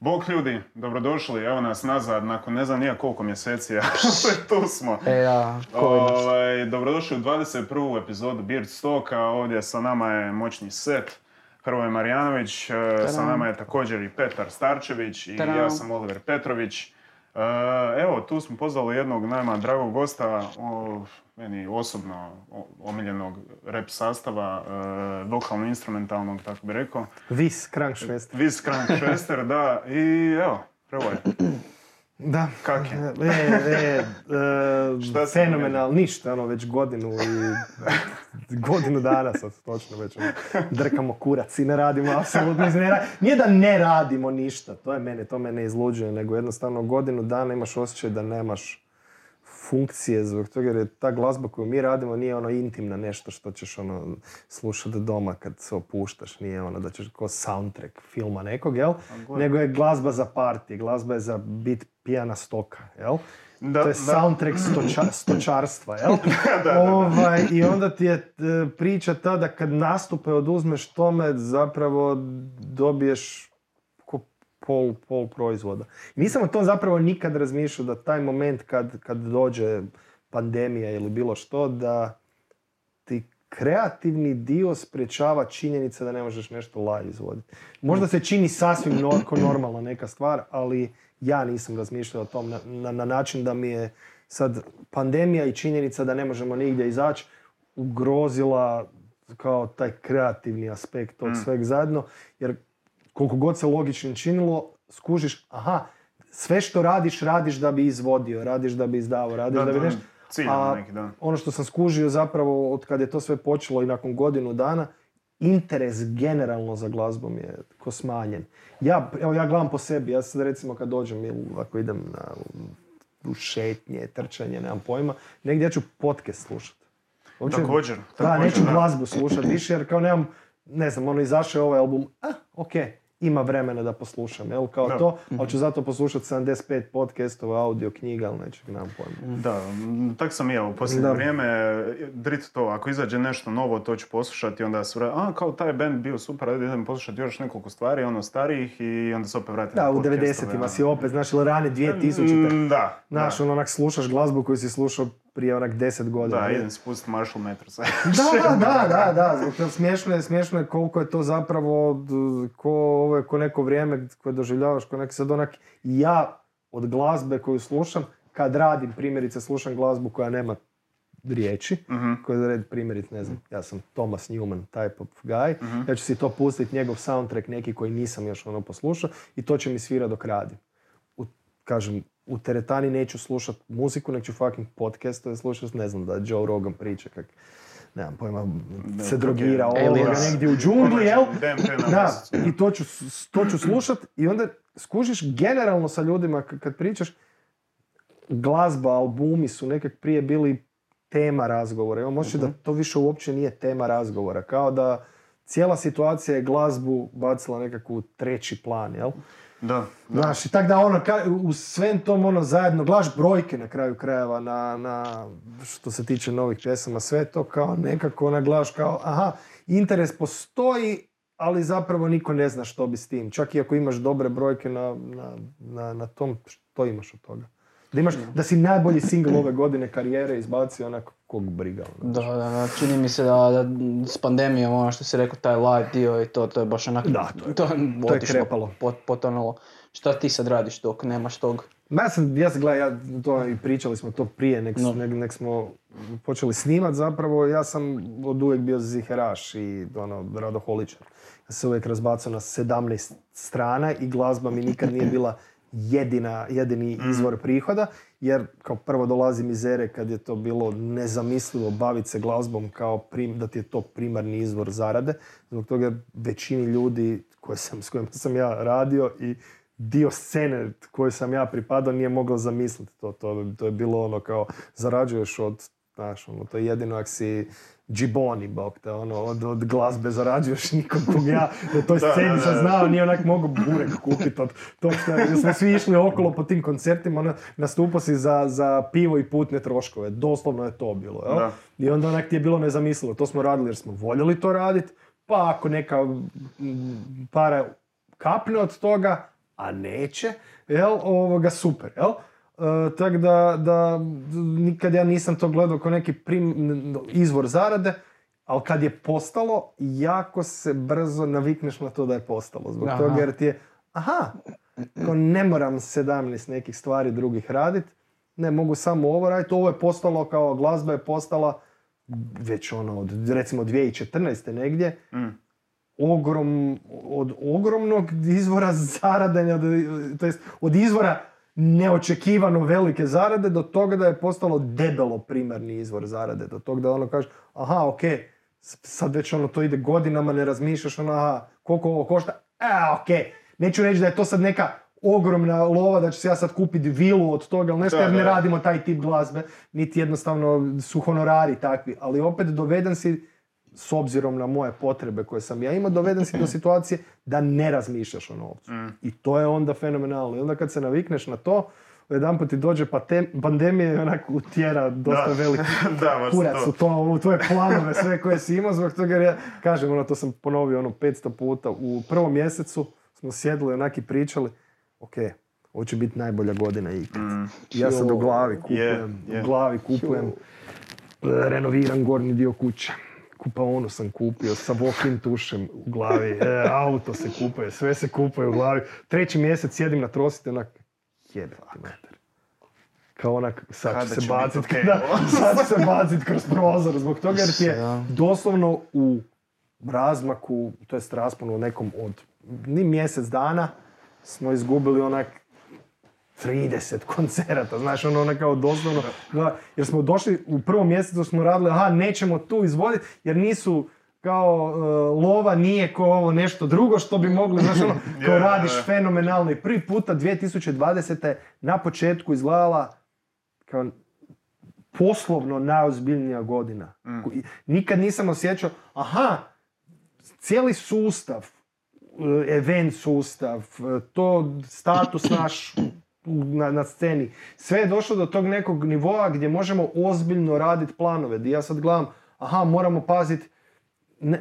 Bog ljudi, dobrodošli, evo nas nazad nakon ne znam nija koliko mjeseci, ali tu smo. E, ja, nas? Ovaj, dobrodošli u 21. epizodu Beard Stoka, ovdje sa nama je moćni set. Hrvoje Marjanović, e, sa nama je također i Petar Starčević i ja sam Oliver Petrović. E, Evo, tu smo pozvali jednog nama dragog gosta, o, meni osobno omiljenog rap sastava, e, vokalno-instrumentalnog, tako bi rekao. Vis, Krankšvest. Viz Švester, da, i evo, Hrvoje. Da. Kak je? E, e, e, se fenomenal, ništa, ono, već godinu i godinu dana sad točno već ono, drkamo kurac i ne radimo apsolutno, ne nije da ne radimo ništa, to je mene, to mene izluđuje, nego jednostavno godinu dana imaš osjećaj da nemaš funkcije zbog toga jer je ta glazba koju mi radimo nije ono intimna nešto što ćeš ono slušati doma kad se opuštaš, nije ono da ćeš ko soundtrack filma nekog, jel? Nego je glazba za party, glazba je za bit pijana stoka, jel? Da, to je da. soundtrack stoča- stočarstva, jel? da, da. Ovaj, I onda ti je e, priča ta da kad nastupe oduzmeš tome zapravo dobiješ pol, pol proizvoda. Nisam o tom zapravo nikad razmišljao da taj moment kad, kad dođe pandemija ili bilo što, da ti kreativni dio sprečava činjenica da ne možeš nešto live izvoditi. Možda se čini sasvim normalna neka stvar, ali ja nisam razmišljao o tom na, na, na način da mi je sad pandemija i činjenica da ne možemo nigdje izaći ugrozila kao taj kreativni aspekt tog sveg zajedno, jer koliko god se logično činilo, skužiš, aha, sve što radiš, radiš da bi izvodio, radiš da bi izdavao, radiš Da, da, bi nešto... A neki, da. Ono što sam skužio zapravo od kad je to sve počelo i nakon godinu dana, interes generalno za glazbom je ko smanjen. Ja, evo ja gledam po sebi, ja sad recimo kad dođem ili ako idem na, u šetnje, trčanje, nemam pojma, negdje ja ću podcast slušati. Uopće- Također, Da, neću glazbu slušati više jer kao nemam, ne znam, ono izašao je ovaj album, a, ok, ima vremena da poslušam, jel, kao Da. to, ali ću zato poslušati 75 podcastova, audio, knjiga, ali neću, nemam pojma. Da, tak sam i ja u posljednje vrijeme, drit to, ako izađe nešto novo, to ću poslušati, onda se vrati, a kao taj band bio super, ajde idem poslušati još nekoliko stvari, ono starijih i onda se opet vratim Da, u podcastove, 90-ima ono. si opet, znaš, ili rane 2000-te. Mm, Da, Znaš, da, ono, onak slušaš glazbu koju si slušao prije onak 10 godina. da, idem spustiti Marshall Mathers. Da, da, da, da, zbog toga smiješno je, smiješno je koliko je to zapravo ko, ovo je ko neko vrijeme koje doživljavaš, ko neki sad onak, ja od glazbe koju slušam, kad radim, primjerice, slušam glazbu koja nema riječi, Mhm. koja je red primjerice, ne znam, ja sam Thomas Newman type of guy, ja ću si to pustiti, njegov soundtrack neki koji nisam još ono poslušao i to će mi svira dok radim. U, kažem, u teretani neću slušat muziku, nek ću fucking podcast, to je slušat, ne znam, da Joe Rogan priča kak, nemam pojma, se drogira je ovoga Aliens. negdje u džungli, jel? Da, i to ću, to ću slušat i onda skužiš generalno sa ljudima k- kad pričaš, glazba, albumi su nekak prije bili tema razgovora. Imam osjećaj da to više uopće nije tema razgovora. Kao da cijela situacija je glazbu bacila nekako u treći plan, jel? Da. Znaš, i tak da ono, ka- u svem tom ono zajedno, glaš brojke na kraju krajeva na, na što se tiče novih pjesama, sve to kao nekako ona glaš kao, aha, interes postoji, ali zapravo niko ne zna što bi s tim. Čak i ako imaš dobre brojke na, na, na, na tom, što imaš od toga? Da, imaš, da si najbolji single ove godine karijere izbacio, onako, kog briga. ono. Da, da, da, čini mi se da, da s pandemijom, ono što si rekao, taj live dio i to, to je baš onak, Da, to je- to to je krepalo. pot- potonulo. Šta ti sad radiš dok nemaš tog? Ma ja sam, ja sam gledaj, ja to i pričali smo to prije, nek, No. nek, nek smo počeli snimat zapravo, ja sam od uvijek bio ziheraš i ono, radoholičan. Ja sam se uvijek razbacao na 17 strana i glazba mi nikad nije bila jedina, jedini izvor prihoda, jer kao prvo dolazim iz ere kad je to bilo nezamislivo baviti se glazbom kao prim, da ti je to primarni izvor zarade. Zbog toga većini ljudi koje sam, s kojima sam ja radio i dio scene koju sam ja pripadao nije mogao zamisliti to. To, to je bilo ono kao zarađuješ od, znaš, ono, to je jedino ako si džiboni, bog te, ono, od, od glazbe zarađuješ nikom kog ja na toj sceni da, da, sam znao, nije onak mogu burek kupiti od tog što smo svi išli okolo po tim koncertima, ono, nastupao si za, za pivo i putne troškove, doslovno je to bilo, jel? Da. I onda onak ti je bilo nezamislivo, to smo radili jer smo voljeli to raditi, pa ako neka para kapne od toga, a neće, jel, ovoga, super, jel? E, tako da, da nikad ja nisam to gledao kao neki prim, izvor zarade, ali kad je postalo, jako se brzo navikneš na to da je postalo. Zbog Aha. toga jer ti je, aha, kao ne moram 17 nekih stvari drugih radit, ne mogu samo ovo raditi, ovo je postalo kao glazba je postala već ono od recimo 2014. negdje, Mm. ogrom, od ogromnog izvora zarade, od, to jest od izvora neočekivano velike zarade do toga da je postalo debelo primarni izvor zarade, do toga da ono kaže, aha, ok, sad već ono to ide godinama, ne razmišljaš ono, aha, koliko ovo košta, a, ok, neću reći da je to sad neka ogromna lova, da ću se ja sad kupiti vilu od toga ili nešto, jer ne radimo taj tip glazbe, niti jednostavno su honorari takvi, ali opet doveden si s obzirom na moje potrebe koje sam ja imao, doveden si do situacije da ne razmišljaš o novcu. Mm. I to je onda fenomenalno. I onda kad se navikneš na to, jedan ti dođe patem- pandemija i onako utjera dosta Da. veliki da, baš kurac to. u to, u tvoje planove, sve koje si imao, zbog toga jer ja, kažem, ono, to sam ponovio ono 500 puta. U prvom mjesecu smo sjedili onak i pričali, ok, ovo će biti najbolja godina ikad. Mm. I ja sad u glavi kupujem, Je, je. u glavi kupujem, renoviram gornji dio kuće. Kupaonu sam kupio sa walk-in tušem u glavi, e, auto se kupuje, sve se kupuje u glavi. Treći mjesec sjedim na trosite onak, jebem ti mater. Kao onak, sad ću se bacit, okej, da, sad ću se bacit kroz prozor, zbog toga jer ti je doslovno u razmaku, to jest rasponu od nekom od ni mjesec dana smo izgubili onak 30 koncerata, znaš, ono, ono kao doslovno, da, jer smo došli, u prvom mjesecu smo radili, aha, nećemo tu izvoditi, jer nisu, kao, e, lova nije kao ovo nešto drugo što bi mogli, znaš, ono, kao radiš fenomenalno i prvi puta 2020. je na početku izgledala kao poslovno najozbiljnija godina. I Nikad nisam osjećao, aha, cijeli sustav, e, event sustav, e, to status naš na, na sceni, sve je došlo do tog nekog nivoa gdje možemo ozbiljno raditi planove. Gdje ja sad gledam, aha, moramo paziti e,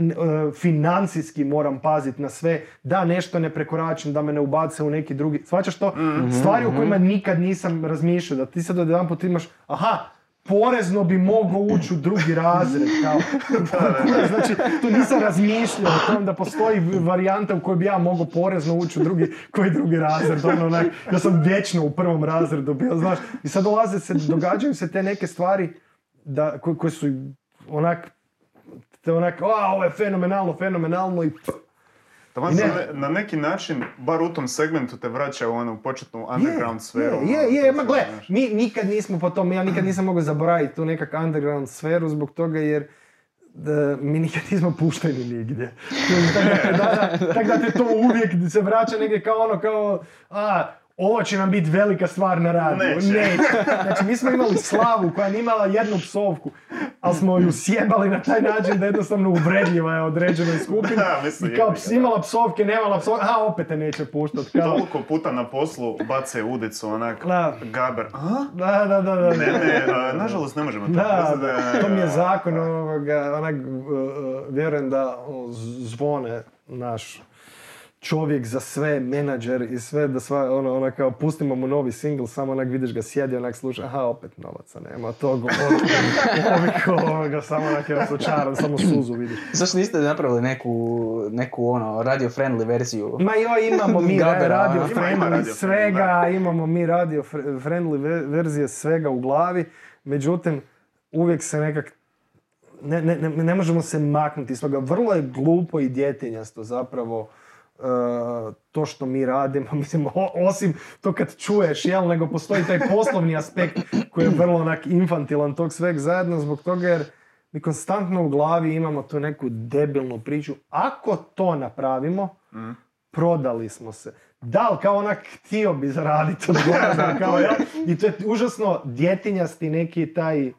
financijski moram paziti na sve, da nešto ne prekoračim, da me ne ubace u neki drugi, shvaćaš to? Stvari o kojima nikad nisam razmišljao, da ti sad od jedan put imaš, aha, porezno bi mogao ući u drugi razred, kao, znači, tu nisam razmišljao o tom da postoji varijanta u kojoj bi ja mogao porezno ući u drugi, koji drugi razred, ono, onak, ja sam vječno u prvom razredu bio, znaš, i sad dolaze se, događaju se te neke stvari da, koje, koje su onak, te onak, a, ovo je fenomenalno, fenomenalno i Taman ne- se na neki način, bar u tom segmentu te vraća u onu početnu underground sferu. Je, je, ono, je, to ma gle, mi nikad nismo po tom, ja nikad nisam mogao zaboraviti tu nekak underground sferu zbog toga jer da, mi nikad nismo pušteni nigdje. Tako da, da, tak da te to uvijek se vraća negdje kao ono, kao, a, ovo će nam biti velika stvar na radiju. Neće. Znači, mi smo imali slavu koja nije imala jednu psovku, ali smo ju sjebali na taj način da jednostavno uvredljiva je. Da, mislim, I kao da. imala psovke, nemala psovke, a opet te neće puštat. Kao, Toliko puta na poslu bace udicu, onak, Da. gaber. A? da, da, da, da. Ne, ne, nažalost ne možemo to. Da, da, to mi je zakon ovoga, onak, vjerujem da zvone naš čovjek za sve, menadžer i sve, da sva, ono, ona kao, pustimo mu novi singl, samo onak vidiš ga sjedi, onak sluša, aha, opet novaca nema, tog, ovih, ovoga, samo onak je razočaran, samo suzu vidiš. Zašto niste napravili neku, neku ono, radio-friendly verziju? Ma joj, imamo mi ra- Gabera, radio ima, ima friendly radio svega, imamo mi radio fr- friendly ve- verzije svega u glavi, međutim, uvijek se nekak ne, ne, ne, ne možemo se maknuti iz toga. Vrlo je glupo i djetinjasto zapravo to što mi radimo, mislim, o- osim to kad čuješ, jel, nego postoji taj poslovni aspekt koji je vrlo onak infantilan tog sveg zajedno zbog toga jer mi konstantno u glavi imamo tu neku debilnu priču. Ako to napravimo, prodali smo se. Da li kao onak htio bi zaraditi od kao ja? I to je užasno djetinjasti neki taj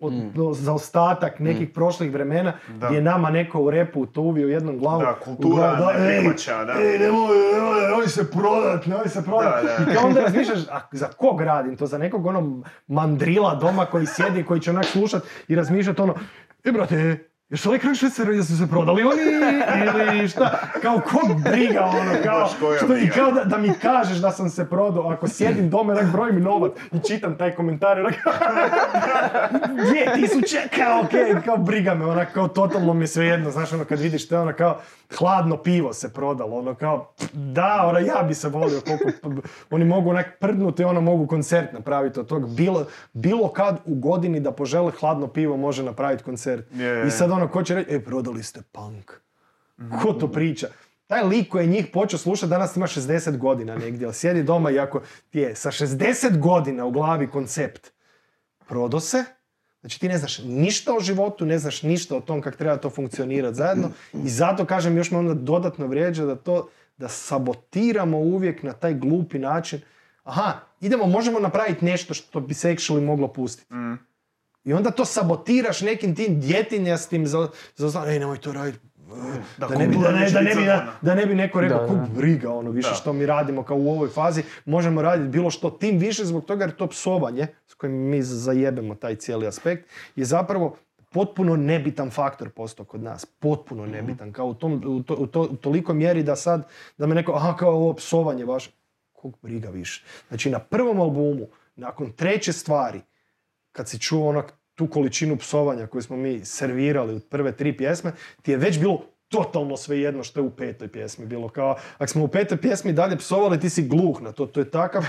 od, do- zaostatak nekih prošlih vremena Da. gdje je nama neko u repu to uvio jednom glavu. Da, u kultura glavu, ne ej, prihvaća, da. Ej, nemoj, nemoj, nemoj se prodat, nemoj se prodat. Da, da. I kao onda razmišljaš, a za kog radim to? Za nekog onog mandrila doma koji sjedi, koji će onak slušat i razmišljat ono, e brate, Još ovaj Krank Švecer, jesu se prodali oni ili šta? Kao kog briga ono, kao, što, i kao da, da mi kažeš da sam se prodao, ako sjedim doma, onak brojim novac i čitam taj komentar, onak, dvije tisuće, kao okej, kao briga me, onak, kao totalno mi je svejedno, znaš, ono, kad vidiš to, ono, kao, hladno pivo se prodalo, ono, kao, da, ono, ja bi se volio koliko, oni mogu onak prdnuti, ono, mogu koncert napraviti od tog, bilo, bilo kad u godini da požele hladno pivo može napraviti koncert. Je, je, I sad ono, ko će reći, e, prodali ste punk. Ko to priča? Taj lik koji je njih počeo slušati danas ima 60 godina negdje, ali sjedi doma i ako ti je sa 60 godina u glavi koncept prodo se, znači ti ne znaš ništa o životu, ne znaš ništa o tom kako treba to funkcionirati zajedno i zato kažem još me onda dodatno vrijeđa da to, da sabotiramo uvijek na taj glupi način. Aha, idemo, možemo napraviti nešto što bi se actually moglo pustiti. Mm. I onda to sabotiraš nekim tim djetinjastim za, za, za ej, nemoj to raditi. Da, Da, ne bi, da, ne, da, ne bi, da, da ne bi neko rekao, da. briga, ono, više Da. što mi radimo kao u ovoj fazi, možemo raditi bilo što, tim više zbog toga jer to psovanje, s kojim mi zajebemo taj cijeli aspekt, je zapravo potpuno nebitan faktor postao kod nas. Potpuno nebitan. Kao u, tom, u, to, u, to, u toliko mjeri da sad, da me neko, aha, kao ovo psovanje baš, kog briga više. Znači, na prvom albumu, nakon treće stvari, kad si čuo onak tu količinu psovanja koju smo mi servirali u prve tri pjesme, ti je već bilo totalno svejedno što je u petoj pjesmi bilo. Kao, ako smo u petoj pjesmi dalje psovali, ti si gluh na to. To je takav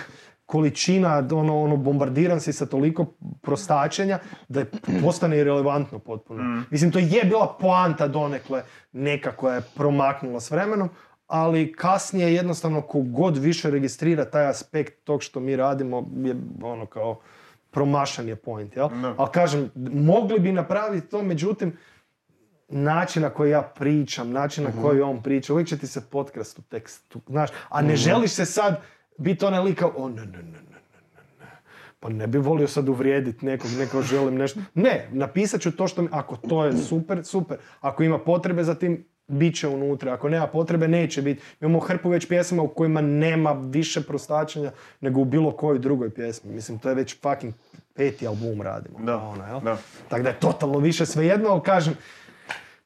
količina, ono, ono, bombardiran si sa toliko prostačenja da je postane irelevantno potpuno. Mislim, to je bila poanta donekle neka koja je promaknula s vremenom, ali kasnije jednostavno kogod više registrira taj aspekt tog što mi radimo je ono kao promašan je point, jel? Da. Ali kažem, mogli bi napraviti to, međutim, način na koji ja pričam, način na koji on priča, uvijek će ti se potkrast u tekstu, znaš, a ne želiš se sad biti onaj lik kao, o ne, ne, ne, ne, ne. Pa ne bi volio sad uvrijediti nekog, nekog želim nešto. Ne, napisat ću to što mi, ako to je super, super. Ako ima potrebe za tim, bit će unutra. Ako nema potrebe, neće biti. Imamo hrpu već pjesama u kojima nema više prostačenja nego u bilo kojoj drugoj pjesmi. Mislim, to je već fucking peti album radimo. Da, Ono, jel? da. Tako da je totalno više svejedno, ali kažem,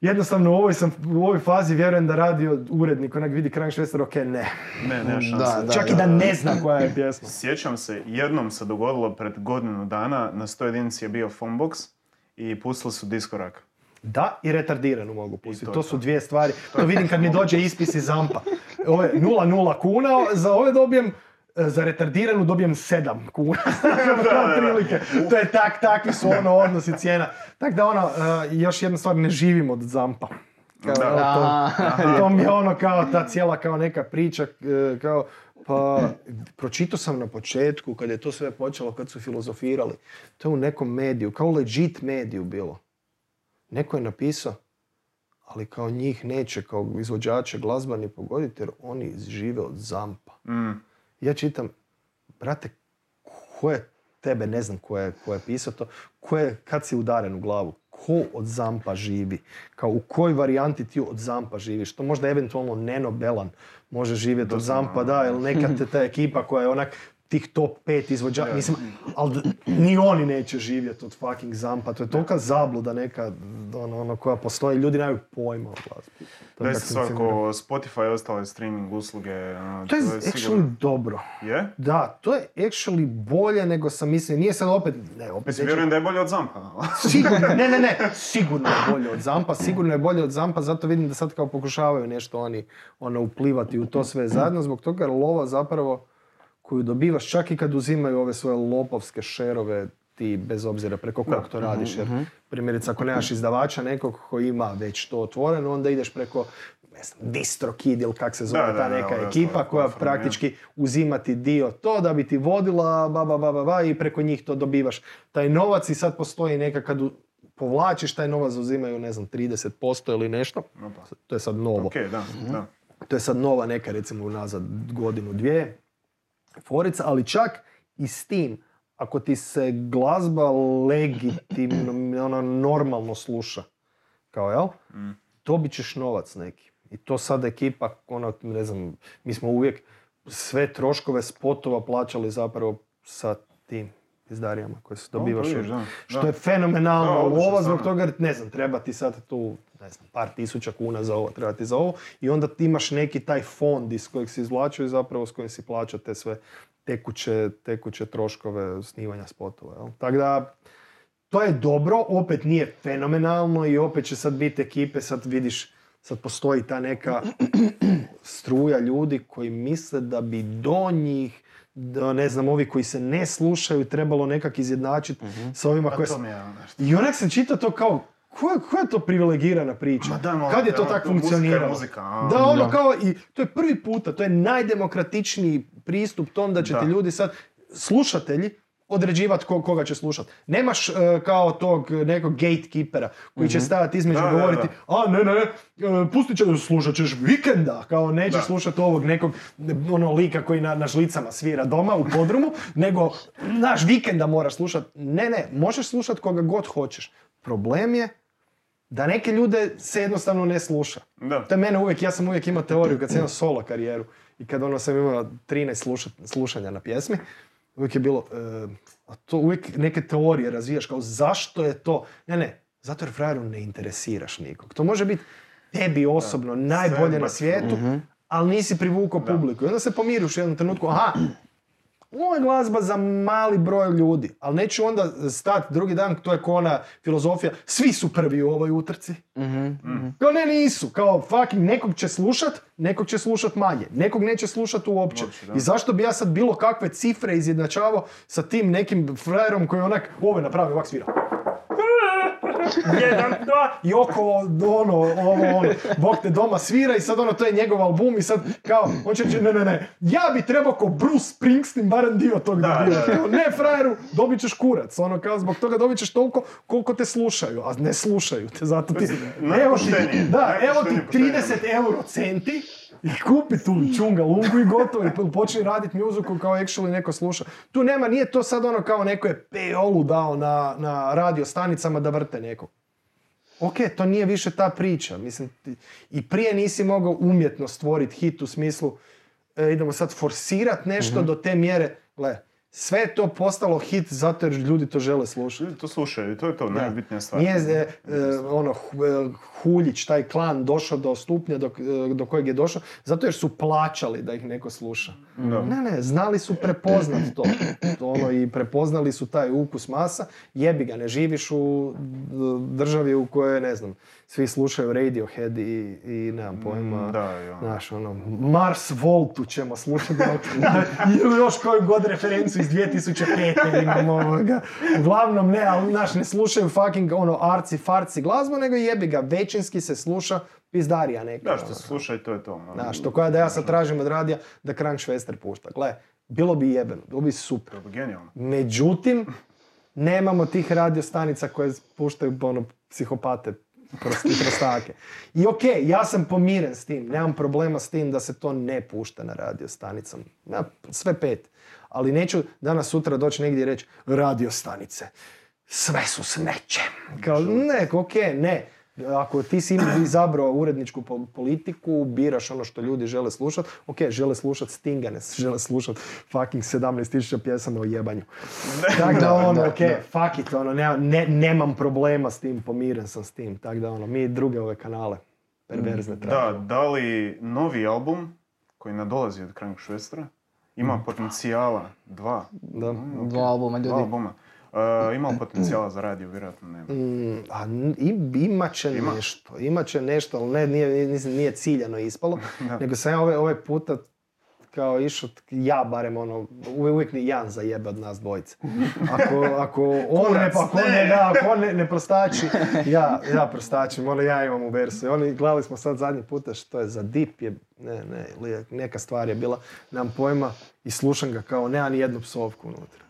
jednostavno u ovoj, sam, u ovoj fazi vjerujem da radio urednik, onak vidi Krank Švester, ok, ne. Ne, nema šanse. Da, da. Čak i da ne zna koja je pjesma. Sjećam se, jednom se dogodilo pred godinu dana, na 100 jedinici je bio Phonebox i pustili su diskorak. Da, i retardiranu mogu pustiti. to su dvije stvari. To vidim kad mi dođe ispis iz zampa. Ovo je 0,0 kuna, za ove dobijem, e, za retardiranu dobijem 7 kuna. To je tak, takvi su ono odnosi cijena. Tako da ono, e, još jedna stvar, ne živim od zampa. Kao, Da. to mi je ono kao ta cijela kao neka priča, e, kao pa pročitao sam na početku kad je to sve počelo, kad su filozofirali. To je u nekom mediju, kao legit mediju bilo. Neko je napisao, ali kao njih neće kao izvođače glazbani pogoditi jer oni žive od zampa. Mm. Ja čitam, brate, ko je tebe, ne znam ko je, ko je pisao to, ko je, kad si udaren u glavu, ko od zampa živi? Kao u kojoj varijanti ti od zampa živiš? To možda eventualno Neno Belan može živjeti od zampa, da, ili neka te, ta ekipa koja je onak tih top 5 izvođača, mislim, ali ni oni neće živjeti od fucking zampa, to je tolika zabluda neka, ono, ono, koja postoji, ljudi nemaju pojma o glazbi. To Da je se svako Spotify i ostale streaming usluge. ono, To je sigurno- actually dobro. Je? Da, to je actually bolje nego sam mislio. Nije sad opet, ne, opet Mislim, vjerujem da je bolje od Zampa. Sigurno, ne, ne, ne, sigurno je bolje od Zampa, sigurno je bolje od Zampa, zato vidim da sad kao pokušavaju nešto oni ono, uplivati u to sve zajedno, zbog toga jer lova zapravo koju dobivaš čak i kad uzimaju ove svoje lopovske šerove ti bez obzira preko kog to radiš. Jer primjerice ako nemaš izdavača nekog koji ima već to otvoreno, onda ideš preko ne znam, DistroKid ili kak se zove Da, ta da, neka ekipa koja praktički uzimati dio to da bi ti vodila ba, ba, ba, ba, i preko njih to dobivaš taj novac i sad postoji neka kad u- povlačiš taj novac uzimaju ne znam 30% ili nešto. To je sad novo. Ok, da, da. To je sad nova neka recimo unazad godinu dvije forica, ali čak i s tim ako ti se glazba legitimno, ono, normalno sluša, kao jel, Mm. dobit ćeš novac neki. I to sad ekipa, ono, ne znam, mi smo uvijek sve troškove spotova plaćali zapravo sa tim pizdarijama koje se dobivaš. vidiš, od- da, što je fenomenalno lova zbog toga, ne znam, treba ti sad tu, ne znam, par tisuća kuna za ovo, treba ti za ovo i onda ti imaš neki taj fond iz kojeg si izvlačio i zapravo s kojim si plaća te sve tekuće, tekuće troškove snimanja spotova. Jel? Tako da, to je dobro, opet nije fenomenalno i opet će sad biti ekipe, sad vidiš, sad postoji ta neka struja ljudi koji misle da bi do njih, da, ne znam, ovi koji se ne slušaju trebalo nekak izjednačiti sa ovima Pa koje... to se- mi je ono. I onak se čita to kao, koja, koja je to privilegirana priča? Ma da, no, Kad je to tako muzika funkcioniralo? muzika, a. da, ono Da. kao, i to je prvi puta, to je najdemokratičniji pristup tom da će Da. ti ljudi sad, slušatelji, određivati ko, koga će slušat. Nemaš e, kao tog nekog gatekeepera koji će stajati između Da, govoriti a ne, ne, e, pustit će, slušat ćeš vikenda, kao nećeš slušati ovog nekog ono lika koji na, na žlicama svira doma u podrumu, nego naš vikenda moraš slušat. Ne, ne, možeš slušat koga god hoćeš. Problem je da neke ljude se jednostavno ne sluša. Da. To je mene uvijek, ja sam uvijek imao teoriju kad sam imao solo karijeru i kad ono sam imao 13 sluša- slušanja na pjesmi, uvijek je bilo, e, a to uvijek neke teorije razvijaš kao zašto je to, ne ne, zato jer frajeru ne interesiraš nikog. To može biti tebi osobno najbolje na baš- svijetu, ali nisi privukao publiku. I onda se pomiriš u jednom trenutku, aha, ovo je glazba za mali broj ljudi, ali neću onda stati drugi dan, to je ko ona filozofija, svi su prvi u ovoj utrci. Kao ne, nisu. Kao fucking nekog će slušat, nekog će slušat manje. Nekog neće slušat uopće. I zašto bi ja sad bilo kakve cifre izjednačavao sa tim nekim frajerom koji onak, ovo je napravio, ovak svira. Jedan, dva, i oko ono, ovo, ono, Bog te doma svira i sad ono, to je njegov album i sad kao, on će reći, ne, ne, ne, ja bi trebao ko Bruce Springsteen barem dio tog Da, dobivati. da, da. Kao, Ne, frajeru, dobit ćeš kurac, ono, kao, zbog toga dobit ćeš toliko koliko te slušaju, a ne slušaju te, zato ti, evo ti, da, evo ti najpoštenije 30 euro centi i kupi tu čunga lungu i gotovo i počni raditi muziku kao actually neko sluša. Tu nema, nije to sad ono kao neko je peolu dao na, na radio stanicama da vrte nekog. Ok, to nije više ta priča. Mislim, ti- i prije nisi mogao umjetno stvoriti hit u smislu e, idemo sad forsirat nešto do te mjere. Gle, sve je to postalo hit zato jer ljudi to žele slušati. Ljudi to slušaju i to je to najbitnija stvar. Nije e, e, ono e, Huljić, taj klan došao do stupnja do, e, do kojeg je došao, zato jer su plaćali da ih neko sluša. Da. Ne, ne, znali su prepoznat to. To ono, I prepoznali su taj ukus masa. Jebi ga, ne živiš u državi u kojoj, ne znam, svi slušaju Radiohead i, i nemam pojma. Mm, da, ono. Znaš, ono, Mars Voltu ćemo slušati. Ili još koju god referencu iz 2005. imamo ovoga. Uglavnom ne, ali znaš, ne slušaju fucking ono arci farci glazbu, nego jebi ga, većinski se sluša pizdarija neka. Da, što ono. slušaj, to je to. ono. Znaš, to koja da ja sad tražim od radija da Krank Švester pušta. Gle, bilo bi jebeno, bilo bi super. To je genijalno. Međutim, nemamo tih radiostanica koje puštaju ono, psihopate, prostake. I ok, ja sam pomiren s tim, nemam problema s tim da se to ne pušta na radiostanicama. Ja, sve pet. Ali neću danas sutra doći negdje i reći radiostanice. Sve su smeće. Kao, ne, ok, ne. Ako ti si im- izabrao uredničku po- politiku, biraš ono što ljudi žele slušat, ok, žele slušat Stinga, ne žele slušat fucking 17.000 pjesama o jebanju. Tako da, Da, ono, da, ok, fuck it, ono, nema- ne, nemam problema s tim, pomiren sam s tim. Tako da, ono, mi druge ove kanale perverzne Da, tražimo. da li novi album koji nadolazi od Krank Švestra ima potencijala, dva, Da. Mm, Dva albuma, dva ljudi. albuma, uh, ima li potencijala za radio, vjerojatno nema. Mm, a n- im- imat će Ima. nešto, imat će nešto, ali ne, nije, nije, nije ciljano ispalo, nego sam ja ove, ove puta kao išao, ja barem ono, uvijek, ni jedan zajebe od nas dvojice. Ako, ako on ne, pa ako ne, da, ako on ne, ne prostači, ja, ja prostačim, ono ja imam u versu. Oni gledali smo sad zadnji puta što je za dip je, ne, ne, neka stvar je bila, nemam pojma, i slušam ga kao, nema ni jednu psovku unutra.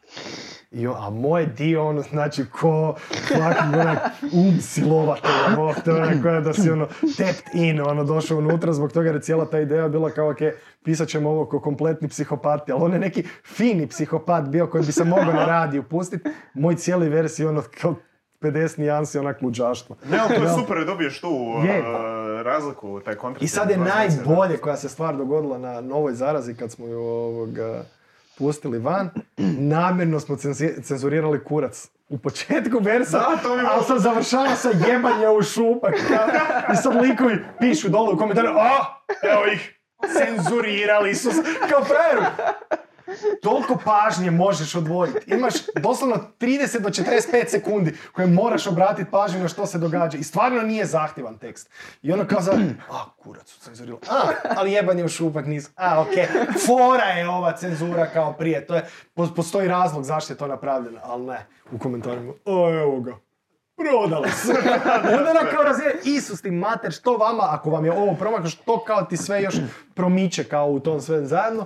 I on, a moj dio, ono, znači, ko fucking onak um silovatelja, onak, koja da si ono tapped in, ono, došao unutra, zbog toga je cijela ta ideja bila kao, ok, pisat ćemo ovo ko kompletni psihopati, ali on je neki fini psihopat bio koji bi se mogao na radiju pustiti. Moj cijeli vers je ono kao 50 nijansi onak luđaštva. Ne, ali to je super, dobiješ tu uh, Je. razliku, taj kontrast. I sad je najbolje koja se stvar dogodila na novoj zarazi kad smo ju ovoga pustili van, namjerno smo cenzurirali kurac u početku versa, Da, mi ali sam završava sa jebanje u šupak. I sad likovi pišu dole u komentaru, a, evo ih, cenzurirali su se. Kao frajeru, toliko pažnje možeš odvojiti. Imaš doslovno 30 do 45 sekundi koje moraš obratiti pažnju na što se događa. I stvarno nije zahtjevan tekst. I ono kao za, a kurac su cenzurirali. A, ali jebanje u šupak nisu. A, okej. Fora je ova cenzura kao prije. To je, po- postoji razlog zašto je to napravljeno, ali ne. U komentarima, o evo ga. Prodali su. I onda ona kao razine, Isus ti mater, što vama, ako vam je ovo promaklo, što kao ti sve još promiče kao u tom sve zajedno.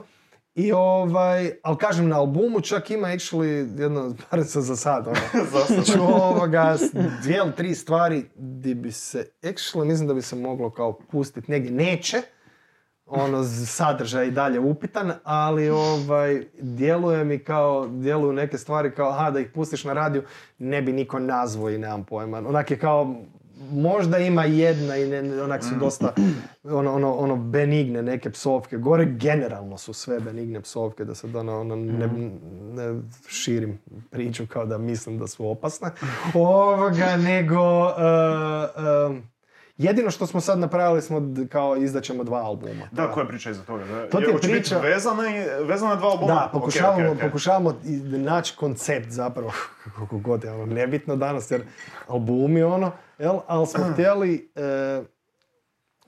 I ovaj, ali kažem na albumu čak ima actually jedno, barem sam za sad, ono, ću ovoga, dvije ili tri stvari di bi se, actually mislim da bi se moglo kao pustiti negdje, neće, ono, sadržaj i dalje upitan, ali ovaj, djeluje mi kao, djeluju neke stvari kao, aha, da ih pustiš na radiju, ne bi niko nazvao i nemam pojma. Onak je kao, možda ima jedna i ne, onak su dosta ono, ono, ono benigne neke psovke. Gore generalno su sve benigne psovke, da sad ono, ono ne, ne širim priču kao da mislim da su opasne. Ovoga, nego... uh, um, Jedino što smo sad napravili smo kao izdaćemo dva albuma. Da, koja je priča iza toga? Da? To ti je priča- vezana, i- vezana na dva albuma? Da, Ok, pokušavamo, ok, ok. pokušavamo i naći koncept zapravo, kako god je ono nebitno danas, jer albumi ono, jel? ali smo htjeli e,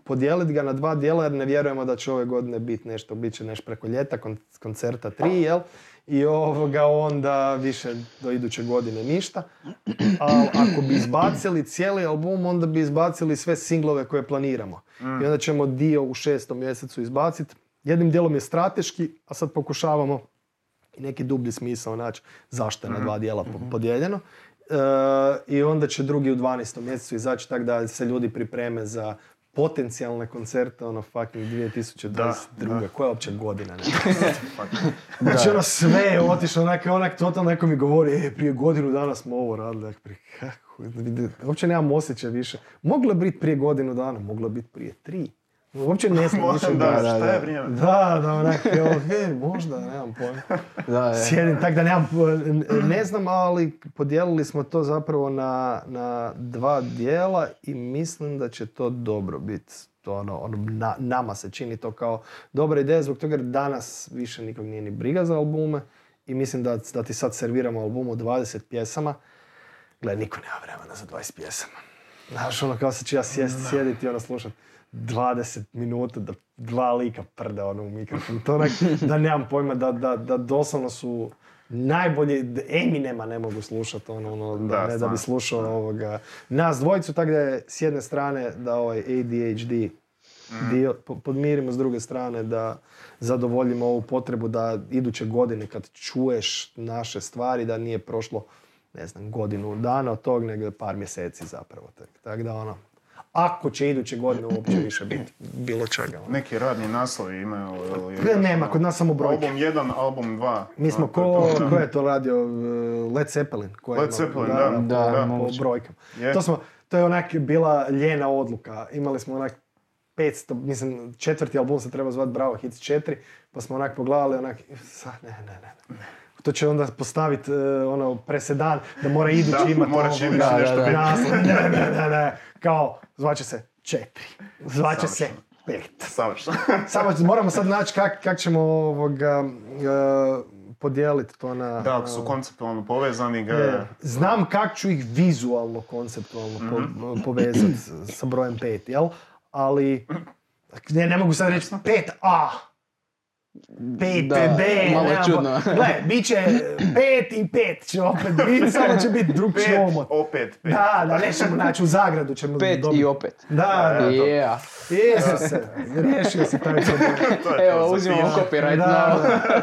podijeliti ga na dva dijela jer ne vjerujemo da će ove godine biti nešto, bit će nešto preko ljeta, kon- koncerta tri, jel? I ovoga onda više do iduće godine ništa. Ali ako bi izbacili cijeli album, onda bi izbacili sve singlove koje planiramo. I onda ćemo dio u šestom mjesecu izbaciti. Jednim dijelom je strateški, a sad pokušavamo i neki dublji smisao naći zašto je na dva dijela po- podijeljeno. E, I onda će drugi u 12. mjesecu izaći tako da se ljudi pripreme za potencijalne koncerte, ono fucking 2022. Da, Koja je uopće godina? Ne? Znači ono sve je otišlo, onak, onak totalno neko mi govori, e, prije godinu dana smo ovo radili, Ak, prije kako, uopće nemam osjećaj više. Moglo je biti prije godinu dana, moglo je biti prije tri. Uopće ne znam više. da, da, šta je vrijeme? Da, da, onak, možda, nemam pojma. Da, je. Sjedim, tako da nemam, ne znam, ali podijelili smo to zapravo na, na dva dijela i mislim da će to dobro biti. To ono, ono, na- nama se čini to kao dobra ideja zbog toga jer danas više nikog nije ni briga za albume i mislim da, da ti sad serviramo album od 20 pjesama. Gle, niko nema vremena za 20 pjesama. Znaš, ono kao se ću ja sjesti, sjediti i ono slušat 20 minuta da dva lika prde ono u mikrofon. To onak, da nemam pojma, da, da, da doslovno su najbolji, da Eminema ne mogu slušati, ono, ono, da, Da, ne da bi slušao ovoga, nas dvojicu, tako da je s jedne strane da ovaj ADHD dio po- podmirimo, s druge strane da zadovoljimo ovu potrebu da iduće godine kad čuješ naše stvari da nije prošlo ne znam, godinu dana od tog, nego par mjeseci zapravo. tek. Tako da ono, ako će iduće godine uopće više biti bilo čega. ono. Neki radni naslovi imaju? ili- Ne, nema, kod nas samo brojke. Album 1, album 2. Mi smo ko, ko je to radio? uh, Led Zeppelin. Ko je Led imao- Zeppelin, da, da, po moguće. brojkama. Je. To, smo, to je onak bila ljena odluka. Imali smo onak 500, mislim, četvrti album se treba zvati Bravo Hits 4, pa smo onak pogledali onak, sa, ne, ne, ne, ne. To će onda postaviti ono presedan da mora idući imati moraš idući Da, nešto. Ne, ne, ne. Kao, zvaće se četiri. Zvaće se pet. Savršeno. Samo moramo sad naći kak, kak ćemo ovoga, e, podijeliti to na... Da, ako su konceptualno povezani ga... Je. Znam kak ću ih vizualno, konceptualno po, Mhm. povezati sa brojem 5, jel? Ali, ne, ne mogu sad reći 5A. 5 Da, B, malo nemam čudno. Gle, bit će 5 i 5 će opet biti, samo će biti drugčiji Pet, omot. opet pet. Da, da, nećemo naći u Zagradu ćemo Pet dobiti. i opet. Da, da. Yeah. Isuse, riješio si taj problem. To je Evo, uzimamo copyright Da,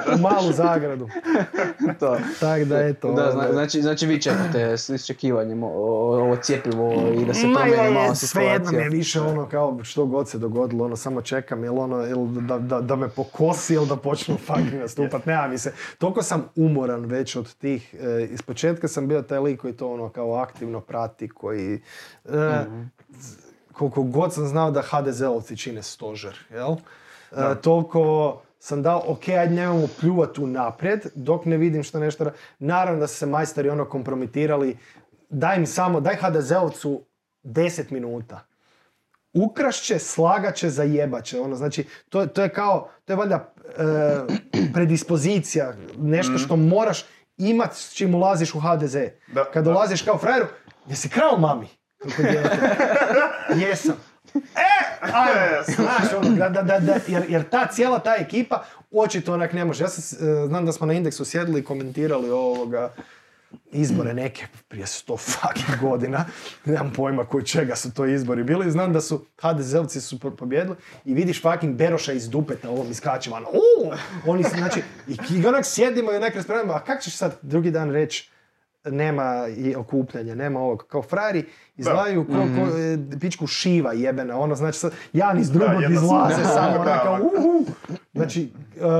da, u malu Zagradu. to. Tak da, eto. Da, zna- znači, znači vi čekate s iščekivanjem ovo cjepivo i da se je, malo je, svejedno mi situacija. je više ono kao što god se dogodilo, ono samo čekam jel ono, jel da, da, da me pokosi ili da počnu fucking nastupat, nema mi se. Toliko sam umoran već od tih, e, iz početka sam bio taj lik koji to ono kao aktivno prati, koji e, koliko god sam znao da HDZ-ovci čine stožer, jel? E, toliko sam dao, ok, ajde nemojmo pljuvati u naprijed, dok ne vidim što nešto... ra- Naravno da su se majstori ono kompromitirali, daj mi samo, daj HDZ-ovcu 10 minuta. Ukrašće, slagaće, zajebaće. Ono, znači, to, to je kao, to je valjda e, predispozicija, nešto što moraš imat s čim ulaziš u HDZ. Da, Kad da. dolaziš kao frajeru, jesi krao mami? Jesam. E, ajmo, znaš, ono, da, da, da, da, jer, jer ta cijela ta ekipa očito onak ne može. Ja sam, e, znam da smo na indeksu sjedili i komentirali ovoga izbore neke prije sto fucking godina. Nemam pojma koji čega su to izbori bili. Znam da su HDZ-ovci su po- pobjedili i vidiš fucking Beroša iz dupeta ovom iskačima. Ono, "U!" oni su, znači, i, onak sjedimo i onak raspravljamo, a kak ćeš sad drugi dan reći nema i okupljanja, nema ovog. Kao frajeri izlaju ko, ko, e, pičku šiva jebena, ono znači sad, jedan iz drugog izlaze se- samo, onak kao ovak. uhu. Znači, uh, uh,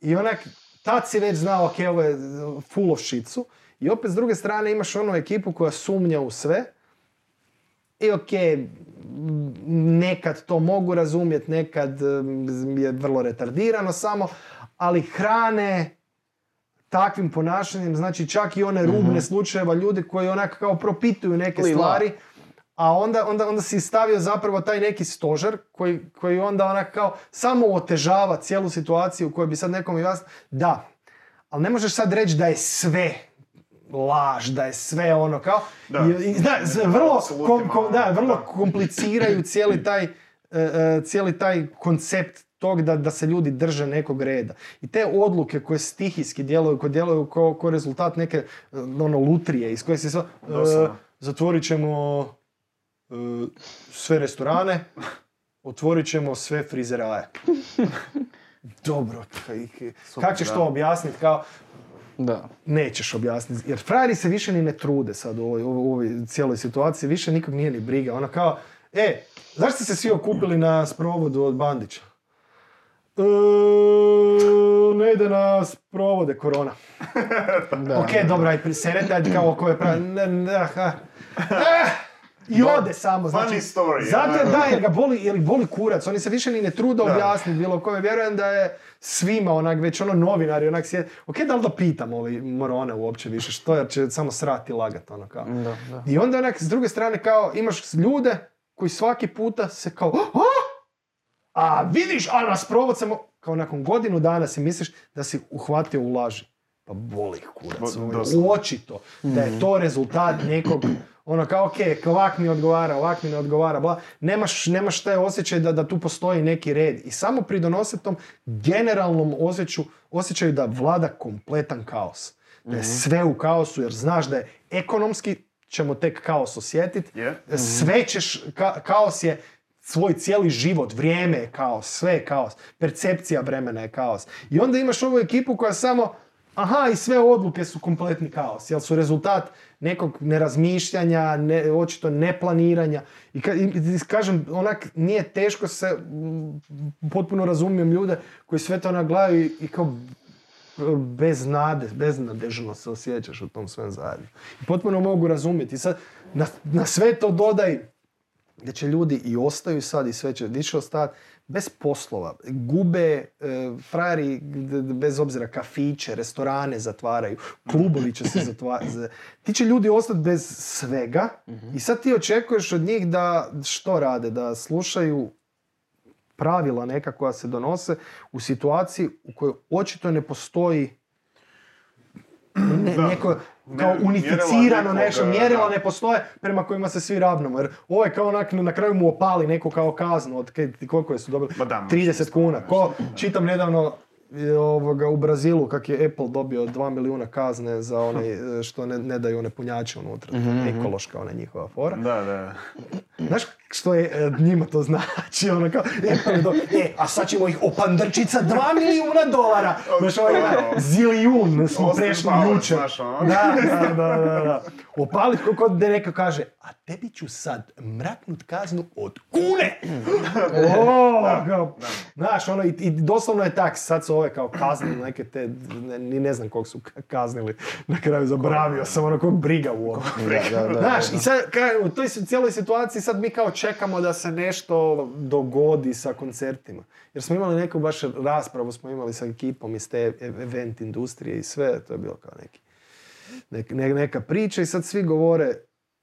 i onak, tad si već znao, ok, ovo je full of shitsu. I opet s druge strane imaš onu ekipu koja sumnja u sve. I ok, nekad to mogu razumjeti, nekad m, je vrlo retardirano samo, ali hrane takvim ponašanjem, znači čak i one rubne slučajeva ljudi koji onak kao propituju neke Lila. stvari, a onda, onda, onda si stavio zapravo taj neki stožer koji, koji onda onak kao samo otežava cijelu situaciju u kojoj bi sad nekom jasno, da, ali ne možeš sad reći da je sve laž, da je sve ono kao, Da. i, i, da, vrlo, kom- kom- da, vrlo da. kompliciraju cijeli taj, e, e, cijeli taj koncept tog da, da se ljudi drže nekog reda. I te odluke koje stihijski djeluju, koje djeluju kao, kao rezultat neke e, ono, lutrije iz koje se e, Doslovno. zatvorit ćemo e, sve restorane, otvorit ćemo sve frizeraje. Dobro, kaj- kako ćeš to objasniti kao, Da. nećeš objasniti. Jer frajeri se više ni ne trude sad u ovoj, u ovoj cijeloj situaciji, više nikog nije ni briga. Ono kao, e, zašto ste se svi okupili na sprovodu od Bandića? E, ne ide na sprovode korona. da. Ok, dobro, aj priserete, ajde kao ko je pravi. Ne, ne, aha. Eh, I ode samo, znači, Funny story, zato je ono. da, jer ga boli, jer ih boli kurac, oni se više ni ne trude objasniti bilo kome, vjerujem da je svima onak, već ono novinari onak sjed, ok, da li da pitam ovi morone uopće više što, jer će samo srati i lagat, ono kao. Da, da. I onda onak, s druge strane, kao, imaš ljude koji svaki puta se kao, a, a vidiš, a nas provod samo, kao nakon godinu dana si misliš da si uhvatio u laži. Pa boli kurac, Bo- doslovno. očito da je to rezultat nekog, ono kao, ok, ovak mi odgovara, ovak mi ne odgovara, bla, nemaš, nemaš taj osjećaj da, da tu postoji neki red. I samo pridonose tom generalnom osjeću, osjećaju da vlada kompletan kaos. Da je sve u kaosu, jer znaš da je ekonomski ćemo tek kaos osjetiti, Je. sve ćeš, ka- kaos je svoj cijeli život, vrijeme je kaos, sve je kaos, percepcija vremena je kaos. I onda imaš ovu ekipu koja samo, aha, i sve odluke su kompletni kaos, jer su rezultat nekog nerazmišljanja, ne, očito neplaniranja. I, ka, i- kažem, onak, nije teško se, mm, potpuno razumijem ljude koji sve to nagledaju i, i kao bez nade, beznadežno se osjećaš u tom svem zajedno. I potpuno mogu razumjeti. I sad, na, na sve to dodaj da će ljudi i ostaju sad i sve će više ostati bez poslova. Gube e, frajeri, bez obzira, kafiće, restorane zatvaraju, klubovi će se zatvarati. Ti će ljudi ostati bez svega i sad ti očekuješ od njih da što rade? Da slušaju pravila neka koja se donose u situaciji u kojoj očito ne postoji ne, neko kao unificirano nešto, mjerila ne postoje prema kojima se svi ravnamo. Jer ovo je kao onak, na kraju mu opali neko kao kaznu od koliko je su dobili? Da, možda 30 kuna. Ko, čitam nedavno e, ovoga, u Brazilu kak je Apple dobio 2 milijuna kazne za one e, što ne, ne daju one punjače unutra. Ekološka ona njihova fora. Da, da. Znaš što je e, njima to znači? Ono kao, Apple je do, e, a sad ćemo ih opandrčit sa 2 milijuna dolara. Znaš, ovaj, zilijun smo prešli jučer. znaš, ono. Da, da, da, da. Opalit kako da neko kaže, a tebi ću sad mraknut kaznu od kune. O, kao, Znaš, ono, i, i doslovno je tak, sad su ove kao kaznili neke te, ne, ni ne znam kog su ka- kaznili, na kraju zaboravio sam ono kog briga u ovo. Da, da, da, Znaš, i sad ka- u toj cijeloj situaciji sad mi kao čekamo da se nešto dogodi sa koncertima. Jer smo imali neku baš raspravu, smo imali sa ekipom iz te event industrije i sve, to je bilo kao neki, nek- ne- neka priča i sad svi govore,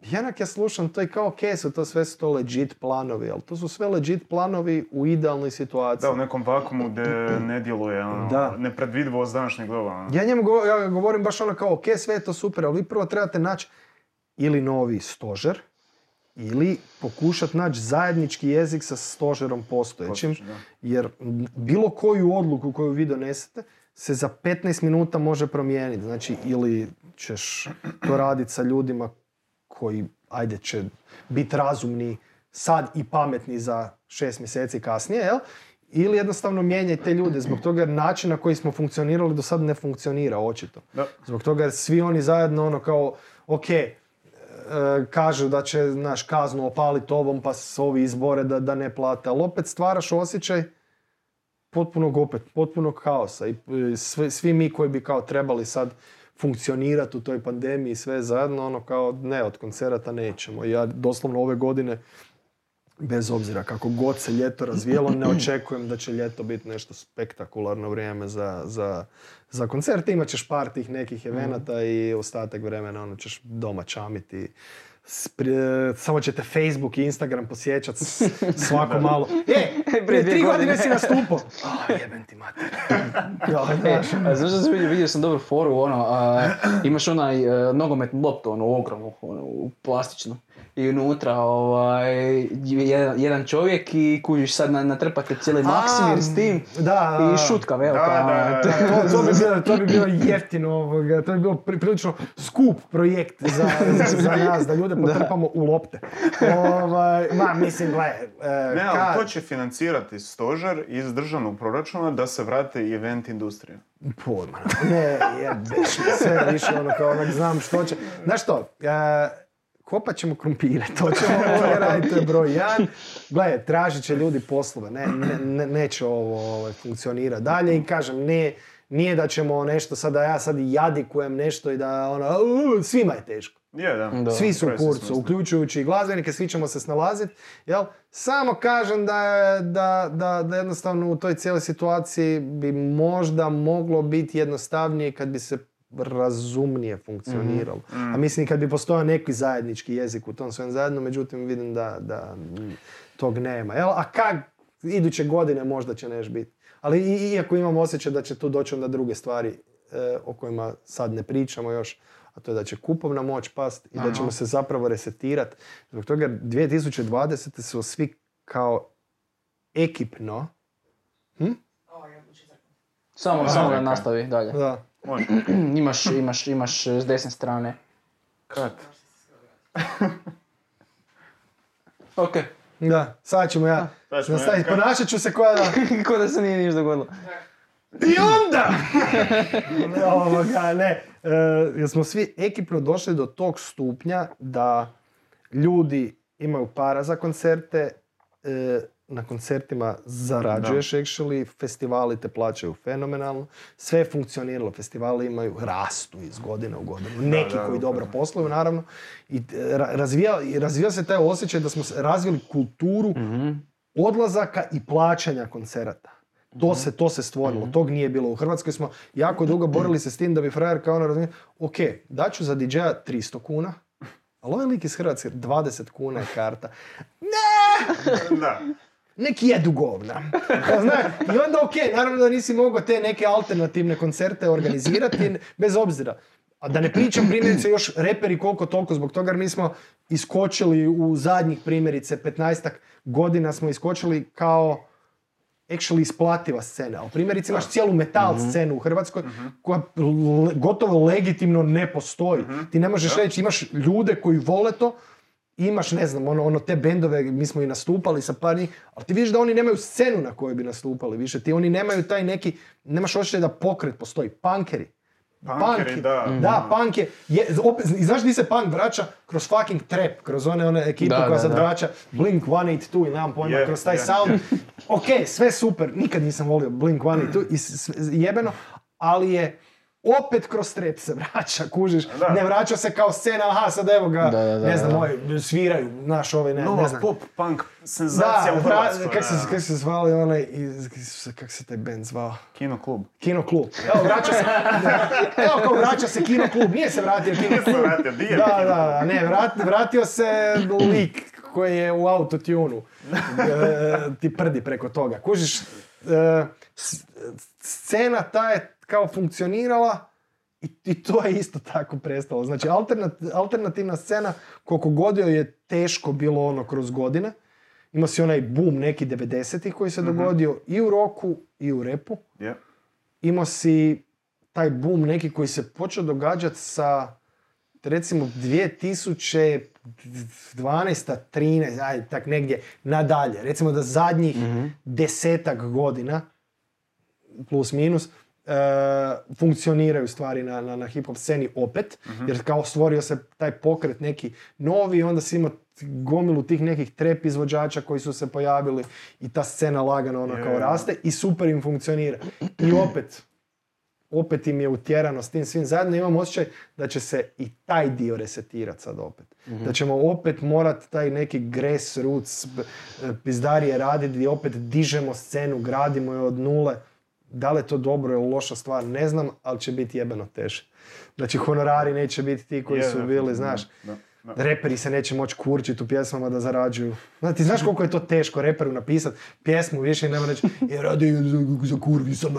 Janak ja slušam, to je kao ok, su to sve su to legit planovi, ali to su sve legit planovi u idealnoj situaciji. Da, u nekom vakumu gdje ne djeluje, ono, Da. nepredvidivost današnjeg doba. ono. Ja njemu go- ja govorim baš ono kao, ok, sve je to super, ali vi prvo trebate naći ili novi stožer, ili pokušat naći zajednički jezik sa stožerom postojećim, jer bilo koju odluku koju vi donesete se za 15 minuta može promijeniti. Znači, ili ćeš to raditi sa ljudima koji, ajde, će biti razumni sad i pametni za šest mjeseci kasnije, jel? Ili jednostavno mijenjaj te ljude zbog toga jer način na koji smo funkcionirali do sad ne funkcionira očito. Zbog toga jer svi oni zajedno ono kao, ok, kažu da će naš kaznu opaliti ovom pa se ovi izbore da, da ne plate, ali opet stvaraš osjećaj potpunog opet, potpunog kaosa i e, sve, svi mi koji bi kao trebali sad funkcionirati u toj pandemiji sve zajedno, ono kao ne, od koncerata nećemo. Ja doslovno ove godine bez obzira kako god se ljeto razvijelo, ne očekujem da će ljeto biti nešto spektakularno vrijeme za, za, za koncerte. Imat ćeš par tih nekih evenata i ostatak vremena ono ćeš doma čamiti. S- prije- samo ćete Facebook i Instagram posjećat s- svako malo. E, prije tri godine si nastupao. A, jebem ti mater. E, znaš, a sam vidio, vidio sam dobru foru, ono, a, imaš onaj e, nogometnu loptu, ono, ogromnu, ono, u plastičnu. I unutra, ovaj, jedan, jedan čovjek i kužiš sad na, natrpate cijeli Maksimir s tim da, i šutka velika. Da, da, da, to- da. To, bi bilo, to bi bilo jeftino, ovoga, to bi bilo pri- prilično skup projekt za, za, za nas, da ljude potrpamo u lopte. Ovaj, ma, mislim, gle, e, Ne, kad- ali to će financirati stožer iz državnog proračuna da se vrate i event industrija. Pojma. Ne, jebeš me sve više ono kao onak znam što će. Znaš što, e, kopat ćemo krumpire, to ćemo ovdje raditi, to je broj jedan. Gledaj, tražit će ljudi poslove, ne, ne, ne- neće ovo ovaj, funkcionirati dalje i kažem, ne, nije da ćemo nešto sad, da ja sad jadikujem nešto i da ono, "U, svima je teško. Je, da. Da. Svi su u kurcu, uključujući i glazbenike, svi ćemo se snalaziti, jel? Samo kažem da, je- da, da, da jednostavno u toj cijeloj situaciji bi možda moglo biti jednostavnije kad bi se razumnije funkcioniralo. A mislim kad bi postojao neki zajednički jezik u tom svem zajedno, međutim vidim da, da tog nema. Jel? A kak iduće godine možda će neš biti. Ali i- iako imam osjećaj da će tu doći onda druge stvari e, o kojima sad ne pričamo još, a to je da će kupovna moć past i da ćemo se zapravo resetirati. Zbog toga jer 2020. su svi kao ekipno, Samo, samo da nastavi dalje. da, Može. imaš, imaš, imaš s desne strane. Kad? Ok. da, sad ćemo ja Sad ćemo ja- ponašat ću se koja da... Ko da se nije ništa dogodilo. I onda! ne, ovoga, ne. E, jer smo svi ekipno došli do tog stupnja da ljudi imaju para za koncerte, e, na koncertima zarađuješ actually, festivali te plaćaju fenomenalno, sve je funkcioniralo, festivali imaju, rastu iz godine u godinu, neki da, koji upravo. dobro posluju naravno, i e, ra- razvija, razvija se taj osjećaj da smo razvili kulturu odlazaka i plaćanja koncerata. To se, to se stvorilo, tog nije bilo. U Hrvatskoj smo jako dugo borili se s tim da bi frajer kao ono razumije, ok, daću za DJ-a 300 kuna, ali ovaj lik iz Hrvatske 20 kuna je karta. Da. Neki jedu govna. Znaš, I onda ok, naravno da nisi mogao te neke alternativne koncerte organizirati, bez obzira. A da ne pričam primjerice još reperi koliko toliko zbog toga jer mi smo iskočili u zadnjih primjerice 15 godina smo iskočili kao actually isplativa scena. Ali primjerice imaš cijelu metal scenu u Hrvatskoj koja le- gotovo legitimno ne postoji. Ti ne možeš reći, imaš ljude koji vole to, imaš, ne znam, ono, ono te bendove, mi smo i nastupali sa par njih, ali ti vidiš da oni nemaju scenu na kojoj bi nastupali više. Ti oni nemaju taj neki, nemaš osjećaj da pokret postoji. Punkeri. Punkeri, punk, da. da, punk je, je opet, i znaš di se punk vraća? Kroz fucking trap, kroz one, one ekipe koja da, sad da. vraća Blink-182 ili nemam pojma, Je, kroz taj sound. ok, sve super, nikad nisam volio Blink-182 i s- s- jebeno, ali je opet kroz trap se vraća, kužiš. Da. Ne vraća se kao scena, aha, sad evo ga, Da, da, da, ne znam, da. ovaj, sviraju, znaš, ovaj, ne, Nova ne znam. pop punk senzacija Da, u Hrvatskoj. kak se, kak se zvali onaj, kak se taj band zvao? Kino klub. Kino klub. Evo, vraća se, evo kao vraća se Kino klub, nije se vratio Kino Nije se klub. vratio, di je Da, da, da, ne, vrat- vratio se lik koji je u autotunu. E, ti prdi preko toga. Kužiš, e, scena ta je kao funkcionirala i, i to je isto tako prestalo. Znači, alternat- alternativna scena, koliko god joj je teško bilo ono kroz godine, ima si onaj boom neki 90-ih koji se dogodio i u roku i u repu Je. imao si taj boom neki koji se počeo događati sa recimo 2012. 13, ajde tak negdje nadalje. Recimo da zadnjih desetak godina, plus minus, e, funkcioniraju stvari na, na, na hip hop sceni opet, jer kao stvorio se taj pokret neki novi, onda si imao gomilu tih nekih trep izvođača koji su se pojavili i ta scena lagano ono kao raste i super im funkcionira. I opet, opet im je utjerano s tim svim zajedno. Imam osjećaj da će se i taj dio resetirati sad opet. Da ćemo opet morat taj neki grassroots e, pizdarije raditi gdje opet dižemo scenu, gradimo je od nule. Da li je to dobro ili loša stvar, ne znam, ali će biti jebeno teže. Znači honorari neće biti ti koji Je, su bili, znaš. da, da. Reperi se neće moći kurčiti u pjesmama da zarađuju. Znači, ti znaš koliko je to teško reperu napisat pjesmu više i nema reći je radi za, za kurvi sam.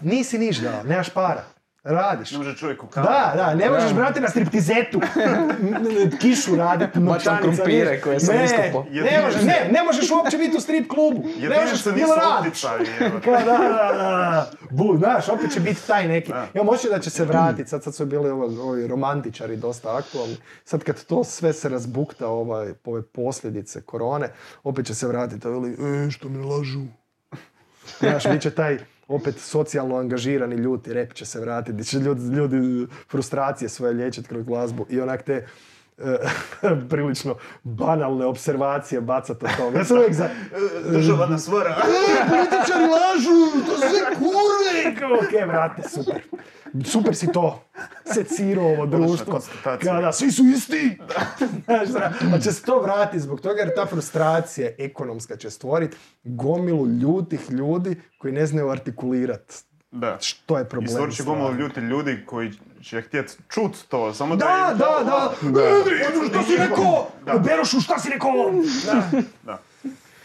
Nisi niš dao, nemaš para. Radiš. Ne može čovjek u kavu. Da, da, ne možeš, brate, na striptizetu kišu raditi, novčanica, krumpire niš. koje sam ne, iskopao. ne, možeš, ne, ne možeš uopće biti u strip klubu. Ne možeš, ili radiš. Kao, da, da, da. Bu, znaš, opet će biti taj neki. Da. Imam osjećaj da će se vratiti, sad, sad su bili ovi, ovi romantičari dosta aktualni. Sad kad to sve se razbukta, ovaj, ove posljedice korone, opet će se vratiti, veli, e, što mi lažu. Znaš, bit će taj opet socijalno angažirani ljuti rep će se vratiti, će ljudi, ljudi frustracije svoje liječiti kroz glazbu i onak te prilično banalne observacije bacati od toga. Ja sam uvijek za... Država nas vara. E, političari lažu, to su sve kurve! Ok, vrate, super. Super si to secirao ovo društvo. Kada svi su isti. Znaš, zna, ali će se to vratiti zbog toga jer ta frustracija ekonomska će stvoriti gomilu ljutih ljudi koji ne znaju artikulirati Da. što je I problem. stvorit će gomilu ljuti ljudi koji će htjet čut to, samo da... Da, im- da, da. E, Što si rekao? Da. Berošu, šta si rekao? Da. Da.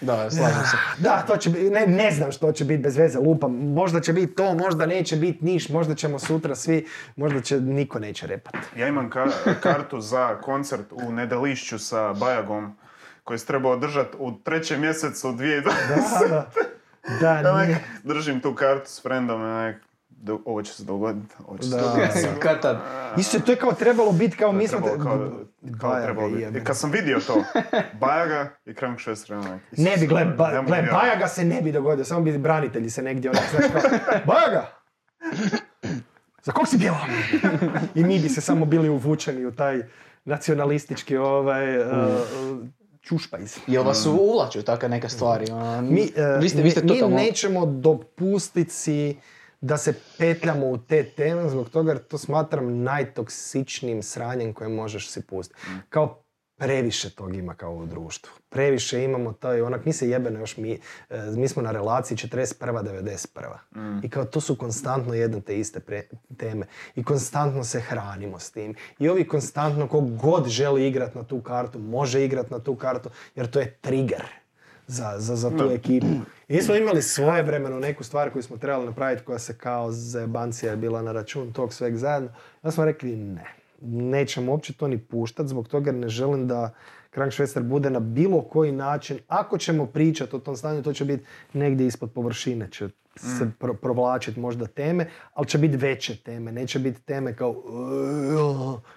Da, slažem se. Da, to će biti, ne, ne znam što će biti bez veze, lupam. Možda će biti to, možda neće biti niš, možda ćemo sutra svi, možda će, niko neće repat. Ja imam ka- kartu za koncert u Nedelišću sa Bajagom koji se treba održati u trećem mjesecu 2020. Da, da. Da, nije. držim tu kartu s friendom onak, do- ovo će se dogoditi, ovo će se Da. dogoditi. Kad tad? Isto to je kao trebalo biti kao mi smo... Kao, kao trebalo biti. kad sam vidio to, Bajaga i Krank Šestre, onak, Ne bi, gle, ba, gle. Bajaga se ne bi dogodio, samo bi branitelji se negdje onak, znaš kao, Bajaga! Za kog si pjevao? I mi bi se samo bili uvučeni u taj nacionalistički ovaj, uh, čušpajz. Jel vas uvlaču takve neke stvari? ono, Mi, uh, vi ste, vi ste mi- mi nećemo dopustiti si da se petljamo u te teme zbog toga jer to smatram najtoksičnijim sranjem koje možeš si pustiti. Kao previše tog ima kao u društvu. Previše imamo taj, onak, mi se jebeno još mi, e, mi smo na relaciji 41-91. I kao to su konstantno jedne te iste pre- teme. I konstantno se hranimo s tim. I ovi konstantno, kog god želi igrat na tu kartu, može igrat na tu kartu, jer to je trigger za, za, za tu ekipu. I mi smo imali svoje vremeno neku stvar koju smo trebali napraviti koja se kao zebancija je bila na račun tog sveg zajedno. Ja smo rekli ne, nećemo uopće to ni puštati zbog toga jer ne želim da Krankšvester bude na bilo koji način, ako ćemo pričati o tom stanju, to će biti negdje ispod površine, će se pro, provlačiti možda teme, ali će biti veće teme, neće biti teme kao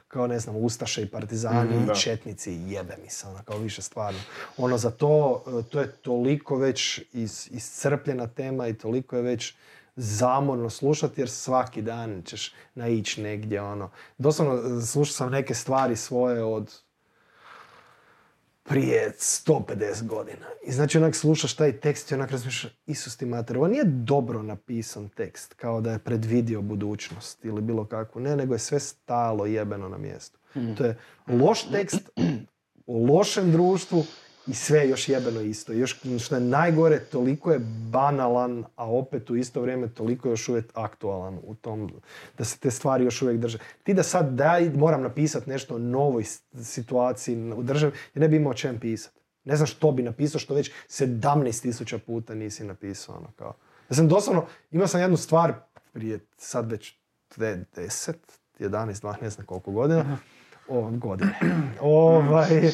kao ne znam, Ustaše i Partizani da. i Četnici, jebe mi se, ono, kao više stvarno. Ono, za to, e, to je toliko već is, iscrpljena tema i toliko je već zamorno slušati jer svaki dan ćeš naići negdje ono. Doslovno slušao sam neke stvari svoje od prije 150 godina. I znači onak slušaš taj tekst i onak razmišljaš, Isus ti mater, ovo nije dobro napisan tekst, kao da je predvidio budućnost ili bilo kakvu. Ne, nego je sve stalo jebeno na mjestu. To je loš tekst u lošem društvu i sve je još jebeno isto. Još što je najgore, toliko je banalan, a opet u isto vrijeme toliko je još uvijek aktualan u tom, da se te stvari još uvijek drže. Ti da sad daj, moram napisati nešto o novoj situaciji u državi, ja ne bi imao čem pisati. Ne znam što bi napisao, što već 17.000 puta nisi napisao. Ono, kao. Ja sam doslovno, imao sam jednu stvar prije sad već dve- 10, 11, 12, ne znam koliko godina, o, godine, ovaj, e,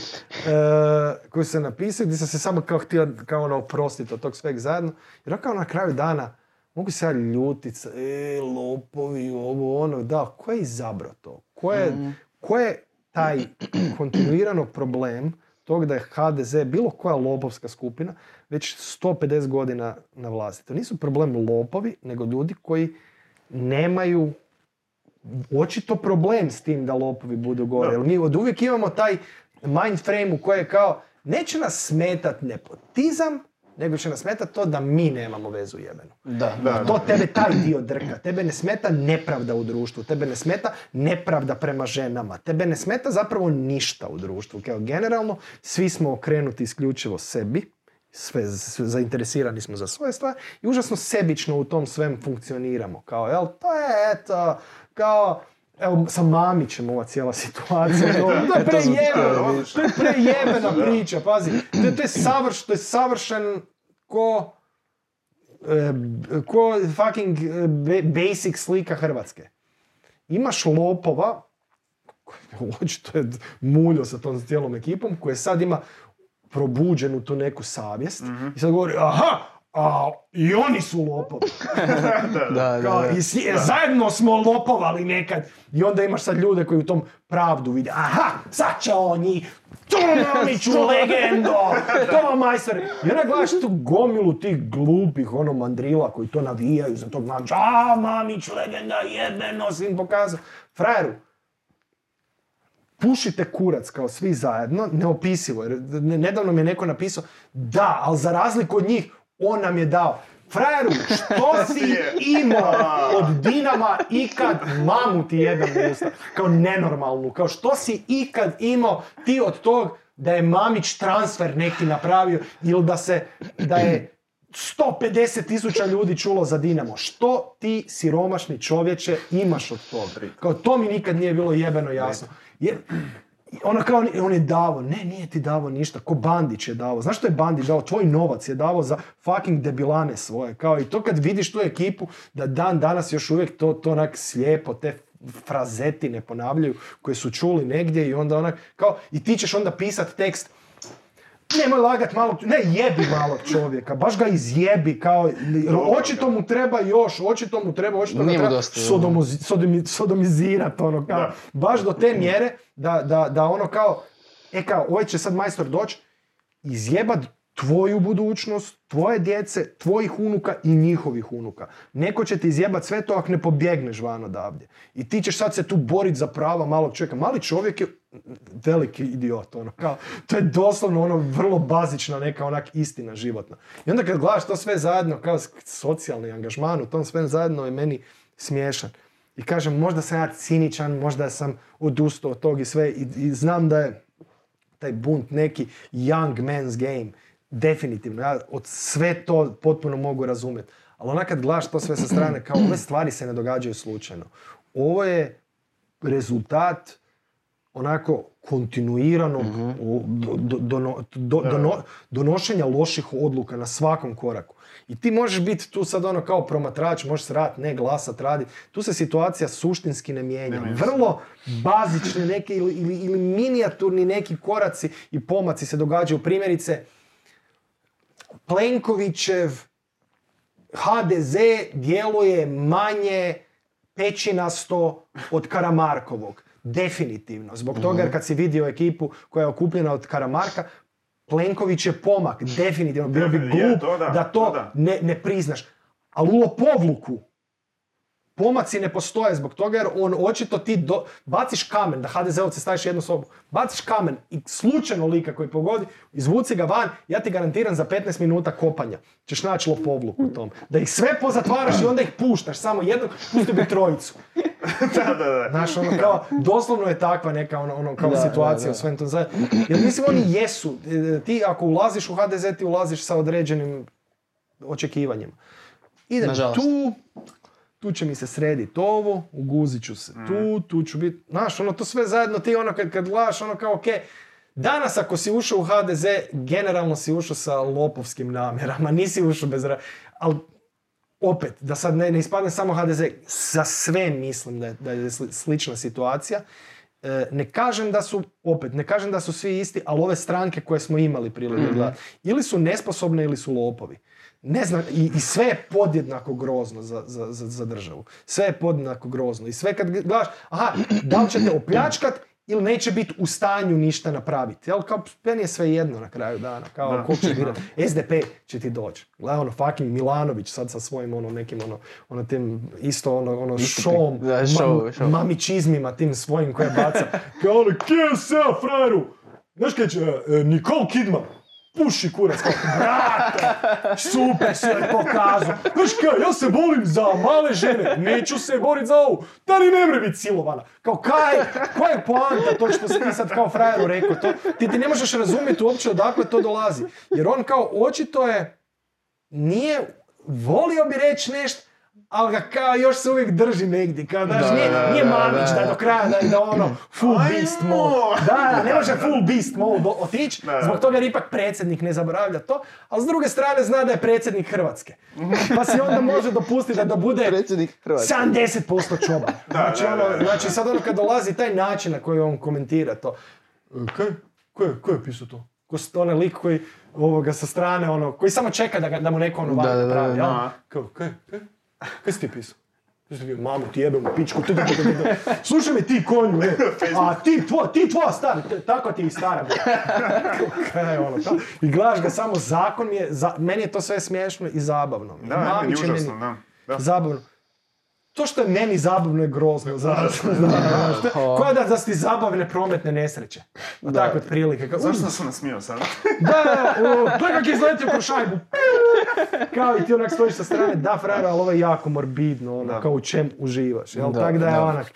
koju sam napisao gdje sam se samo kao htio kao ono oprostiti od tog sveg zajedno. Jer kao na kraju dana mogu se ja ljutit, e, lopovi, ovo, ono, da, ko je izabrao to? Ko je, ko je taj kontinuirano problem tog da je HDZ, bilo koja lopovska skupina, već 150 godina na vlasti. To nisu problem lopovi, nego ljudi koji nemaju očito problem s tim da lopovi budu gore. Jer mi od uvijek imamo taj mind frame u koje je kao, neće nas smetat nepotizam, nego će nas smetat to da mi nemamo vezu jebenu. Da. Da, To tebe taj dio drka. Tebe ne smeta nepravda u društvu. Tebe ne smeta nepravda prema ženama. Tebe ne smeta zapravo ništa u društvu. Kao generalno, svi smo okrenuti isključivo sebi. Sve, sve- zainteresirani smo za svoje stvari i užasno sebično u tom svem funkcioniramo. Kao, jel, to je, eto, kao, evo, sa Mamićem ova cijela situacija. To, to je E, to reći. to je prejebena priča, pazi. To je, to je, savrš, to je savršen ko e, ko fucking e, ba- basic slika Hrvatske. Imaš lopova, koji očito je muljo sa tom cijelom ekipom, koji sad ima probuđenu tu neku savjest i sad govori, aha, a i oni su lopovi. Da, da, da. i svi- zajedno smo lopovali nekad. I onda imaš sad ljude koji u tom pravdu vide, aha, sad će on njih, to Mamiću, legendo, to majstor. I onda gledaš tu gomilu tih glupih ono mandrila koji to navijaju za tog Mamića, a Mamić, legenda, jebeno si im pokazao. Frajeru, pušite kurac kao svi zajedno, neopisivo. Jer ne- nedavno mi je neko napisao, da, ali za razliku od njih, on nam je dao. Frajeru, što si imao od Dinama ikad mamu ti jedan usta? Kao nenormalnu. Kao što si ikad imao ti od tog da je Mamić transfer neki napravio ili da se, da je 150 tisuća ljudi čulo za Dinamo. Što ti siromašni čovječe imaš od toga? Kao to mi nikad nije bilo jebeno jasno. Jer, ona kao, on- je davo, ne, nije ti davo ništa, ko Bandić je davo. Znaš što je Bandić dao? Tvoj novac je davo za fucking debilane svoje. Kao i to kad vidiš tu ekipu, da dan danas još uvijek to, to onak slijepo, te frazetine ponavljaju koje su čuli negdje i onda onak, kao, i ti ćeš onda pisat tekst, Nemoj lagat malog, ne jebi malog čovjeka, baš ga izjebi kao, očito mu treba još, očito mu treba, očito mu treba dosta, da. sodomozi- sodomi- sodomizirat, ono kao, baš do te mjere da, da, da ono kao, e kao, ovaj će sad majstor doći, izjebat tvoju budućnost, tvoje djece, tvojih unuka i njihovih unuka. Neko će ti izjebat sve to ako ne pobjegneš van odavdje. I ti ćeš sad se tu boriti za prava malog čovjeka. Mali čovjek je veliki idiot, ono, kao, to je doslovno ono vrlo bazična neka onak istina životna. I onda kad gledaš to sve zajedno, kao socijalni angažman u tom sve zajedno je meni smiješan. I kažem, možda sam ja ciničan, možda sam odustao od tog i sve i, i znam da je taj bunt neki young man's game. Definitivno, ja od sve to potpuno mogu razumjeti. Ali onak kad gledaš to sve sa strane, kao ove stvari se ne događaju slučajno. Ovo je rezultat onako kontinuiranog donošenja loših odluka na svakom koraku. I ti možeš biti tu sad ono kao promatrač, možeš se rad, ne glasat, radi. Tu se situacija suštinski ne mijenja. Vrlo bazične neke ili, ili, ili minijaturni neki koraci i pomaci se događaju. Primjerice, Plenkovićev HDZ djeluje manje pećinasto od Karamarkovog. Definitivno. Zbog toga jer kad si vidio ekipu koja je okupljena od Karamarka, Plenković je pomak. Definitivno. Bilo bi glup da, to ne, ne priznaš. Ali u lopovluku pomaci ne postoje zbog toga jer on očito ti do- baciš kamen, da HDZ-ovce staviš jednu sobu, baciš kamen i slučajno lika koji pogodi, izvuci ga van, ja ti garantiram za 15 minuta kopanja ćeš naći lopovluk u tom. Da ih sve pozatvaraš i onda ih puštaš, samo jednog, pusti bi trojicu. da, da, da. Znaš, ono kao, doslovno je takva neka ono, ono kao Da, situacija da, da. u svem tom zajedno. Jer mislim, oni jesu. E, Ti ako ulaziš u HDZ, ti ulaziš sa određenim očekivanjima. Idem Nažalost. tu, tu će mi se srediti ovo, uguzit ću se tu, tu ću biti, znaš, ono to sve zajedno ti ono kad, kad gledaš ono kao, ok, danas ako si ušao u HDZ, generalno si ušao sa lopovskim namjerama, nisi ušao bez ra... Ali opet, da sad ne, ne ispadne samo HDZ, za sve mislim da je, da je sli- slična situacija. E, ne kažem da su, opet, ne kažem da su svi isti, ali ove stranke koje smo imali prilike gledati, ili su nesposobne ili su lopovi. Ne znam, i, i sve je podjednako grozno za, za, za, za državu. Sve je podjednako grozno. I sve kad gledaš, aha, da li ćete opljačkat ili neće biti u stanju ništa napraviti. Jel, kao, meni je sve jedno na kraju dana. Kao, Da. kog će birat. SDP će ti doći. Gledaj ono fucking Milanović sad sa svojim ono nekim ono, ono tim isto ono, ono šovom, Da, show, show. mamičizmima tim svojim koje baca. Kao ono, kje se frajeru? Znaš kaj će, e, Nicole Kidman, puši kurac, kao, brate, super si joj pokazao. Znaš kaj, ja se borim za male žene, neću se borit za ovu, da ni ne mre biti silovana. Kao, kaj, koja je poanta to što si ti sad kao frajeru rekao, to, ti, ti ne možeš razumjeti uopće odakle to dolazi. Jer on kao, očito je, nije, volio bi reći nešto, ali ga kao još se uvijek drži negdje, kao znaš, Da, nije, da, nije da, Mamić da, da. do kraja da, da ono full Ajmo! beast mode. Da, da, ne može full beast mode otići, zbog toga jer ipak predsjednik ne zaboravlja to, ali s druge strane zna da je predsjednik Hrvatske. Pa si onda može dopustiti da, da bude Predsjednik Hrvatske. 70% čoban. Znači, da, ono, znači sad ono kad dolazi taj način na koji on komentira to, "E, kaj, ko je, ko je pisao to? Ko s- onaj lik koji ovoga sa strane, ono, koji samo čeka da, ga, da mu neko ono Da, van da, da, napravi, jel? da. Kao, kaj, kaj? Kaj si ti pisao? Kaj si ti, mamu ti jebem u pičku. Slušaj me ti konju, e. a ti tvoja, ti tvoja stara, tako ti i stara. Kaj, ono, to. I gledaš ga samo zakon mi je, za, meni je to sve smiješno i zabavno. Da, meni je užasno, da. Zabavno. To što je meni zabavno je grozno. Znaš, znaš, to- Ko da, da ti zabavne prometne nesreće. Da. Tako otprilike. Kao, Zašto sam nasmio sad? da, o, gledaj kak je izletio kroz šajbu. Kao i ti onak stojiš sa strane, da frajer, ali ovo je jako morbidno, ono, Da. kao u čem uživaš, jel? Da, Tako da je da. onak,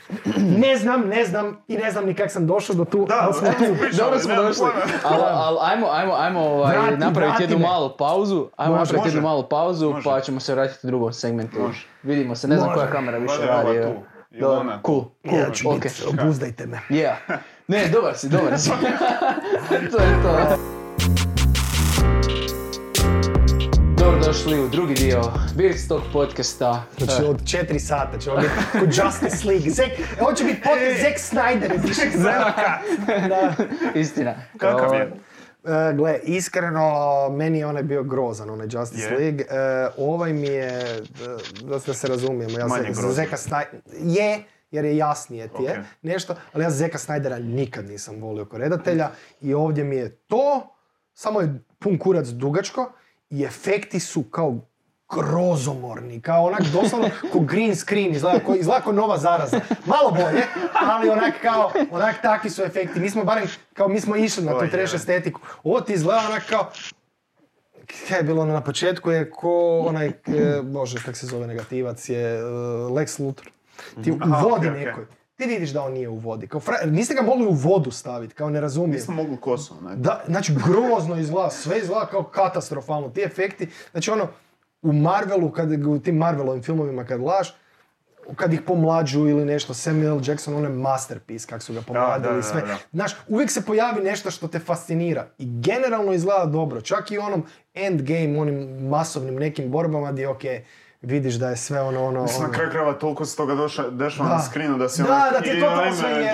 ne znam, ne znam i ne znam ni kak sam došao do tu, Da, ali smo tu. Dobro smo došli. Ali al, ajmo, ajmo, ajmo ovaj, Vrati, napraviti vrati jednu me. malu pauzu. Ajmo Može. napraviti jednu malu pauzu, Može. pa ćemo se vratiti u drugom segmentu. Vidimo se, ne znam koja kamera više Valjda je ova radi. Dobro, ona. Cool, cool, Ja ću ok. bit, obuzdajte me. Yeah. Ne, dobar si, dobar si. to je to. Dobrodošli u drugi dio Birds Talk podcasta. Znači od četiri sata će ovo biti kod Justice League. Zek, ovo će biti podcast Zack Snyder. Da. Istina. Kakav je? E, gle, iskreno, meni je onaj bio grozan, onaj Justice Je? League. E, ovaj mi je, da, da se razumijemo, ja Manje. Zeka Snyder, je, jer je jasnije ti je Ok. nešto, ali ja Zeka Snydera nikad nisam volio kao redatelja i ovdje mi je to, samo je pun kurac dugačko i efekti su kao grozomorni, kao onak doslovno ko green screen, izgleda ko, izgleda ko nova zaraza. Malo bolje, ali onak kao, onak takvi su efekti. Mi smo barem, kao mi smo išli na tu trash je. estetiku. Ovo ti izgleda onak kao, kaj je bilo ono na početku je ko onaj, e, bože, kak se zove negativac, je e, Lex Luthor. Ti u Mhm. Aha, vodi okej, okej. nekoj. Ti vidiš da on nije u vodi. Kao fra- niste ga mogli u vodu staviti, kao ne razumijem. Nisam mogu kosu, ne? Da, znači grozno izgleda, sve izgleda kao katastrofalno. Ti efekti, znači ono, u Marvelu, kad, u tim Marvelovim filmovima kad gledaš, kad ih pomlađu ili nešto, Samuel L. Jackson, on je masterpiece, kak su ga pomladili i sve. da, da. Znaš, uvijek se pojavi nešto što te fascinira i generalno izgleda dobro. Čak i onom endgame, onim masovnim nekim borbama gdje, ok, vidiš da je sve ono, ono, Mislim, na ono- kraju krajeva toliko se toga došla, dešava Da. na skrinu da si Da, onak, da ti je totalno "Joj, sve me,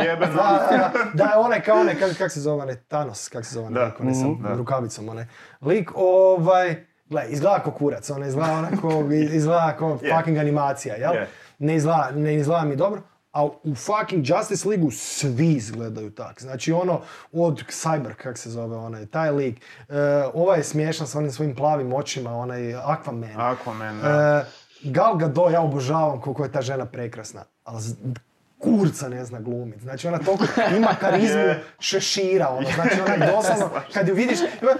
jebeno." Da, da, je onaj kao onaj, kak, kak se zove onaj Thanos, kak se zove onaj, Da. lik, onaj sa Mhm. Da. rukavicom, onaj lik, ovaj, gle, izgleda kao kurac, on izgleda onako, izgleda kao Je. fucking animacija, jel? Je. Ne izgleda, ne izgleda mi dobro, a u fucking Justice League svi izgledaju tak. Znači ono, od Cyber, kak se zove onaj, taj lik, e, ovaj je smiješan sa onim svojim plavim očima, onaj Aquaman. Aquaman, da. E, Gal Gadot, ja obožavam koliko je ta žena prekrasna, ali kurca ne zna glumit. Znači ona toliko ima karizmu šešira, ono, znači ona doslovno, kad ju vidiš, ima-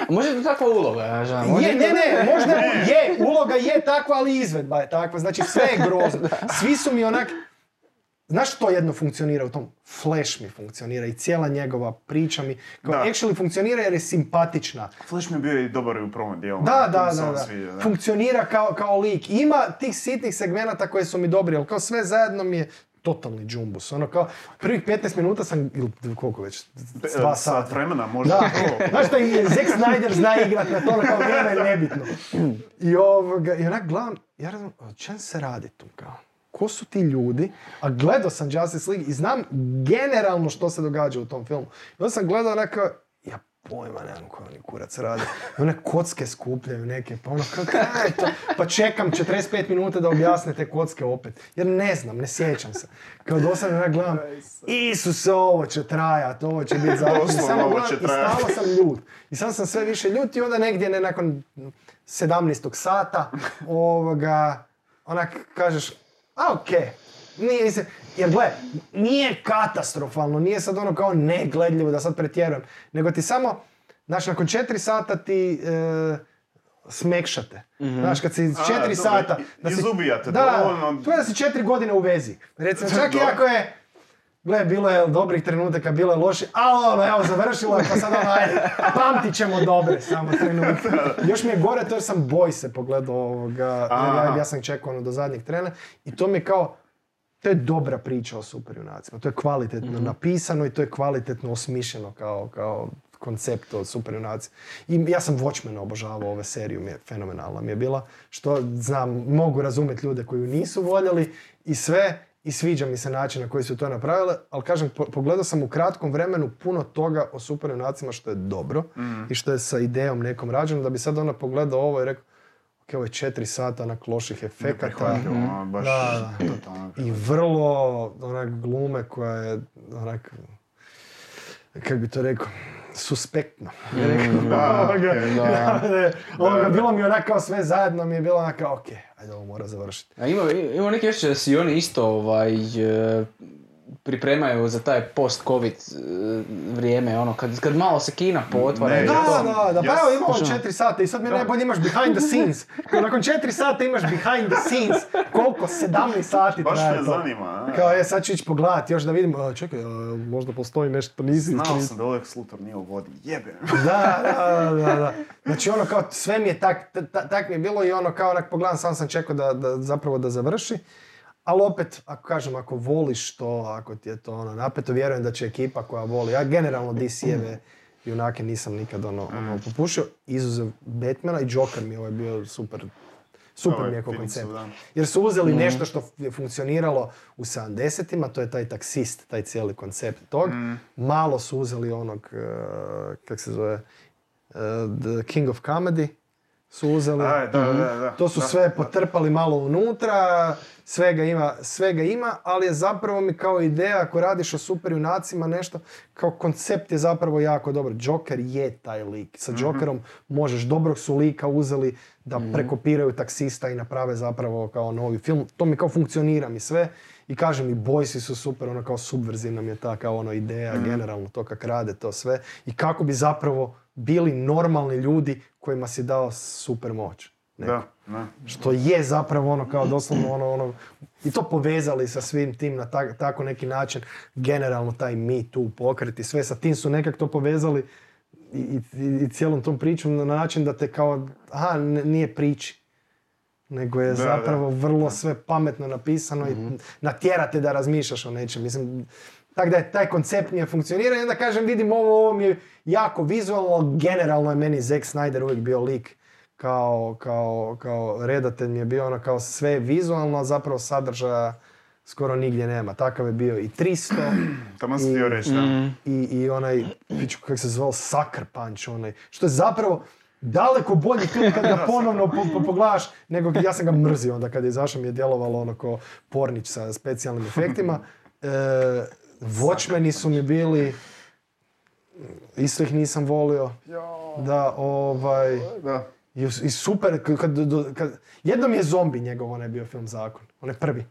A Može to takva uloga, ja je, ne, ne, možda je, uloga je takva, ali izvedba je takva, znači sve je grozno. Svi su mi onak, Znaš što jedno funkcionira u tom? Flash mi funkcionira i cijela njegova priča mi kao Da. actually funkcionira jer je simpatična. Flash mi je bio i dobar i u prvom dijelu. Da, To da, da, da. sviđa, da. Funkcionira kao, kao lik. Ima tih sitnih segmenata koji su mi dobri, ali kao sve zajedno mi je totalni džumbus. Ono kao, prvih 15 minuta sam, ili koliko već, dva Sat sata. vremena možda. Da, znaš šta, i Zack Snyder zna igrat na to, kao vrijeme je nebitno. I, ovoga, i onak gledam, ja razumijem, o čem se radi tu kao? Ko su ti ljudi? A gledao sam Justice League i znam generalno što se događa u tom filmu. I onda sam gledao onako, ja pojma nemam koji oni kurac rade. I one kocke skupljaju neke, pa ono kako je to? Pa čekam 45 minuta da objasne te kocke opet. Jer ne znam, ne sjećam se. Kao doslovno onak gledam, Isuse, ovo će trajat, ovo će biti. I Doslovno samo ovo gledam će i trajat. stalno sam ljut. I sam sam sve više ljut i onda negdje ne nakon 17. sata ovoga, onak kažeš, a okej, nije se, jer gle, nije katastrofalno, nije sad ono kao negledljivo da sad pretjerujem, nego ti samo, znaš, nakon 4 sata ti e, smekšate. Znaš, kad si 4 A, dobro, sata... i- Da izubijate da, dovoljno. to je da si 4 godine u vezi. Recimo, čak i Dobro. ako je, Gle, bilo je dobrih trenutaka, bilo je loši, ali ono, evo, završilo je, pa sad ono, ajde, pamtit ćemo dobre, samo trenutke. Još mi je gore to jer sam boj se pogledao ovoga, ja, sam čekao ono do zadnjeg trena i to mi je kao, to je dobra priča o superjunacima, to je kvalitetno napisano i to je kvalitetno osmišljeno kao, kao koncept o superjunacima. I ja sam Watchmen obožavao ove seriju, mi je fenomenalna mi je bila, što znam, mogu razumjeti ljude koji ju nisu voljeli i sve, i sviđa mi se način na koji su to napravile, ali kažem, po- pogledao sam u kratkom vremenu puno toga o superjunacima što je dobro i što je sa idejom nekom rađeno, da bi sad ona pogledao ovo i rekao, ok, ovo je četiri sata onak loših efekata. Ono, baš Da, da. I vrlo onak glume koja je onak, kak bi to rekao, suspektno. Ja rekao, da, ovoga, okej. da, ne, ovoga, bilo mi onak kao sve zajedno mi je bilo onak kao, ok, ajde ovo mora završiti. A ima, ima neki osjećaj da si oni isto ovaj, e, pripremaju za taj post-covid e, vrijeme, ono, kad, kad malo se kina pootvara. I Da, to. da, da, pa ja evo imamo četiri sata i sad mi je najbolje imaš behind the scenes. Kao nakon četiri sata imaš behind the scenes. Koliko? 17 sati Baš traje me to. zanima, a. Kao je, sad ću ići pogledat još da vidim, čekaj, možda postoji nešto, nisi Znao sam da Lex Luthor nije u vodi. Jebe. Da, da, da, da. Znači ono kao sve mi je tak, ta- tak mi je bilo i ono kao onak pogledam, sam sam čekao da, da zapravo da završi. Ali opet, ako kažem, ako voliš to, ako ti je to ono napeto, vjerujem da će ekipa koja voli. Ja generalno DC-eve junake nisam nikad ono, ono popušio. Izuzev Batmana i Joker mi je ovaj bio super. Super Ovaj mi je koncept. da. Jer su uzeli nešto što je funkcioniralo u 70-ima, to je taj taksist, taj cijeli koncept tog. Malo su uzeli onog, uh, kak se zove, uh, The King of Comedy su uzeli. Aj, da, da, da. To su Da. sve potrpali malo unutra, svega ima, svega ima, ali je zapravo mi kao ideja ako radiš o superjunacima nešto, kao koncept je zapravo jako dobar. Joker je taj lik. Sa Jokerom možeš, dobrog su lika uzeli da prekopiraju taksista i naprave zapravo kao novi film. To mi kao funkcionira mi sve. I kažem i Boysi su super, ono kao subverzivna mi je ta kao ono ideja, generalno to kak rade to sve. I kako bi zapravo bili normalni ljudi kojima si dao super moć. Da, da. Što je zapravo ono kao doslovno ono, ono i to povezali sa svim tim na tak- tako neki način, generalno taj Me Too pokret i sve sa tim su nekak to povezali i, i, i cijelom tom pričom na način da te kao, aha, n- nije priči. Nego je Da, zapravo vrlo sve pametno napisano i natjerate da razmišljaš o nečem. Mislim, tako da je taj koncept nije funkcionira i onda kažem, vidim ovo, ovo mi je jako vizualno, generalno je meni Zack Snyder uvijek bio lik kao, kao, kao redatelj mi je bio ono kao sve vizualno, a zapravo sadržaja skoro nigdje nema. Takav je bio i 300 Tamo sam htio reći, da. i, i onaj, piću, kako se zvao, Sucker Punch, onaj, što je zapravo daleko bolji film kad ga ponovno po, po- pogledaš, nego ja sam ga mrzio onda kad je izašao mi je djelovalo ono ko pornić sa specijalnim efektima. E, Watchmeni su mi bili, isto ih nisam volio. Da, ovaj... Da. I, i super, kad, kad, jednom je zombi njegov onaj bio film Zakon, onaj prvi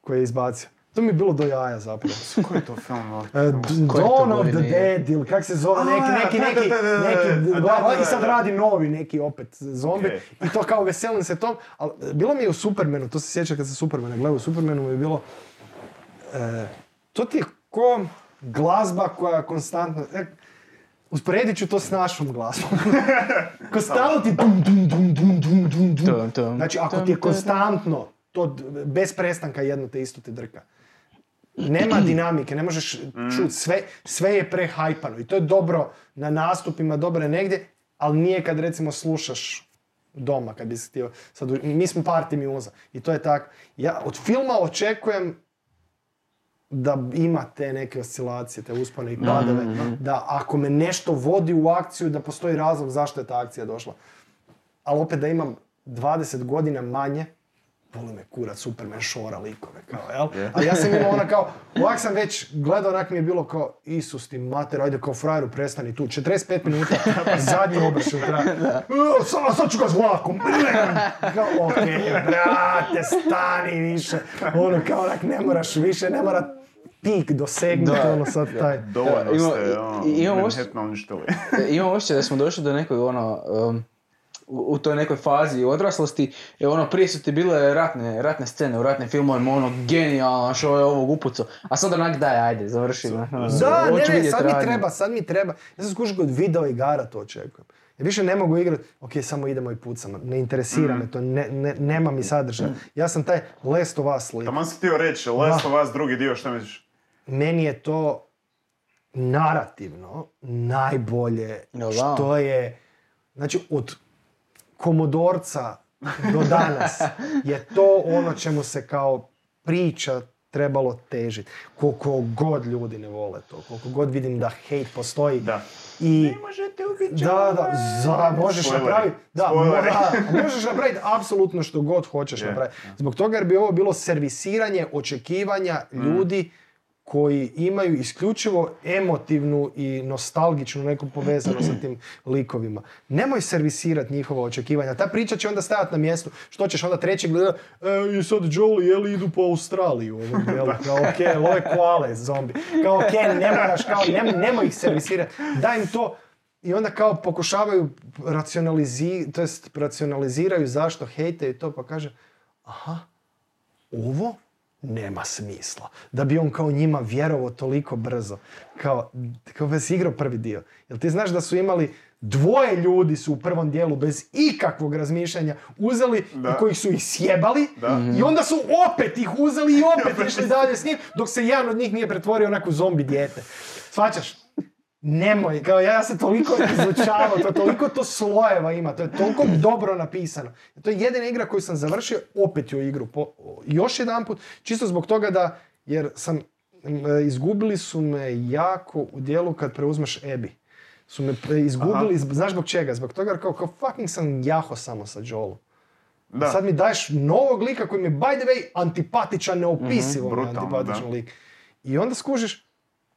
koji je izbacio. To mi je bilo do jaja zapravo. Koji je to film? E, Dawn of the je? Dead ili kak se zove, neki, neki, neki, neki, i sad radi novi neki opet zombi i to kao veselim se tom, ali bilo mi je u Supermanu, to se sjeća kad se Supermana gledao, u Supermanu mi je bilo, e, to ti je ko glazba koja konstantno, e, usporedit ću to s našom glazbom. Konstantno ti dum, dum, dum, dum, dum, dum, dum. Znači, ako ti je konstantno, to bez prestanka jedno te isto te drka. Nema dinamike, ne možeš čuti, sve, sve je prehajpano i to je dobro na nastupima, dobro je negdje, ali nije kad recimo slušaš doma, kad bi se htio, sad, mi smo party muza i to je tako. Ja od filma očekujem da ima te neke oscilacije, te uspone i padove, da ako me nešto vodi u akciju, da postoji razlog zašto je ta akcija došla. Ali opet da imam 20 godina manje, voli me kurac Superman šora likove, kao, jel? A ja sam imao ona kao, ovak sam već gledao, onak mi je bilo kao, Isus ti mater, ajde kao frajeru prestani tu, 45 minuta, zadnji obršen traje. "E, Sad, sad ću ga s vlakom, kao, okej, brate, stani više, ono kao, onak, ne moraš više, ne mora pik dosegnuti, Da. ono sad taj. Dovoljno Ima- ste, ono, Manhattan uništili. Imam osjećaj da smo došli do nekoj ono, um, u, toj nekoj fazi odraslosti, je ono, prije su ti bile ratne, ratne scene u ratnim filmovima, ono, genijalno, što je ovog upucao, a sad onak daj, ajde, završi. znaš, ono, Da, ne, ne, sad mi treba, sad mi treba. Ja sam skušao kod video igara to očekujem. Ja više ne mogu igrati, ok, samo idemo i pucamo. Ne interesira me to, ne, ne- nema mi sadržaja. Ja sam taj Last of Us lik. Taman sam htio reći, Last of Us drugi dio, šta misliš? Meni je to narativno najbolje što je, znači od komodorca do danas je to ono čemu se kao priča trebalo težiti. Koliko god ljudi ne vole to, koliko god vidim da hate postoji. Da. I možete ubiti da, da, za, možeš napraviti, da, da, možeš napraviti apsolutno što god hoćeš napraviti. Zbog toga jer bi ovo bilo servisiranje očekivanja ljudi koji imaju isključivo emotivnu i nostalgičnu neku povezanost sa tim likovima. Nemoj servisirati njihova očekivanja. Ta priča će onda stajati na mjestu. Što ćeš onda treći gledat, e, i sad Jolie, je li idu po Australiju? Ovo, jel, kao, ok, ovo je koale, zombi. Kao, ok, ne moraš, kao, nemoj, nemoj ih servisirati. Daj im to i onda kao pokušavaju racionalizi, to jest racionaliziraju zašto hejtaju to, pa kaže, aha, ovo nema smisla. Da bi on kao njima vjerovao toliko brzo. Kao, kao bez igrao prvi dio. Jel ti znaš da su imali dvoje ljudi su u prvom dijelu bez ikakvog razmišljanja uzeli Da. i kojih su ih sjebali Da. i onda su opet ih uzeli i opet išli dalje s njim dok se jedan od njih nije pretvorio onako zombi dijete. Svaćaš? Nemoj, kao ja sam toliko izučavao, to toliko to slojeva ima, to je toliko dobro napisano. To je jedina igra koju sam završio, opet ju igru po, još jedan put, čisto zbog toga da, jer sam, izgubili su me jako u dijelu kad preuzmeš Abby. Su me izgubili, zb- znaš zbog čega? Zbog toga jer kao, kao fucking sam jaho samo sa Joelom. Da. Sad mi daješ novog lika koji mi je by the way antipatičan, neopisivo je brutalno, antipatičan da. lik. I onda skužiš,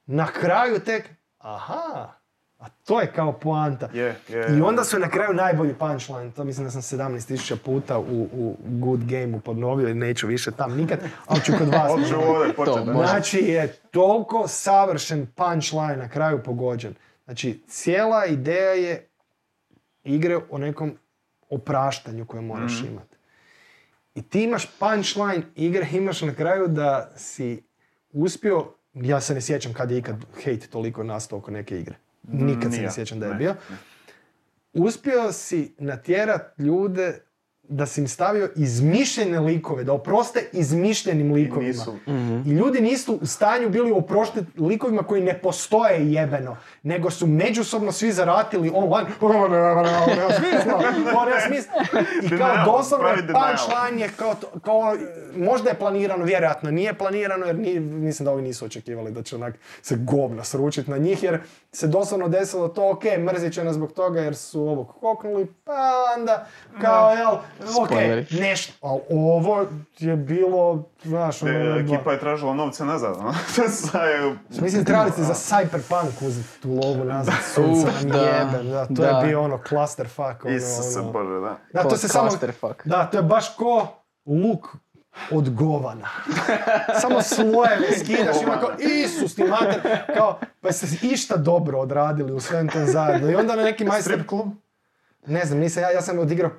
na kraju tek, aha, a to je kao poanta. Je, je. I onda su na kraju najbolji punchline, to mislim da sam 17.000 puta u, u Good Game-u ponovio i neću više tam nikad, ali ću kod vas. To. Znači je toliko savršen punchline na kraju pogođen. Znači cijela ideja je igre o nekom opraštanju koje moraš Mhm. imati. I ti imaš punchline igre, imaš na kraju da si uspio, ja se ne sjećam kad je ikad hate toliko nastao oko neke igre. Nikad se ne sjećam da je Ne, bio. Uspio si natjerat ljude da si im stavio izmišljene likove, da oproste izmišljenim likovima. nisu. I ljudi nisu u stanju bili oproštiti likovima koji ne postoje jebeno, nego su međusobno svi zaratili online. I kao doslovno je punchline je kao, to- kao, možda je planirano, vjerojatno nije planirano, jer nije, mislim da ovi nisu očekivali da će onak se govna sručiti na njih, jer se doslovno desilo to, ok, mrzit će nas zbog toga jer su ovog koknuli, pa onda, kao, jel, ok, nešto, ali ovo je bilo, znaš, ono, E, Ekipa je tražila novce nazad, ono. Je- Mislim, trebali ste za Cyberpunk uzeti tu lovu nazad, sunce Uf, nam da, jebe, da, to da. je bio ono clusterfuck, ono, Isuse ono. Bože, da. Da, to se samo, Clusterfuck. da, to je baš ko luk od govana. Samo slojeve skidaš i onako, Isus ti mater, kao, pa ste išta dobro odradili u svem tom zajedno. I onda na neki majstor, Strip klub? ne znam, nisam, ja, ja sam odigrao,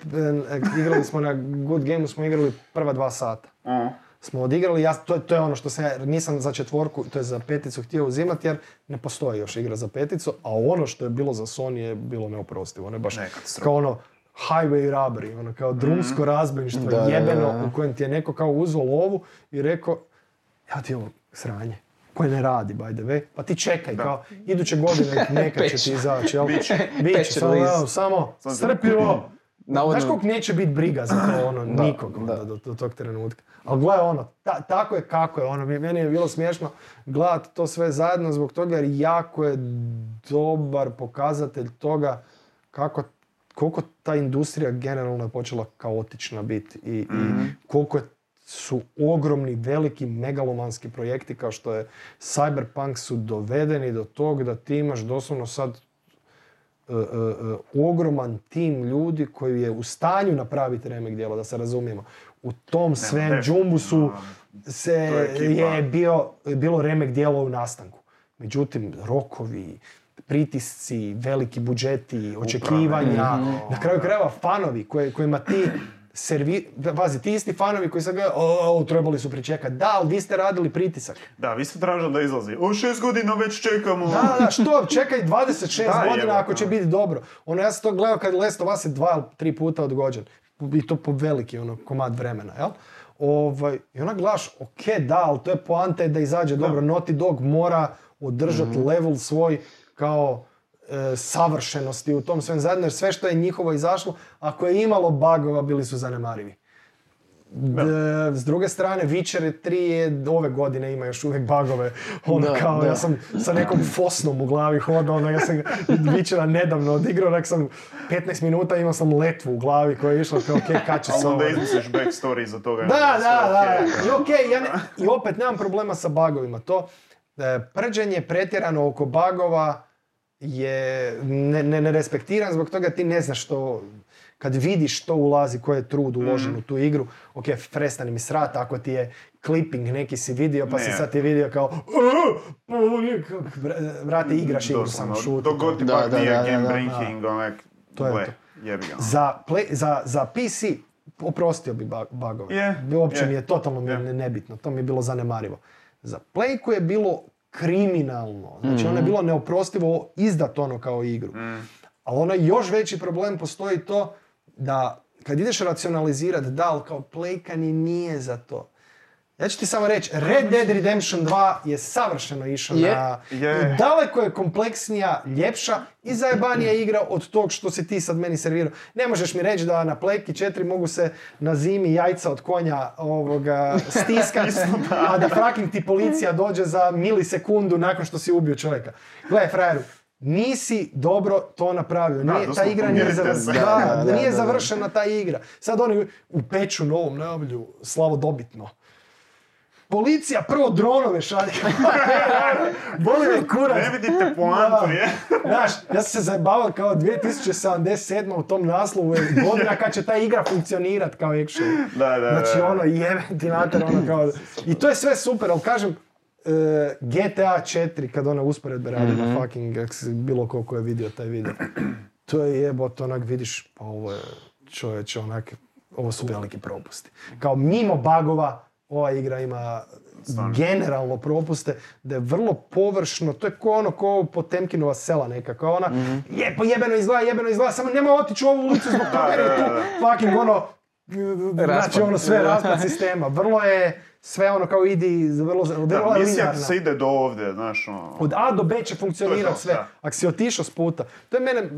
e, igrali smo na Good Gameu, smo igrali prva dva sata. O, Smo odigrali, ja, to, je- to je ono što sam ja, nisam za četvorku, to je za peticu htio uzimati jer ne postoji još igra za peticu, a ono što je bilo za Sony je bilo neoprostivo. Ono je baš Ne, katastrofa. kao ono highway robbery, ono kao drumsko razbojništvo Da, da, jebeno da. u kojem ti je neko kao uzeo lovu i rekao, evo ti ovo sranje koje ne radi, by the way, pa ti čekaj, kao, iduće godine neka će ti izaći, jel? Biće. Biće, samo, evo, samo strpljivo. Znaš koliko neće biti briga za to, ono, Da, nikog onda da. do, do tog trenutka. Ali gledaj ono, ta- tako je kako je ono, meni je bilo smiješno gledati to sve zajedno zbog toga jer jako je dobar pokazatelj toga kako, koliko ta industrija generalno je počela kaotična biti i, i koliko je- su ogromni, veliki, megalomanski projekti kao što je Cyberpunk su dovedeni do tog da ti imaš doslovno sad e, e, e, ogroman tim ljudi koji je u stanju napraviti remek djelo, da se razumijemo. U tom svem džumbusu se je je bio, bilo remek djelo u nastanku. Međutim, rokovi, pritisci, veliki budžeti, očekivanja, na kraju krajeva fanovi koje, kojima ti servi... Pazi, ti isti fanovi koji sad gledaju, o, trebali su pričekati. Da, ali vi ste radili pritisak. Da, vi ste tražili da izlazi. O, šest godina već čekamo. Da, da, što, čekaj 26 Da, godina ako će biti dobro. Ono, ja sam to gledao kad Last of Us je dva ili tri puta odgođen. I to po veliki ono, komad vremena, jel? Ovaj, I ona gledaš, ok, da, ali to je poanta da izađe dobro. Naughty Dog mora održati Mhm. level svoj kao e, savršenosti u tom svem zajedno, jer sve što je njihovo izašlo, ako je imalo bugova, bili su zanemarivi. D- s druge strane, Witcher 3 je ove godine ima još uvijek bugove. Ono Da, kao, da. ja sam sa nekom fosnom u glavi hodao, ono, ja sam Witchera nedavno odigrao, onak sam 15 minuta imao sam letvu u glavi koja je išla kao, ok, kad će se Ali onda ovo... izmisliš backstory za toga. Da, da, da. okej. I okej, ja ne- i opet nemam problema sa bugovima. To e, prđenje pretjerano oko bugova je ne, ne, ne respektiram, zbog toga ti ne znaš što, kad vidiš što ulazi, koji je trud uložen Mhm. u tu igru, ok, prestani mi srat, ako ti je clipping neki si vidio, pa si Ne. sad ti vidio kao vrati igraš igru samo šuti. Dok god ti pak da, nije game breaking, onak, To je to. jebi ga. Za, play- za, za PC oprostio bi bug- bugove. Je, Uopće je. mi je totalno Je. nebitno, to mi je bilo zanemarivo. Za Playku je bilo kriminalno, znači ono je bilo neoprostivo izdat ono kao igru. Ali onaj još veći problem postoji to da kad ideš racionalizirati, da, ali kao Playka ni nije za to. Ja ću ti samo reći, Red Dead Redemption 2 je savršeno išao Je. na... Je. I daleko je kompleksnija, ljepša i zajebanija igra od tog što si ti sad meni servirao. Ne možeš mi reći da na Playki 4 mogu se na zimi jajca od konja ovoga, stiskat, a da fucking ti policija dođe za milisekundu nakon što si ubio čovjeka. Gledaj, frajeru, nisi dobro to napravio. Da, Nije, ta igra nije, pomirite zavr- se. da, Da, da, nije završena ta igra. Sad oni u peću novom najavlju slavodobitno. Policija prvo dronove šalje. Boli me kurac. Ne vidite poantu, je? Znaš, ja sam se zajebavao kao 2077. u tom naslovu je godina kad će ta igra funkcionirat kao action. Da, da, da. Znači ono, jebem ti mater, ono kao... I to je sve super, ali kažem, e, GTA 4, kad ona usporedbe radi na fucking, ak si- bilo ko ko je vidio taj video, to je jebot, onak vidiš, pa ovo je čovječe, onak, ovo su veliki propusti. Kao mimo bagova, ova igra ima Stvarno. generalno propuste, da je vrlo površno, to je ko ono, ko Potemkinova sela neka, kao ona, je, pa jebeno izgleda, jebeno izgleda, samo nemoj otići u ovu ulicu zbog toga jer je tu fucking ono, znači ono sve raspad sistema. Vrlo je sve ono kao idi, vrlo, vrlo Da, misija se ide do ovdje, znaš, ono... Od A do B će funkcionirati sve. da. Ako si otišao s puta. To je mene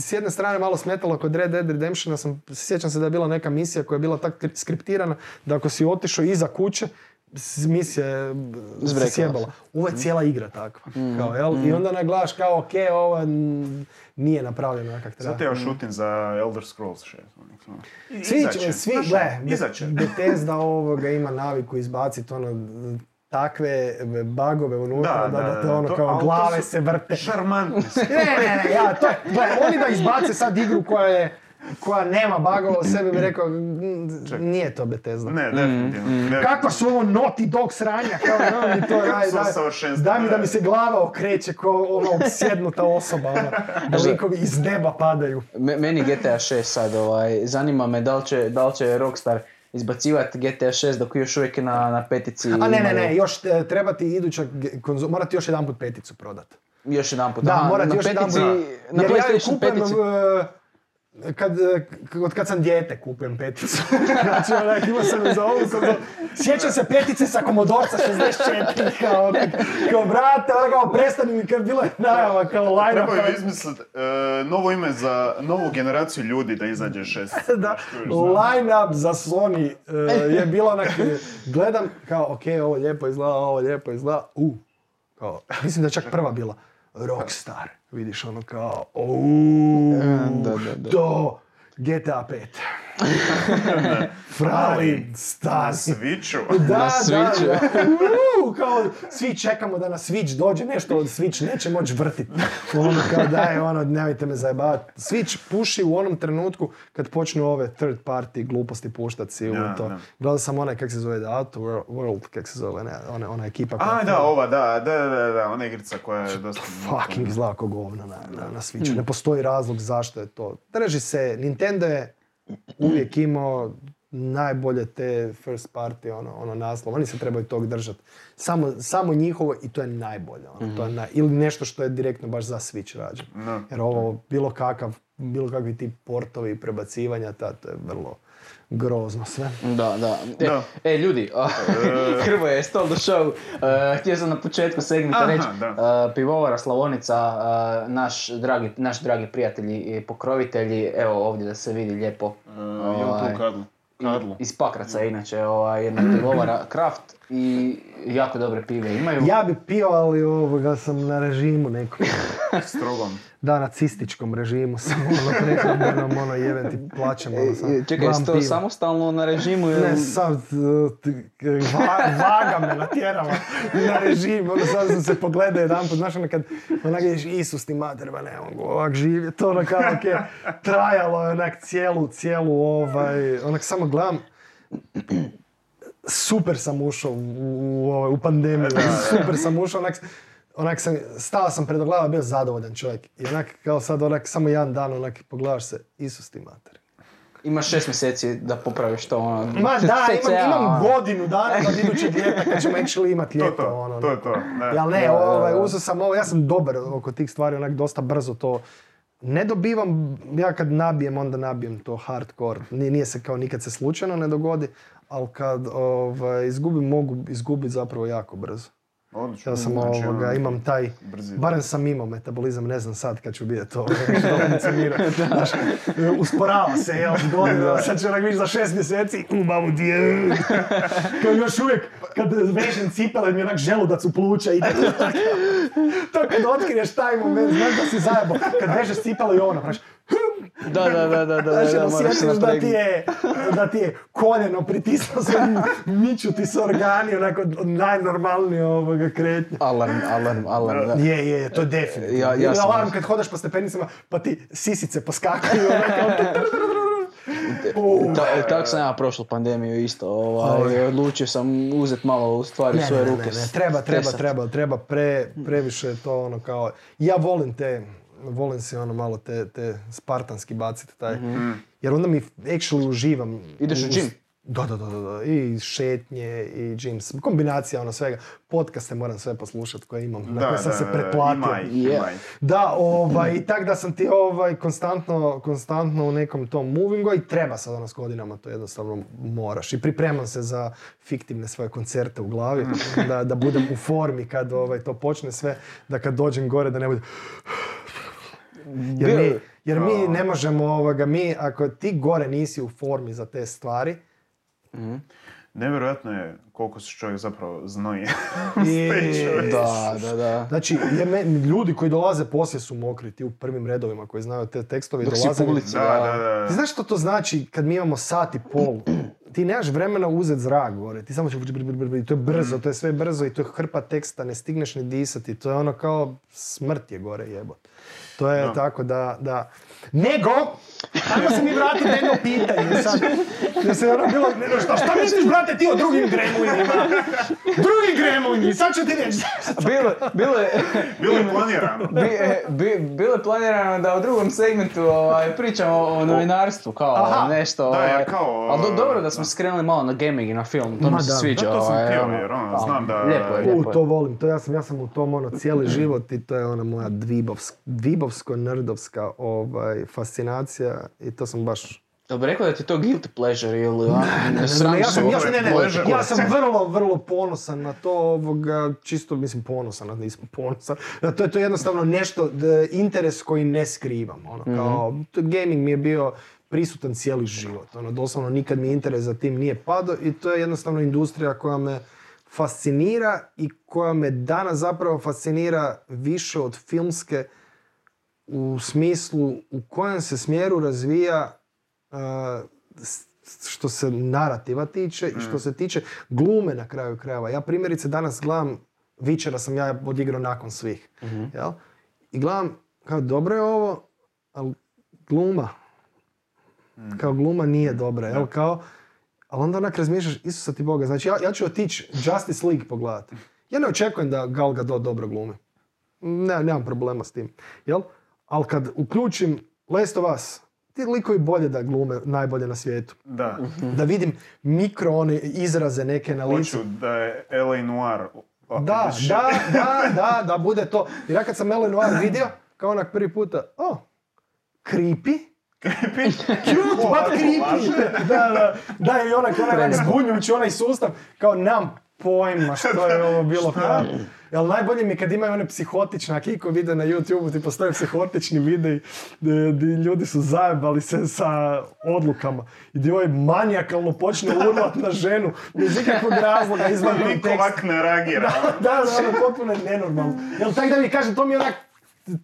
s jedne strane malo smetalo kod Red Dead Redemptiona. Sam, sjećam se da je bila neka misija koja je bila tako skriptirana da ako si otišao iza kuće, misija je sjebala. Ovo je cijela igra takva. Mm. Kao, jel? I onda naglaš kao, ok, ovo n- nije napravljeno kak treba. Sad ja šutim za Elder Scrolls 6. ono, Svi, Izaće, će- svi, gle, izaće. Bethesda ovoga ima naviku izbaciti ono takve bagove unutra da, da, te ono to- kao glave su se vrte. Šarmantni su. Ne, ne, ne, ja, to je, gle, oni da izbace sad igru koja je koja nema bagova u sebi bi rekao, "Mm, Ček. nije to Bethesda. Ne, definitivno. definitivno. Kakva su ovo Naughty Dog sranja, kao da mi to daj, daj, daj mi da mi se glava okreće kao ono obsjednuta osoba, ono, da likovi iz neba padaju. Me- Meni GTA 6 sad, ovaj, zanima me da li će, da li će Rockstar izbacivati GTA 6 dok još uvijek na, na petici A ne, ne, ne, još e, treba ti iduća konzo- mora ti još jedan put peticu prodat. Još jedan put. Da, mora ti na još jedan petici, put. na Jer ja ju PlayStation kupujem, petici. Kad, od kad sam dijete kupujem peticu. znači, onak, imao sam za ovu, sam za... Sjećam se petice sa Komodorca 64, kao, kao, brate, ono kao, prestani mi, kad bila je najava, kao, line Trebaju izmisliti e, novo ime za novu generaciju ljudi da izađe šest. da, line-up za Sony e, je bilo onak, gledam, kao, ok, ovo lijepo izgleda, ovo lijepo izgleda, u, kao, mislim da je čak prva bila, Rockstar, vidiš ono kao, uuu, Da, da, da. to, GTA 5. Frali, Na stani. Switchu. Da, Na da, Switchu. da. Uuu, kao, svi čekamo da na Switch dođe nešto od Switch, neće moći vrtit. Ono kao daj, ono, nemojte me zajebavati. Switch puši u onom trenutku kad počnu ove third party gluposti puštat si u Ja, to. da. Gledao sam onaj, kak se zove, The Outer World, kak se zove, ne, ona, ona ekipa koja... A, da, ova, da, da, da, da, ona igrica koja je dosta... Fucking izgleda govna na, na, na Switchu. Ne postoji razlog zašto je to. Drži se, Nintendo je uvijek imao najbolje te first party ono, ono naslov. Oni se trebaju tog držati. Samo, samo njihovo i to je najbolje. Ono, to je naj, ili nešto što je direktno baš za Switch rađeno. Jer ovo, bilo kakav, bilo kakvi ti portovi i prebacivanja, ta, to je vrlo grozno sve. Da, da. E, Da. e, ljudi, a, Hrvoje je stol do show. E, htio sam na početku segmenta reći, e, pivovara Slavonica, e, naš dragi, naš dragi prijatelji i pokrovitelji, evo ovdje da se vidi lijepo. Uh, Ovaj, tu kadlu? Kadlu. Iz Pakraca inače ovaj, jedna pivovara Kraft i jako dobre pive imaju. Ja bi pio, ali ovoga sam na režimu nekom. Strogom. Da, na cističkom režimu sam ono prehrambenom, ono jebem ti plaćam, ono sam. E, Čekaj, jesi to samostalno na režimu ili... Ne, sad t- va- vaga me natjerala na režim, ono sad sam se pogledao jedan put, znaš ono kad onak ideš Isus ti mater, ba ne mogu ovak živjet, to ono kao je trajalo je onak cijelu, cijelu ovaj, onak samo gledam, super sam ušao u, u, ovaj, u pandemiju, super sam ušao, onak, onak sam, stao sam pred ogledalom, bio zadovoljan čovjek i onak kao sad onak samo jedan dan onak pogledaš se, Isus ti mater. Imaš šest mjeseci da popraviš to ono... Ma da, imam, imam ono. godinu dana od idućeg ljeta kad ćemo actually imat To, ljeto. to, ono, to je to. Jel ne, Da, da, ovaj, da. uzeo sam ovo, ja sam dobar oko tih stvari, onak dosta brzo to ne dobivam, ja kad nabijem, onda nabijem to hardcore. Nije, nije se kao nikad se slučajno ne dogodi, ali kad ovaj, izgubim, mogu izgubiti zapravo jako brzo. Odlično. Ja sam Znači, ovoga, ono, imam taj, brzi. barem sam imao metabolizam, ne znam sad kad ću vidjeti to, što funkcionira. Znaš, usporava se, jel, godina, sad ću onak za šest mjeseci, u mamu ti je, kao još uvijek, kad vežem cipele, mi onak želudac u pluća ide. to kad otkriješ taj moment, znaš da si zajebo, kad vežeš cipele i ono, znaš, Da, da, da, da, da, Znaš, da, ono, osjetiš da ti je, da ti je koljeno pritisnuo se, miču ti se organi, onako najnormalnije ovoga kretnje. Alarm, alarm, alarm, da. Je, je, je, to je definitivno. Ja- ja sam- alarm kad hodaš po stepenicama pa ti sisice poskakaju. onako. U. Ta- Tako sam ja prošlu pandemiju isto, ovaj, odlučio sam uzet malo u stvari svoje ne, ne, ruke. ne, ne, treba, treba, treba, treba pre, previše to ono kao, ja volim te, volim si ono malo te, te spartanski baciti taj, jer onda mi actually uživam. Mhm. Ideš u gym? Da, da, da, da, da, i šetnje, i gyms, kombinacija ono svega, podcaste moram sve poslušati koje imam, na Da, koje sam da, se da, pretplatio. Ima ih, Je. ima ih. Da, ovaj, i tak da sam ti ovaj, konstantno, konstantno u nekom tom movingu i treba sad ono s godinama, to jednostavno moraš. I pripremam se za fiktivne svoje koncerte u glavi, da, da budem u formi kad ovaj, to počne sve, da kad dođem gore da ne bude... Jer mi, jer mi ne možemo ovoga, mi ako ti gore nisi u formi za te stvari, Nevjerojatno je koliko se čovjek zapravo znoji. I- Da, da, da. Znači, je me- ljudi koji dolaze poslije su mokri, ti u prvim redovima koji znaju te tekstove Dok si dolaze. u publici, Da, da, da. Ti znaš što to znači kad mi imamo sat i pol? Ti nemaš vremena uzeti zrak gore, ti samo ćeš br- br- br- br- i to je brzo, to je sve brzo i to je hrpa teksta, ne stigneš ni disati, to je ono kao smrt je gore jebot. To je Da. tako da, da... Nego, ajmo se mi vratiti na jedno pitanje sad. Jer se ono bilo, ne, šta, šta misliš, brate, ti o drugim gremlinima? Drugi gremlini, sad ću ti reći. Bilo, bilo je... Bilo je planirano. Bi, e, bi, bilo je planirano da u drugom segmentu ovaj, pričamo o novinarstvu, kao Aha, nešto. da, ovaj, ja kao, ali do- dobro da smo da. skrenuli malo na gaming i na film, to Ma mi se da. sviđa. Da, to sam ovaj, htio, ono, jer ono, pa, znam da- Lijepo je, U, lijepo je. to volim, to ja sam, ja sam u tom ono cijeli život i to je ona moja dvibovsk, dvibovsko-nerdovska ovaj, fascinacija i to sam baš... Jel bi rekao da ti je to guilty pleasure ili Ne, ne, ne, sramiš ja sam, ja, u- sam, ne, ne, pleasure. ja sam vrlo, vrlo ponosan na to, ovoga, čisto mislim ponosan, nisam ponosan. Da, to je to jednostavno nešto, da, interes koji ne skrivam. Ono, kao, to gaming mi je bio prisutan cijeli život. Ono, doslovno nikad mi interes za tim nije padao i to je jednostavno industrija koja me fascinira i koja me danas zapravo fascinira više od filmske u smislu u kojem se smjeru razvija s- što se narativa tiče i što se tiče glume na kraju krajeva. Ja primjerice danas gledam, Vičera sam ja odigrao nakon svih, jel? I gledam, kao dobro je ovo, ali gluma, kao gluma nije dobra, jel? Kao, ali onda onak razmišljaš, Isusa ti Boga, znači ja, ja ću otići Justice League pogledati. Ja ne očekujem da Gal Gadot dobro glumi. Ne, nemam problema s tim. Jel? Ali kad uključim Last of Us, ti likovi bolje da glume najbolje na svijetu. Da. Da vidim mikro one izraze neke na licu. Hoću da je L.A. Noir. Oh, Da, da, da, da, da bude to. Jer ja kad sam Ellen Noir vidio, kao onak prvi puta, o, creepy, cute, but creepy. Da, da, da, i onak, onak, onak zbunjujući onaj sustav, kao nemam pojma što je ovo bilo Jel najbolje mi kad imaju one psihotične, ako iko vide na YouTube, ti postoje psihotični videi gdje, ljudi su zajebali se sa odlukama i gdje ovaj manijakalno počne urlat na ženu bez ikakvog razloga izvan Niko konteksta. ovak ne reagira. Da, da, ono potpuno je nenormalno. Jel tako da mi kažem, to mi je onak,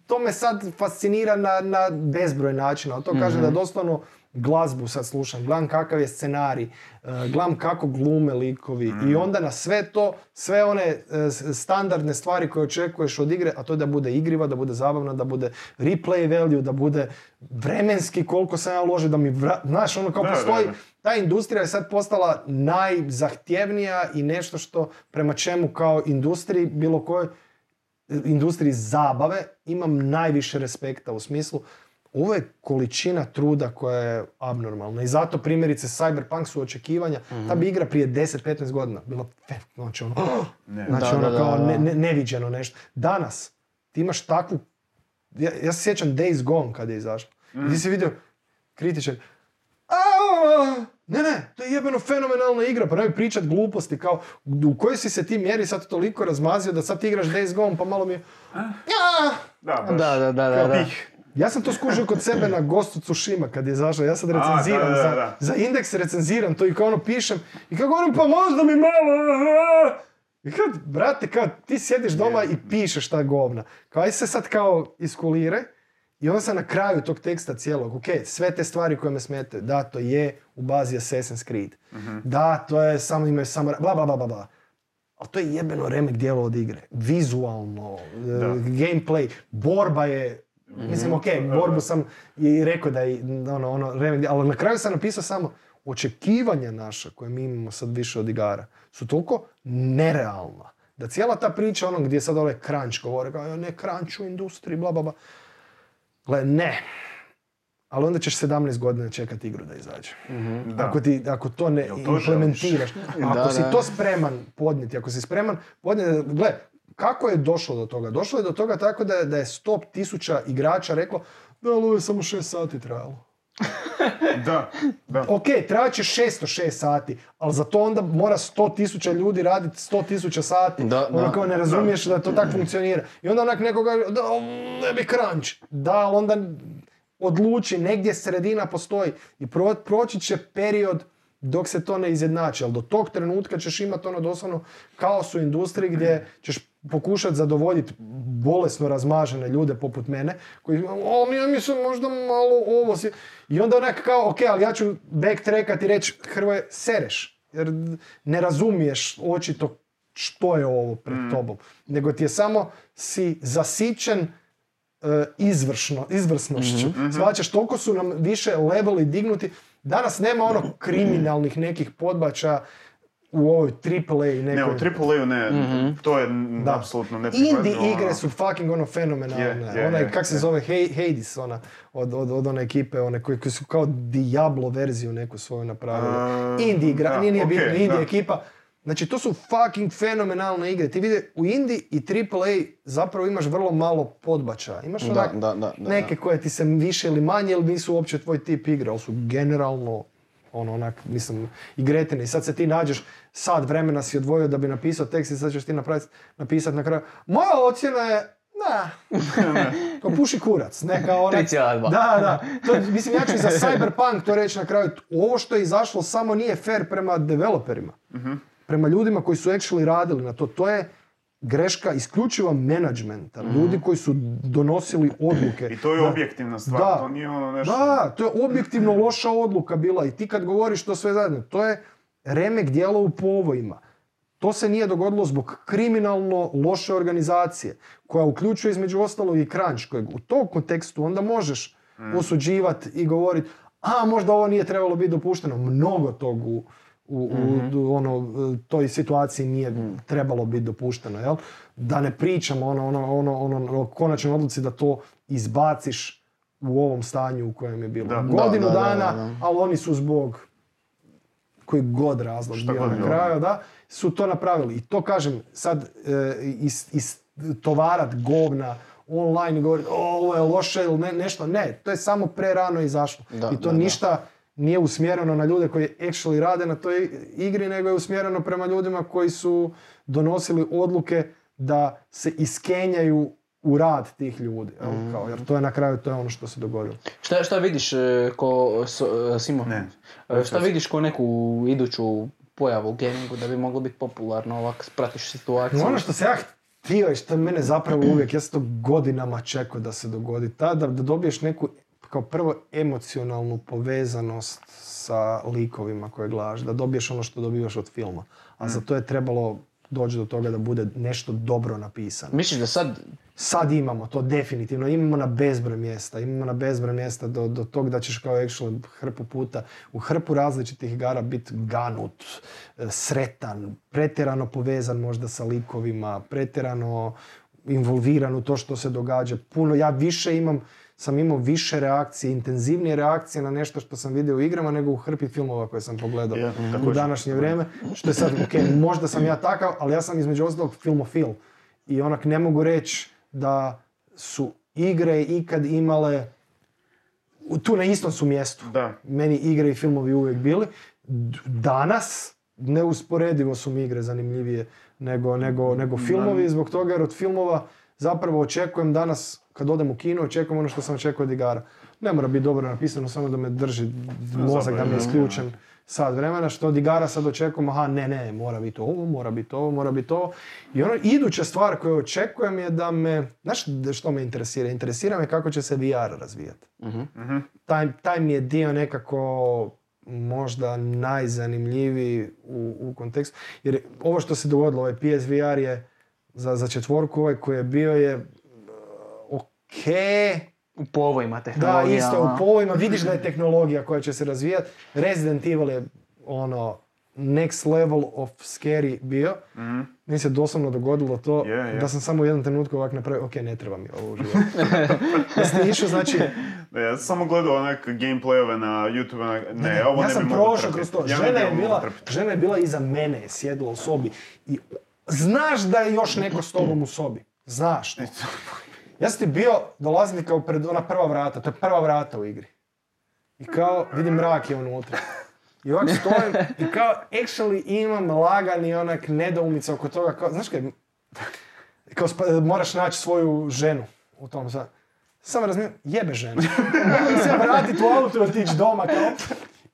to me sad fascinira na, na bezbroj načina. Ali to kažem da doslovno glazbu sad slušam, gledam kakav je scenarij, eh, gledam kako glume likovi i onda na sve to, sve one s- standardne stvari koje očekuješ od igre, a to je da bude igriva, da bude zabavna, da bude replay value, da bude vremenski koliko sam ja uložio, da mi, vra... znaš, ono kao Da, da, postoji, da. ta industrija je sad postala najzahtjevnija i nešto što prema čemu kao industriji, bilo kojoj industriji zabave, imam najviše respekta u smislu ovo je količina truda koja je abnormalna i zato primjerice Cyberpunk su očekivanja, ta bi igra prije 10-15 godina bila znači ono, Ne. znači Da, ono da, kao da. ne- ne- neviđeno nešto. Danas ti imaš takvu, ja, ja se sjećam Days Gone kad je izašlo. I ti si vidio kritičar, "A, ne, ne, to je jebeno fenomenalna igra, pa nemoj pričat gluposti, kao u kojoj si se ti mjeri sad toliko razmazio da sad ti igraš Days Gone, pa malo mi je, "Ja." Da. Da, da, da, da. Ja sam to skužio kod sebe na Gostu Tsushima kad je izašao, ja sad recenziram, da, da, za, da. za indeks recenziram to i kao ono pišem i kao govorim pa možda mi malo... I kao, brate, kao ti sjediš doma i pišeš ta govna. Kao aj se sad kao iskuliraj i onda sam na kraju tog teksta cijelog, ok, sve te stvari koje me smetaju, da, to je u bazi Assassin's Creed. Da, to je samo, imaju samo, bla, bla, bla, bla, bla. Ali to je jebeno remek dijelo od igre. Vizualno, e, gameplay, borba je, mislim, ok, borbu sam i rekao da je ono, ono, ali na kraju sam napisao samo očekivanja naša koje mi imamo sad više od igara su toliko nerealna. Da cijela ta priča ono gdje sad ovaj crunch govore, kao ne crunch u industriji, bla bla bla. Gle, ne. Ali onda ćeš 17 godina čekati igru da izađe. Da. Ako, ti, ako to ne to implementiraš, ako Da, si da. to spreman podnijeti, ako si spreman podnijeti, gle, kako je došlo do toga? Došlo je do toga tako da je, da je 100 tisuća igrača reklo da, ali ovo je samo 6 sati trajalo. Da, da. Ok, trajat će 606 sati, ali za to onda mora 100 tisuća ljudi raditi 100 tisuća sati. Da, ono da. kao ne razumiješ da to tako funkcionira. I onda onak neko kaže, da, ne bi crunch. Da, ali onda odluči, negdje sredina postoji i pro, proći će period dok se to ne izjednači. Ali do tog trenutka ćeš imati ono doslovno kaos u industriji gdje ćeš pokušati zadovoljiti bolesno razmažene ljude poput mene, koji o, ja mislim možda malo ovo si... I onda onak kao, ok, ali ja ću backtrackat i reći, Hrvoje, sereš. Jer ne razumiješ očito što je ovo pred tobom. Nego ti je samo si zasićen e, izvršno, izvrsnošću. Shvaćaš, toliko su nam više leveli dignuti. Danas nema ono kriminalnih nekih podbačaja u ovoj AAA nekoj... Ne, u AAA-u ne, to je Da. apsolutno neprihvatljivo. Indie ono. igre su fucking ono fenomenalne. Je, je, Onaj, je, kak se zove, He- Hades, ona, od, od, od one ekipe, one koji, koji su kao Diablo verziju neku svoju napravili. A, Indie igra, da, nije, nije okej, bitno, Indie da. ekipa. Znači, to su fucking fenomenalne igre. Ti vidi, u Indie i AAA zapravo imaš vrlo malo podbačaja. Imaš Da, onak da, da, da, neke koje ti se više ili manje ili nisu uopće tvoj tip igre, ali su generalno ono onak, mislim, igretine. I sad se ti nađeš, sat vremena si odvojio da bi napisao tekst i sad ćeš ti napraviti, napisati na kraju, moja ocjena je, na, kao puši kurac, ne kao onak, 3,2. da, da, to, mislim ja ću i za Cyberpunk to reći na kraju, ovo što je izašlo samo nije fair prema developerima, prema ljudima koji su actually radili na to, to je greška isključivo menadžmenta, ljudi koji su donosili odluke. I to je Da. objektivna stvar, Da. to nije ono nešto... Da, to je objektivno loša odluka bila i ti kad govoriš to sve zajedno, to je remek dijela u povojima. To se nije dogodilo zbog kriminalno loše organizacije, koja uključuje između ostalog i crunch, kojeg u tom kontekstu onda možeš osuđivati i govoriti a možda ovo nije trebalo biti dopušteno. Mnogo tog u, u, u- u ono, toj situaciji nije trebalo biti dopušteno. Jel? Da ne pričamo ono, ono, ono, ono, o konačnoj odluci da to izbaciš u ovom stanju u kojem je bilo. Da. Godinu Da, da, da, dana, da. ali oni su zbog koji god razlog Šta bio na kraju, da, su to napravili. I to kažem, sad e, is, is, tovarat govna online i govoriti "O, ovo je loše ili ne, nešto. Ne, to je samo prerano izašlo. Da, I to da, da. ništa nije usmjereno na ljude koji actually rade na toj igri, nego je usmjereno prema ljudima koji su donosili odluke da se iskenjaju u rad tih ljudi. Mhm. kao, jer to je na kraju to je ono što se dogodilo. Šta, šta vidiš e, ko, so- e, Simo? Ne. E, Šta vidiš ko neku iduću pojavu u gamingu da bi moglo biti popularno ovak, pratiš situaciju? Ono što se ja htio i što mene zapravo uvijek, ja sam to godinama čekao da se dogodi, ta da, da dobiješ neku, kao prvo, emocionalnu povezanost sa likovima koje gledaš, da dobiješ ono što dobivaš od filma. A za to je trebalo doći do toga da bude nešto dobro napisano. Misliš da sad, Sad imamo to definitivno, imamo na bezbroj mjesta, imamo na bezbroj mjesta do, do tog da ćeš kao actually hrpu puta u hrpu različitih igara biti ganut, e, sretan, pretjerano povezan možda sa likovima, pretjerano involviran u to što se događa. Puno, ja više imam, sam imao više reakcije, intenzivnije reakcije na nešto što sam vidio u igrama nego u hrpi filmova koje sam pogledao Je, u današnje vrijeme. Što je sad, ok, možda sam ja takav, ali ja sam između ostalog filmofil. I onak ne mogu reći da su igre ikad imale, tu na istom su mjestu. Da. Meni igre i filmovi uvijek bili. Danas neusporedivo su mi igre zanimljivije nego, nego, nego filmovi zbog toga jer od filmova zapravo očekujem danas kad odem u kino očekujem ono što sam očekuje od igara. Ne mora biti dobro napisano, samo da me drži mozak, da mi je isključen sat vremena, što od igara sad očekujem, aha ne, ne, mora biti ovo, mora biti ovo, mora biti ovo. I ono iduća stvar koju očekujem je da me, znaš što me interesira? Interesira me kako će se VR razvijati taj, taj mi je dio nekako možda najzanimljiviji u, u kontekstu. Jer ovo što se dogodilo, ovaj PSVR je za, za četvorku, ovaj koji je bio je u povojima da, tehnologija? isto ono? u povojima vidiš da je tehnologija koja će se razvijati. Resident Evil je ono next level of scary bio. Mhm. Meni se doslovno dogodilo to da sam samo u jednom trenutku ovak napravio, ok, ne treba mi ovo u životu. da ste išao, znači, Ne, ja sam samo gledao onak gameplayove na YouTube, onak, ne, ovo ja ne sam bi prošao kroz trpiti. to. Ja ne žena, je bila, žena je bila iza mene, je sjedila u sobi. I znaš da je još neko s tobom u sobi. Znaš to. Ja sam ti bio, dolazim ti kao pred ona prva vrata, to je prva vrata u igri. I kao, vidim mrak je unutra. I ovak stojim i kao, actually imam lagani onak nedoumica oko toga, kao, znaš kaj, kao spa- moraš naći svoju ženu u tom sad. Samo razumijem, jebe ženu. Mogu se vratit u auto i otići doma kao,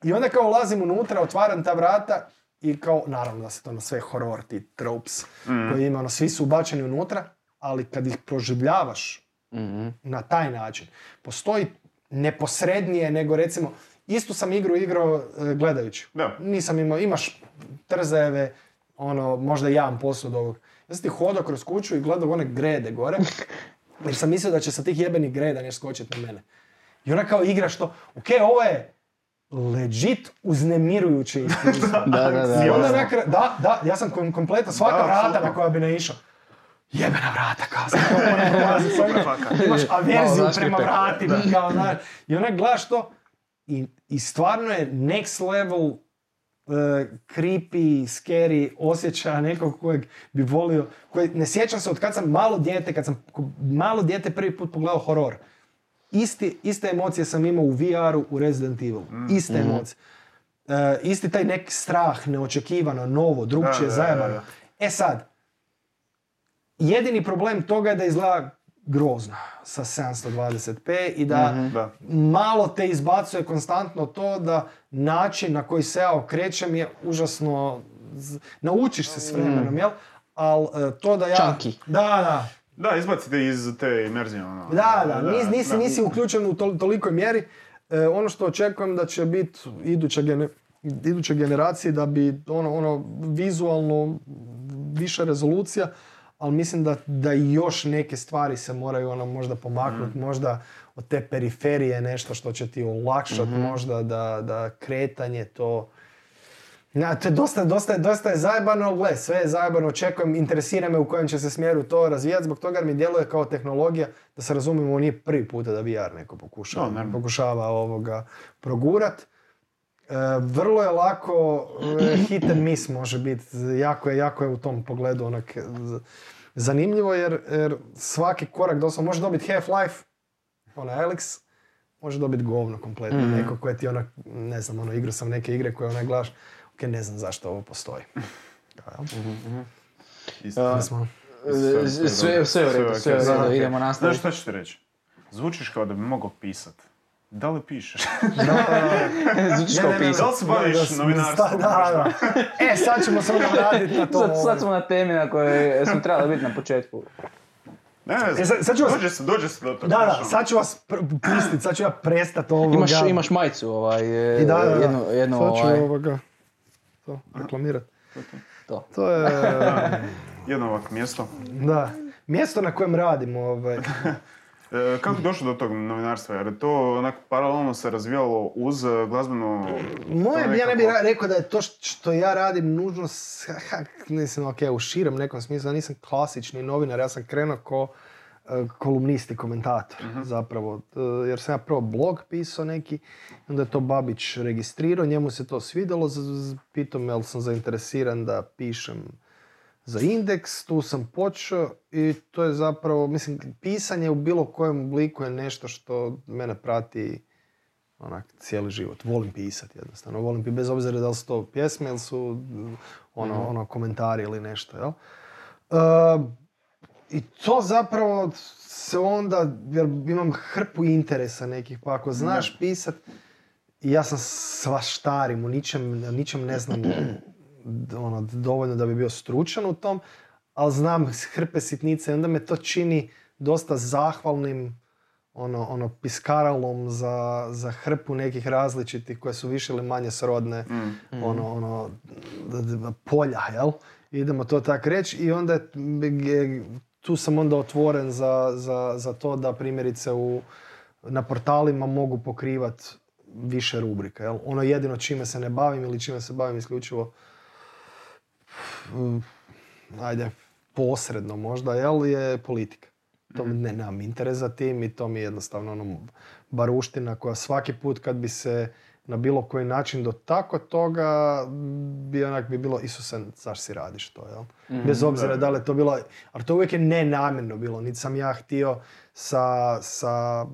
I onda kao ulazim unutra, otvaram ta vrata i kao, naravno da se to na sve horor, ti tropes koji ima, ono, svi su ubačeni unutra, ali kad ih proživljavaš Mhm. na taj način, postoji neposrednije nego recimo, istu sam igru igrao e, gledajući. Da. Nisam imao, imaš trzajeve, ono, možda jedan posto od ovog. Ja sam ti hodao kroz kuću i gledao one grede gore, jer sam mislio da će sa tih jebenih greda nešto skočiti na mene. I ona kao igraš to, ok, ovo je legit uznemirujuće iskustvo. Da, da, da. I onda Jasno. na kraju- da, da, ja sam kom- kompletno, svaka Da, vrata na koja bi naišao. Jebena vrata, kao sad imaš- Fakat. imaš Malo averziju prema vratima, kao, znaš, i onak gledaš to i, i stvarno je next level uh, creepy, scary osjećaja nekog kojeg bi volio, koji, ne sjećam se od kad sam malo dijete, kad sam malo dijete prvi put pogledao horor. Isti, iste emocije sam imao u VR-u, u Resident Evil. Iste emocije. E, isti taj neki strah, neočekivano, novo, drugčije, zajebano. E sad, jedini problem toga je da izgleda grozno sa 720p i da Da. malo te izbacuje konstantno to da način na koji se ja okrećem je užasno... z- Naučiš se s vremenom, jel? Ali to da ja... Chunky. Da, da. Da, izbacite iz te imerzije. Ono. Da, da, nis- nisi, da. nisi uključen u tol- tolikoj mjeri. E, ono što očekujem da će biti iduća, gene, iduće generacije da bi ono, ono vizualno viša rezolucija, ali mislim da, da još neke stvari se moraju ono možda pomaknuti, možda od te periferije nešto što će ti olakšati, možda da, da kretanje to... Ja, to je dosta, dosta, dosta je zajebano, gle, sve je zajebano, očekujem, interesira me u kojem će se smjeru to razvijati, zbog toga jer mi djeluje kao tehnologija, da se razumijemo, ovo nije prvi puta da VR neko pokušava, naravno. pokušava ovoga progurat. E, vrlo je lako, e, hit and miss može biti, jako je, jako je u tom pogledu onak z- zanimljivo jer, jer svaki korak doslovno može dobiti Half-Life, onaj Alex, može dobiti govno kompletno, neko koje ti onak, ne znam, ono, igrao sam neke igre koje onaj gledaš, ok, ne znam zašto ovo postoji. Isto. Da smo- Sve, sve, sve u redu, sve u redu, idemo Znaš nastaviti. što ću ti reći? Zvučiš kao da bi mogao pisat. Da li pišeš? Zvučiš kao pisac. Da li se baviš Da, da, novinarstvom? Da, da. E, sad ćemo se vratiti na to. Sad, sad smo na temi na kojoj smo trebali biti na početku. Ne, ne E, sad- sad ću vas- dođe se, dođe se do toga. Da, da, ono. sad ću vas pr- pustiti, sad ću ja prestati ovoga. Imaš, imaš majicu, ovaj, e, I da, da, da. jednu, jednu, sad ću ovaj, ovoga, to reklamirati. to. To je, Jedno ovako mjesto. da, mjesto na kojem radimo, ovaj. E, kako došlo do tog novinarstva? Jer je to onako paralelno se razvijalo uz e, glazbenu... Moje, to ja ne bih nekako- ra- rekao da je to što ja radim nužno, s- ha, mislim, ok, u širem nekom smislu, ja nisam klasični novinar, ja sam krenuo ko e, kolumnist i komentator zapravo, e, jer sam ja prvo blog pisao neki, onda je to Babić registrirao, njemu se to svidjelo, pitao me jel sam zainteresiran da pišem za indeks, tu sam počeo i to je zapravo, mislim, pisanje u bilo kojem obliku je nešto što mene prati onak cijeli život. Volim pisati jednostavno, volim pi- bez obzira da li su to pjesme ili su ono, ono komentari ili nešto, jel? E, I to zapravo se onda, jer imam hrpu interesa nekih, pa ako znaš pisat, ja sam svaštarim, u ničem, ničem ne znam ono, dovoljno da bi bio stručan u tom, ali znam hrpe sitnice i onda me to čini dosta zahvalnim ono, ono piskaralom za, za hrpu nekih različitih koje su više ili manje srodne ono, ono, d- d- polja, jel? Idemo to tako reći i onda tu sam onda otvoren za, za, za to da primjerice u, na portalima mogu pokrivat više rubrika, jel? Ono jedino čime se ne bavim ili čime se bavim isključivo mm, ajde, posredno možda, jel, je politika. To mi ne, nemam interes za tim i to mi je jednostavno ono baruština koja svaki put kad bi se na bilo koji način dotakao toga, bi onak bi bilo, Isuse, zašto si radiš to, jel? Bez obzira da li je to bilo, ali to uvijek je nenamjerno bilo, niti sam ja htio sa, sa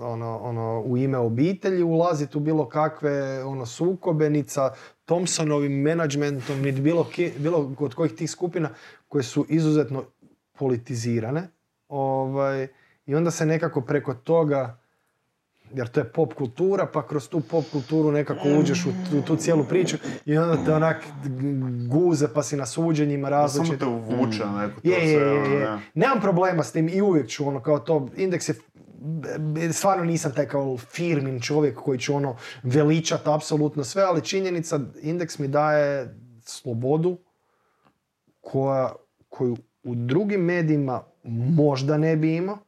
ono, ono, u ime obitelji ulaziti u bilo kakve ono, sukobe, niti sa Thompsonovim menadžmentom, niti bilo, ki- bilo kod kojih tih skupina koje su izuzetno politizirane. Ovaj, I onda se nekako preko toga jer to je pop kultura, pa kroz tu pop kulturu nekako uđeš u tu, tu cijelu priču i onda te onak guze pa si na suđenjima Samo različite. te uvuče na neko to Je, je, ono, je. Nemam problema s tim i uvijek ću ono kao to, indeks je stvarno nisam taj kao firmin čovjek koji će ono veličat apsolutno sve, ali činjenica, indeks mi daje slobodu koja, koju u drugim medijima možda ne bi imao,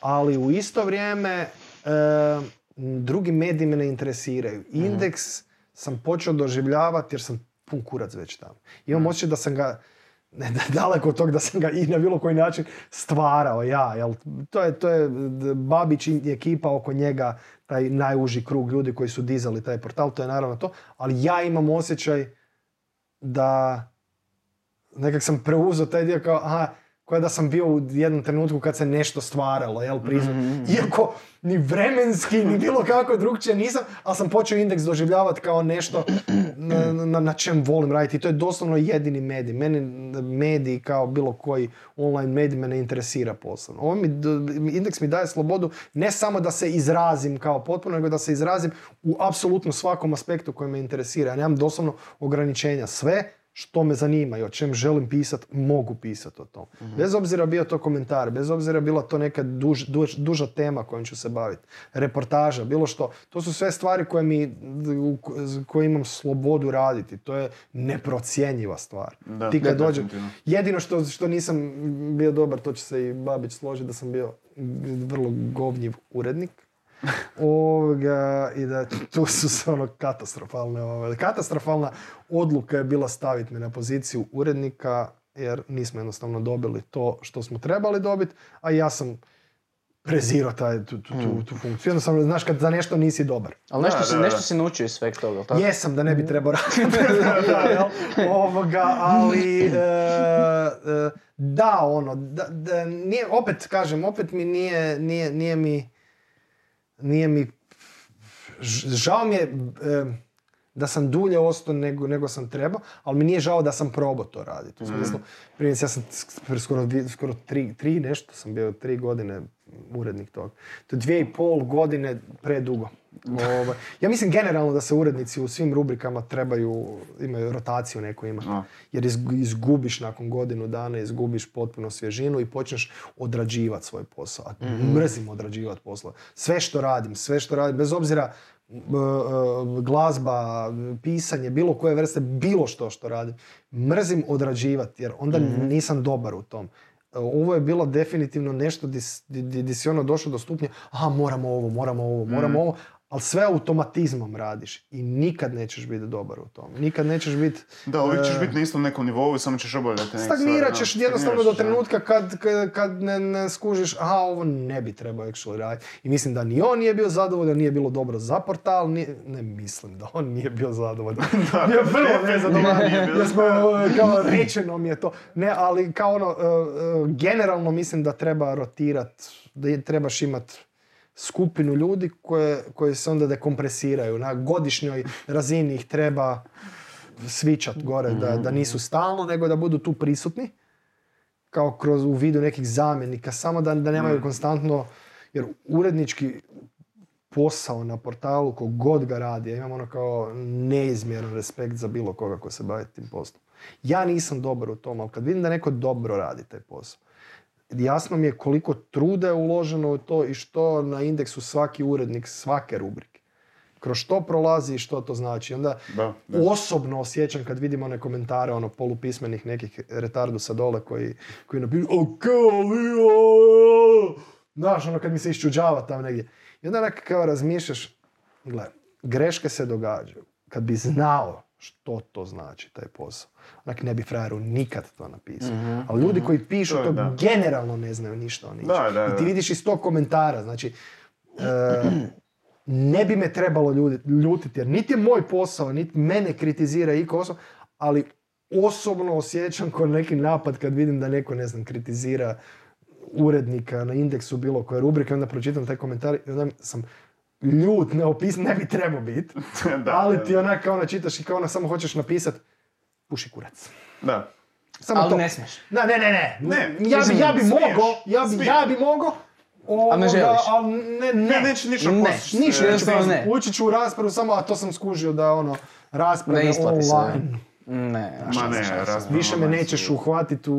ali u isto vrijeme e, drugi mediji me ne interesiraju. Indeks sam počeo doživljavati jer sam pun kurac već tamo. Imam osjećaj da sam ga, daleko od tog da sam ga i na bilo koji način stvarao ja. Jel? To je, to je Babić i ekipa oko njega, taj najuži krug ljudi koji su dizali taj portal, to je naravno to. Ali ja imam osjećaj da nekak sam preuzeo taj dio kao, aha, kao da sam bio u jednom trenutku kad se nešto stvaralo, jel, prizor. Iako ni vremenski, ni bilo kako drugčije nisam, ali sam počeo indeks doživljavati kao nešto na, na, na čem volim raditi. I to je doslovno jedini medij. Meni medij kao bilo koji online medij me ne interesira posebno. Ovo mi, indeks mi daje slobodu ne samo da se izrazim kao potpuno, nego da se izrazim u apsolutno svakom aspektu koji me interesira. Ja nemam doslovno ograničenja. Sve što me zanima i o čem želim pisat, mogu pisat o tom. Bez obzira bio to komentar, bez obzira bila to neka duž, duž- duža tema kojom ću se baviti, reportaža, bilo što. To su sve stvari koje, mi, koje imam slobodu raditi. To je neprocjenjiva stvar. Da, Ti kad dođe, jedino što, što nisam bio dobar, to će se i Babić složiti, da sam bio vrlo govnjiv urednik. Ovoga, I da tu su se ono katastrofalne, ovaj, katastrofalna odluka je bila staviti me na poziciju urednika jer nismo jednostavno dobili to što smo trebali dobiti, a ja sam prezirao taj, tu, tu, tu, tu funkciju. Jednostavno, znaš, kad za nešto nisi dobar. Ali nešto, Da, si, da, nešto da. si naučio iz sveg toga, tako? Jesam da ne bi trebao raditi. Ovoga, ali e, e, da, ono, da, da, nije, opet kažem, opet mi nije, nije, nije mi, nije mi, žao mi je da sam dulje ostao nego, nego sam trebao, ali mi nije žao da sam probao to raditi. U smislu, primjerice, ja sam skoro, skoro tri, tri nešto sam bio, tri godine urednik toga. To je dvije i pol godine predugo. Ovaj, ja mislim generalno da se urednici u svim rubrikama trebaju, imaju rotaciju neku ima. A. Jer izgu- izgubiš nakon godinu dana, izgubiš potpuno svježinu i počneš odrađivati svoj posao. A mrzim odrađivati poslove. Sve što radim, sve što radim, bez obzira glazba, pisanje, bilo koje vrste, bilo što što radim, mrzim odrađivati jer onda nisam dobar u tom. E, Ovo je bilo definitivno nešto di si ono došao do stupnja, aha, moramo ovo, moramo ovo, moramo ovo, ali sve automatizmom radiš i nikad nećeš biti dobar u tom. Nikad nećeš biti... Da, uvijek ćeš e, biti na istom nekom nivou i samo ćeš obavljati neke. Stagnirat da. ćeš jednostavno do da. trenutka kad, kad, kad ne, ne skužiš, aha, ovo ne bi trebao actually raditi. I mislim da ni on nije bio zadovoljan, nije bilo dobro za portal, nije- ne mislim da on nije bio zadovoljan. Bio vrlo nezadovoljan, jer smo, e, kao rečeno mi je to. Ne, ali kao ono, e, generalno mislim da treba rotirat, da je- trebaš imat skupinu ljudi koje, koje se onda dekompresiraju. Na godišnjoj razini ih treba svičat gore, da, da nisu stalno, nego da budu tu prisutni, kao kroz u vidu nekih zamjenika, samo da, da nemaju konstantno, jer urednički posao na portalu, ko god ga radi, ja imam ono kao neizmjeran respekt za bilo koga ko se bavi tim poslom. Ja nisam dobar u tom, ali kad vidim da neko dobro radi taj posao, jasno mi je koliko truda je uloženo u to i što na indeksu svaki urednik svake rubrike. Kroz što prolazi i što to znači. Onda Da, da. osobno osjećam kad vidim one komentare ono polupismenih nekih retardusa dole koji, koji napišu o kao li, o, o." Znaš, ono kad mi se iščuđava tamo negdje. I onda onak kao razmišljaš, gle, greške se događaju. Kad bi znao što to znači, taj posao, onak ne bi frajeru nikad to napisao. Ali ljudi koji pišu To to, da. generalno ne znaju ništa o ničem. I ti vidiš iz tog komentara, znači, e, ne bi me trebalo ljudi- ljutiti, jer niti je moj posao, niti mene kritizira i osoba, ali osobno osjećam kao neki napad kad vidim da neko, ne znam, kritizira urednika na indeksu bilo koje rubrike, onda pročitam taj komentar i onda sam ljut, neopis, ne bi trebao biti. Ali ti onak kao ono čitaš i kao ono samo hoćeš napisat puši kurac. Da. Samo Ali to. ne smiješ. Ne, ne, ne, ne. Ne, ja, bi, ja bi mogao, ja bi, ja bi mogao, ovoga, želiš? ali ne, ne, Ne, neće ništa Ne, postići. Ništa Jednostavno postići. ne. Ući ću u raspravu samo, a to sam skužio da ono, rasprave Ne isplati se. online. Ne, Ma ne, rasprava Više me online nećeš uhvatiti, u,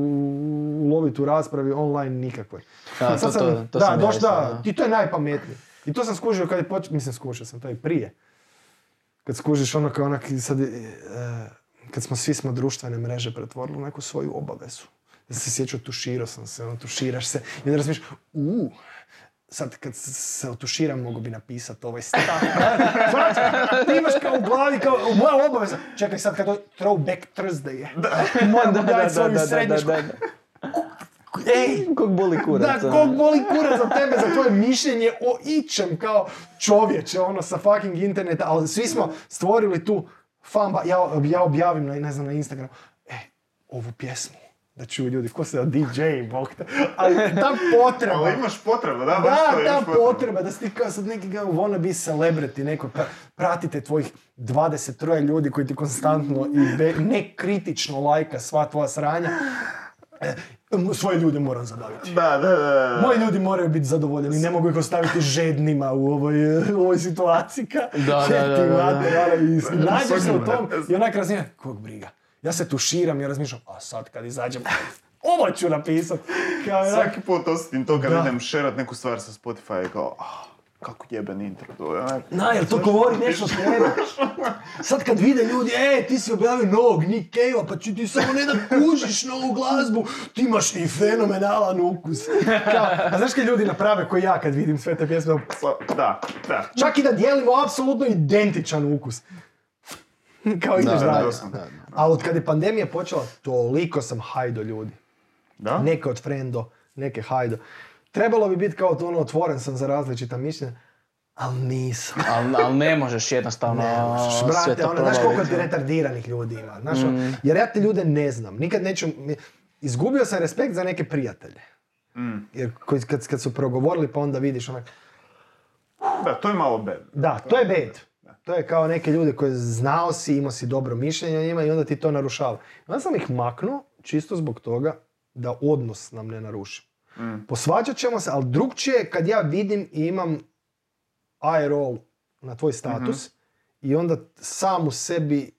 uloviti u raspravi online nikakvoj. Da, Sad to- sam- to- to da, sam ja doš, isto, da, da. i to je najpametnije. I to sam skužio kad je počeo, mislim skužio sam to i prije. Kad skužiš ono kao onak, sad, e, kad smo svi smo društvene mreže pretvorili u neku svoju obavezu. Ja sam se sjećao, tuširao sam se, ono, tuširaš se i onda razmišljaš, uuu, sad kad se otuširam mogu bi napisati ovaj stav. Ti imaš kao u glavi, kao moja obaveza. Čekaj sad kad to throwback Thursday je. Moram Da, da, da, svoju da, da, da, da. Ej, Kog boli kurac. da, ono. kog boli kurac za tebe, za tvoje mišljenje o ičem kao čovječe, ono sa fucking interneta, ali svi smo stvorili tu famba, ja, ja objavim na, ne znam, na Instagramu, e, ovu pjesmu, da čuju ljudi, ko se DJ, bog te, ali ta potreba, Ali imaš potrebu, da, baš to da, ta potrebu. potreba da si ti kao sad neki kao wannabe celebrity, neko, pra- pratite tvojih 23 ljudi koji ti konstantno i be- nekritično lajka sva tvoja sranja. Svoje ljude moram zadaviti. Da, da, da. Moji ljudi moraju biti zadovoljeni, ne mogu ih ostaviti žednima u ovoj, u ovoj situaciji. Ka, Da, da, da, Ti da, da. mater, i Nađeš se u tom i onak razmišljam, kog briga. Ja se tuširam i razmišljam, a sad kad izađem, ovo ću napisat. Svaki put osjetim to kad Da. idem šerat neku stvar sa Spotify i kao, ah, kako jeben intro to je. Na, jel to govori nešto o tebi? Sad kad vide ljudi, e, ti si objavio novog Nick Cave-a, pa ću ti samo ne da kužiš novu glazbu, ti imaš i fenomenalan ukus. Kao, a znaš kad ljudi naprave koji ja kad vidim sve te pjesme, Da, da. čak i da dijelimo apsolutno identičan ukus. Kao ideš Da, dalje. A od kad je pandemija počela, toliko sam hajdo ljudi. Da? Neke od frendo, neke hajdo. Trebalo bi biti kao to ono, otvoren sam za različita mišljenja, ali nisam. Ali al ne možeš jednostavno Ne možeš, sve brate, to ono, znaš koliko ti retardiranih ljudi ima, znaš, ono, jer ja te ljude ne znam, nikad neću, izgubio sam respekt za neke prijatelje, Mm. jer koji, kad, kad su progovorili pa onda vidiš onak, Da, to je malo bad. da, to je bed. To je kao neke ljude koje znao si, imao si dobro mišljenje o njima i onda ti to narušava. Onda sam ih maknuo čisto zbog toga da odnos nam ne naruši. Mm. Posvađat ćemo se, ali drugčije je kad ja vidim i imam eye roll na tvoj status i onda sam u sebi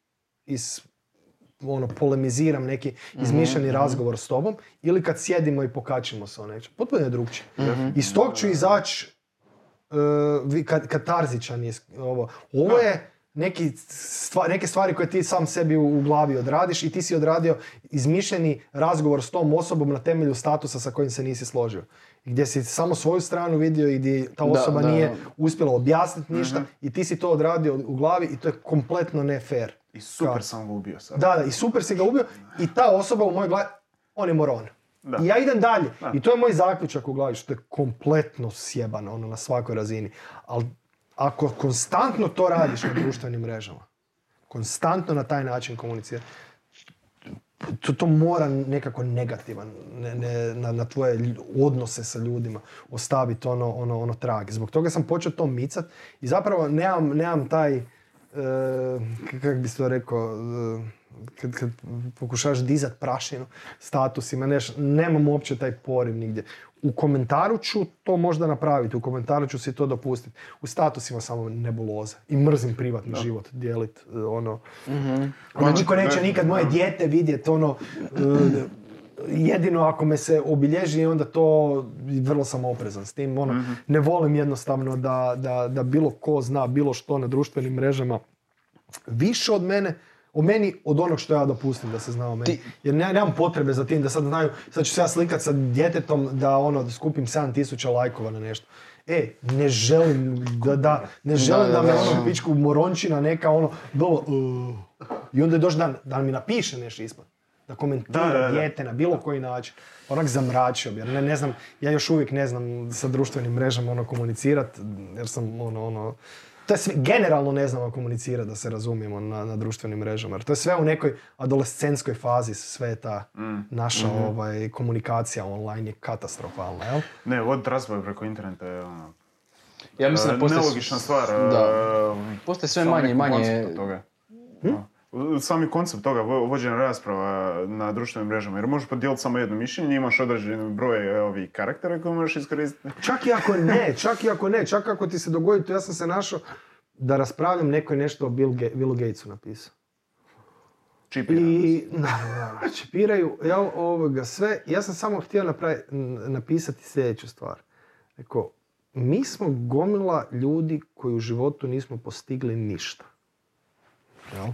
is, ono, polemiziram neki izmišljeni razgovor s tobom ili kad sjedimo i pokačimo se o nečem. Potpuno je drugčije. Iz tog ću izaći uh, kad, katarzičan je ovo. Ovo je neki stva- neke stvari koje ti sam sebi u, glavi odradiš i ti si odradio izmišljeni razgovor s tom osobom na temelju statusa sa kojim se nisi složio. Gdje si samo svoju stranu vidio i gdje ta Da, osoba da. nije uspjela objasniti ništa i ti si to odradio u glavi i to je kompletno ne fair. I super Kao- sam ga ubio sad. Da, da, i super si ga ubio i ta osoba u mojoj glavi, on je moron. Da. I ja idem dalje. Da. I to je moj zaključak u glavi, što je kompletno sjebano ono, na svakoj razini. Ali ako konstantno to radiš na društvenim mrežama, konstantno na taj način komuniciraš, to, to mora nekako negativan ne, ne, na, na tvoje odnose sa ljudima ostaviti ono, ono, ono trag. Zbog toga sam počeo to micat i zapravo nemam, nemam taj, e, kako bi se to rekao, e, kad, kad pokušavaš dizat prašinu statusima, neš, nemam uopće taj poriv nigdje. U komentaru ću to možda napraviti, u komentaru ću si to dopustiti. U statusima samo nebuloza. I mrzim privatni život dijelit e, ono, ono, niko neće nikad moje dijete vidjeti, ono, e, jedino ako me se obilježi, onda to vrlo sam oprezan s tim. Ono, Ne volim jednostavno da, da, da bilo ko zna bilo što na društvenim mrežama više od mene, o meni od onog što ja dopustim da se zna o meni. Ti- Jer ne, nemam potrebe za tim da sad znaju, sad ću se ja slikat sa djetetom da ono, da skupim 7000 lajkova na nešto. E, ne želim da, da ne želim da, da, me ono pičku morončina neka ono, bilo, uh, i onda je došlo da, da mi napiše nešto ispod. Da komentira dijete na bilo koji način. Onak zamračio bi, jer ne, ne znam, ja još uvijek ne znam sa društvenim mrežama ono komunicirat, jer sam ono, ono, to je sve, generalno ne znamo komunicirati da se razumijemo na, na društvenim mrežama. Jer to je sve u nekoj adolescentskoj fazi, sve je ta naša ovaj, komunikacija online je katastrofalna, jel? Ne, od razvoja preko interneta je ono... Ja mislim da e, postoje... nelogična stvar. e, Da. Postoje sve manje i manje... toga. Hm? Sami koncept toga vo- vođenja rasprava na društvenim mrežama, jer možeš podijeliti samo jedno mišljenje, imaš određeni broj e, ovih karaktera koje možeš iskoristiti. Čak i ako ne, čak i ako ne, čak ako ti se dogodi, to ja sam se našao da raspravljam, neko je nešto o Bill Ga- Billu Gatesu napisao. Čipira. I, naravno, naravno, čipiraju, ja ovoga sve, ja sam samo htio napravi- napisati sljedeću stvar. Rekao, mi smo gomila ljudi koji u životu nismo postigli ništa. Jel?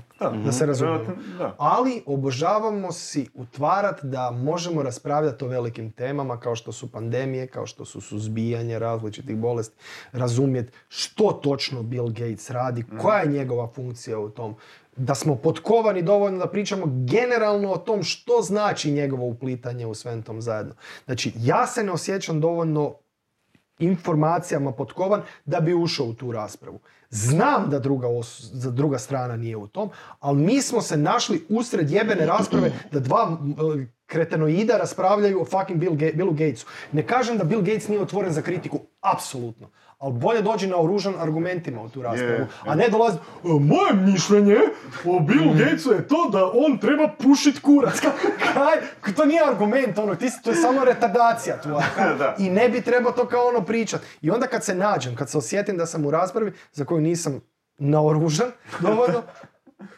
Da se razumijemo. Vjerojatno, Da. Ali obožavamo si utvarat da možemo raspravljati o velikim temama kao što su pandemije, kao što su suzbijanje različitih bolesti, razumjeti što točno Bill Gates radi, koja je njegova funkcija u tom, da smo potkovani dovoljno da pričamo generalno o tom što znači njegovo uplitanje u svem tom zajedno. Znači, ja se ne osjećam dovoljno informacijama potkovan da bi ušao u tu raspravu. Znam da druga, os- druga strana nije u tom, ali mi smo se našli usred jebene rasprave da dva kretenoida raspravljaju o fucking Bill Ga- Billu Gatesu. Ne kažem da Bill Gates nije otvoren za kritiku, apsolutno. Ali bolje dođi na oružan argumentima u tu raspravu, a ne dolazi "E, moje mišljenje o Billu Gatesu je to da on treba pušit kurac. Kaj? To nije argument, ono, ti, to je samo retardacija. Da. I ne bi trebao to kao ono pričat. I onda kad se nađem, kad se osjetim da sam u raspravi za koju nisam naoružan dovoljno,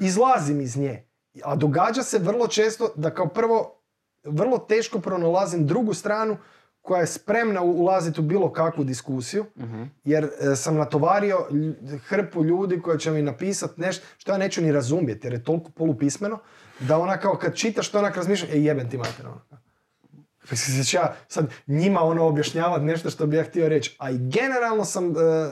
izlazim iz nje. A događa se vrlo često da kao prvo vrlo teško pronalazim drugu stranu koja je spremna ulaziti u bilo kakvu diskusiju, jer e, sam natovario hrpu ljudi koji će mi napisati nešto što ja neću ni razumjeti, jer je toliko polupismeno, da ona kao kad čitaš to onak razmišlja, e jebem ti mater. Mislim, će ja sad njima ono objašnjavati nešto što bi ja htio reći. A i generalno sam, e, e,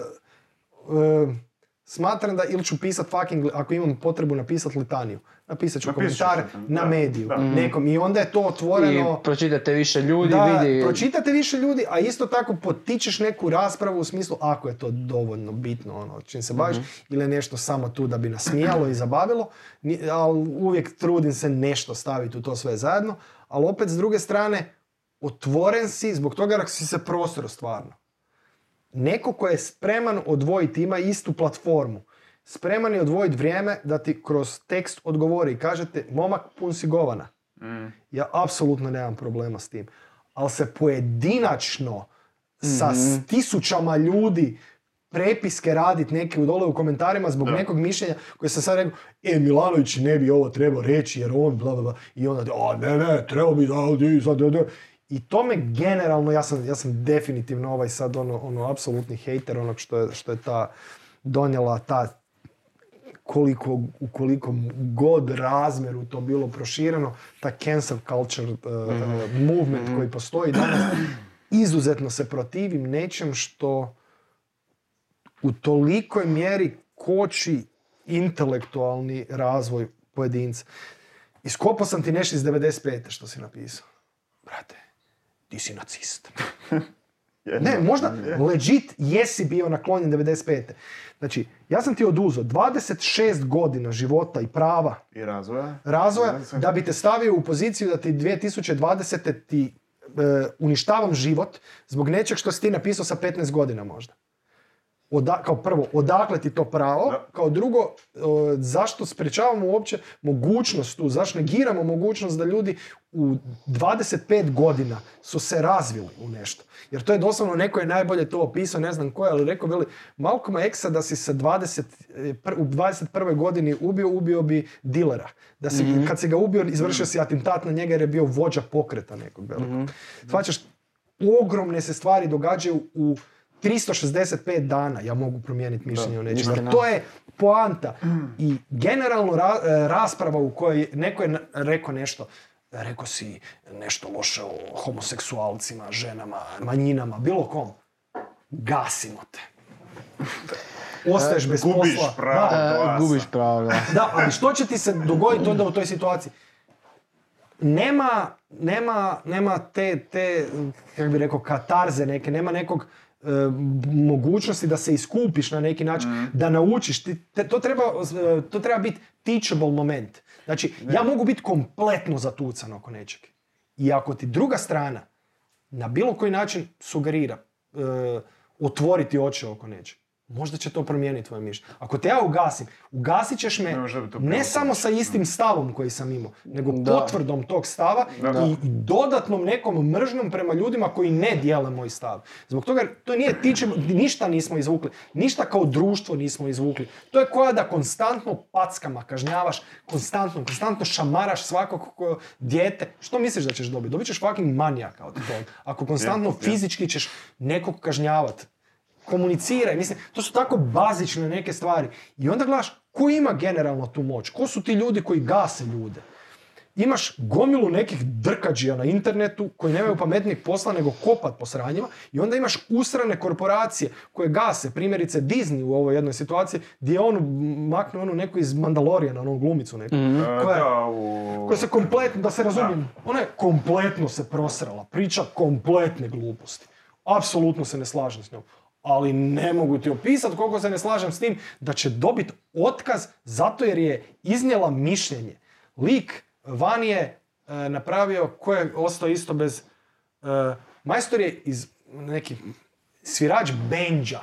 smatram da ili ću pisat fucking, ako imam potrebu napisat litaniju, napisat ću Napisat komentar na da, mediju, da. nekom. I onda je to I otvoreno... pročitate više ljudi, Da, vidi... pročitate više ljudi, a isto tako potičeš neku raspravu u smislu ako je to dovoljno bitno, ono, čim se baviš, ili je nešto samo tu da bi nasmijalo i zabavilo, ali uvijek trudim se nešto staviti u to sve zajedno, ali opet s druge strane, otvoren si zbog toga jer si se prostor stvarno. Neko ko je spreman odvojiti, ima istu platformu, spreman je odvojiti vrijeme da ti kroz tekst odgovori i kažete, momak pun si govana. Mm. Ja apsolutno nemam problema s tim. Ali se pojedinačno sa s tisućama ljudi prepiske radit neke u dole u komentarima zbog Da. nekog mišljenja koje sam sad rekao, e, Milanović ne bi ovo trebao reći jer on bla bla bla. I onda, a ne, ne, trebao bi da, sad. I to me generalno, ja sam, ja sam definitivno ovaj sad ono, ono apsolutni hejter onog što je, što je ta donijela ta koliko, u koliko god razmjeru to bilo prošireno, ta cancel culture uh, movement koji postoji danas, izuzetno se protivim nečem što u tolikoj mjeri koči intelektualni razvoj pojedinca. Iskopao sam ti nešto iz 95. što si napisao. Brate, ti si nacist. Ne, možda legit jesi bio naklonjen 95. Znači, ja sam ti oduzeo 26 godina života i prava I razvoja. razvoja Ja da bi te stavio u poziciju da ti 2020. ti e, uništavam život zbog nečeg što si ti napisao sa 15 godina možda. Oda, kao prvo, odakle ti to pravo? Da. Kao drugo, e, zašto sprečavamo uopće mogućnost tu, zašto negiramo mogućnost da ljudi u 25 godina su se razvili u nešto. Jer to je doslovno, neko je najbolje to opisao, ne znam ko je, ali rekao, veli, Malcolma Xa da si sa 20, e, u 21. godini ubio, ubio bi dilera. Da si, kad si ga ubio, izvršio si atentat na njega jer je bio vođa pokreta nekog velikog. Shvaćaš, ogromne se stvari događaju u 365 dana ja mogu promijeniti mišljenje o nečemu. Jer. To je poanta. I generalno ra- e, rasprava u kojoj neko je rekao nešto, rekao si nešto loše o homoseksualcima, ženama, manjinama, bilo kom. Gasimo te. Ostaješ bez Gubiš posla. pravo. Da, E, gubiš pravo, da. da, ali što će ti se dogoditi onda u toj situaciji? Nema, nema, nema te, te, kako bi rekao, katarze neke, nema nekog e, mogućnosti da se iskupiš na neki način, da naučiš. Te- to, treba, e, to treba biti teachable moment. Znači, ja mogu biti kompletno zatucan oko nečeg. I ako ti druga strana na bilo koji način sugerira e, otvoriti oči oko nečeg, možda će to promijeniti tvoje mišljenje. Ako te ja ugasim, ugasit ćeš me Ne ne samo sa istim stavom koji sam imao, nego Da. potvrdom tog stava Da. i, i dodatnom nekom mržnjom prema ljudima koji ne dijele moj stav. Zbog toga to nije tiče, ništa nismo izvukli, ništa kao društvo nismo izvukli. To je koja da konstantno packama kažnjavaš, konstantno, konstantno šamaraš svakog ko- dijete. Što misliš da ćeš dobiti? Dobit ćeš fucking manijaka od toga. Ako konstantno fizički ćeš nekog kažnjavati komuniciraj, mislim, to su tako bazične neke stvari. I onda gledaš, ko ima generalno tu moć? Ko su ti ljudi koji gase ljude? Imaš gomilu nekih drkađija na internetu koji nemaju pametnijeg posla nego kopat po sranjima i onda imaš usrane korporacije koje gase, primjerice Disney u ovoj jednoj situaciji gdje je on maknuo onu neku iz Mandalorijana, onu glumicu neku. E, Koja koja se kompletno, da se razumijem, ona je kompletno se prosrala, priča kompletne gluposti. Apsolutno se ne slažem s njom. Ali ne mogu ti opisati koliko se ne slažem s tim da će dobiti otkaz zato jer je iznijela mišljenje. Lik van je e, napravio, ko je ostao isto bez... e, majstor je iz neki svirač Benja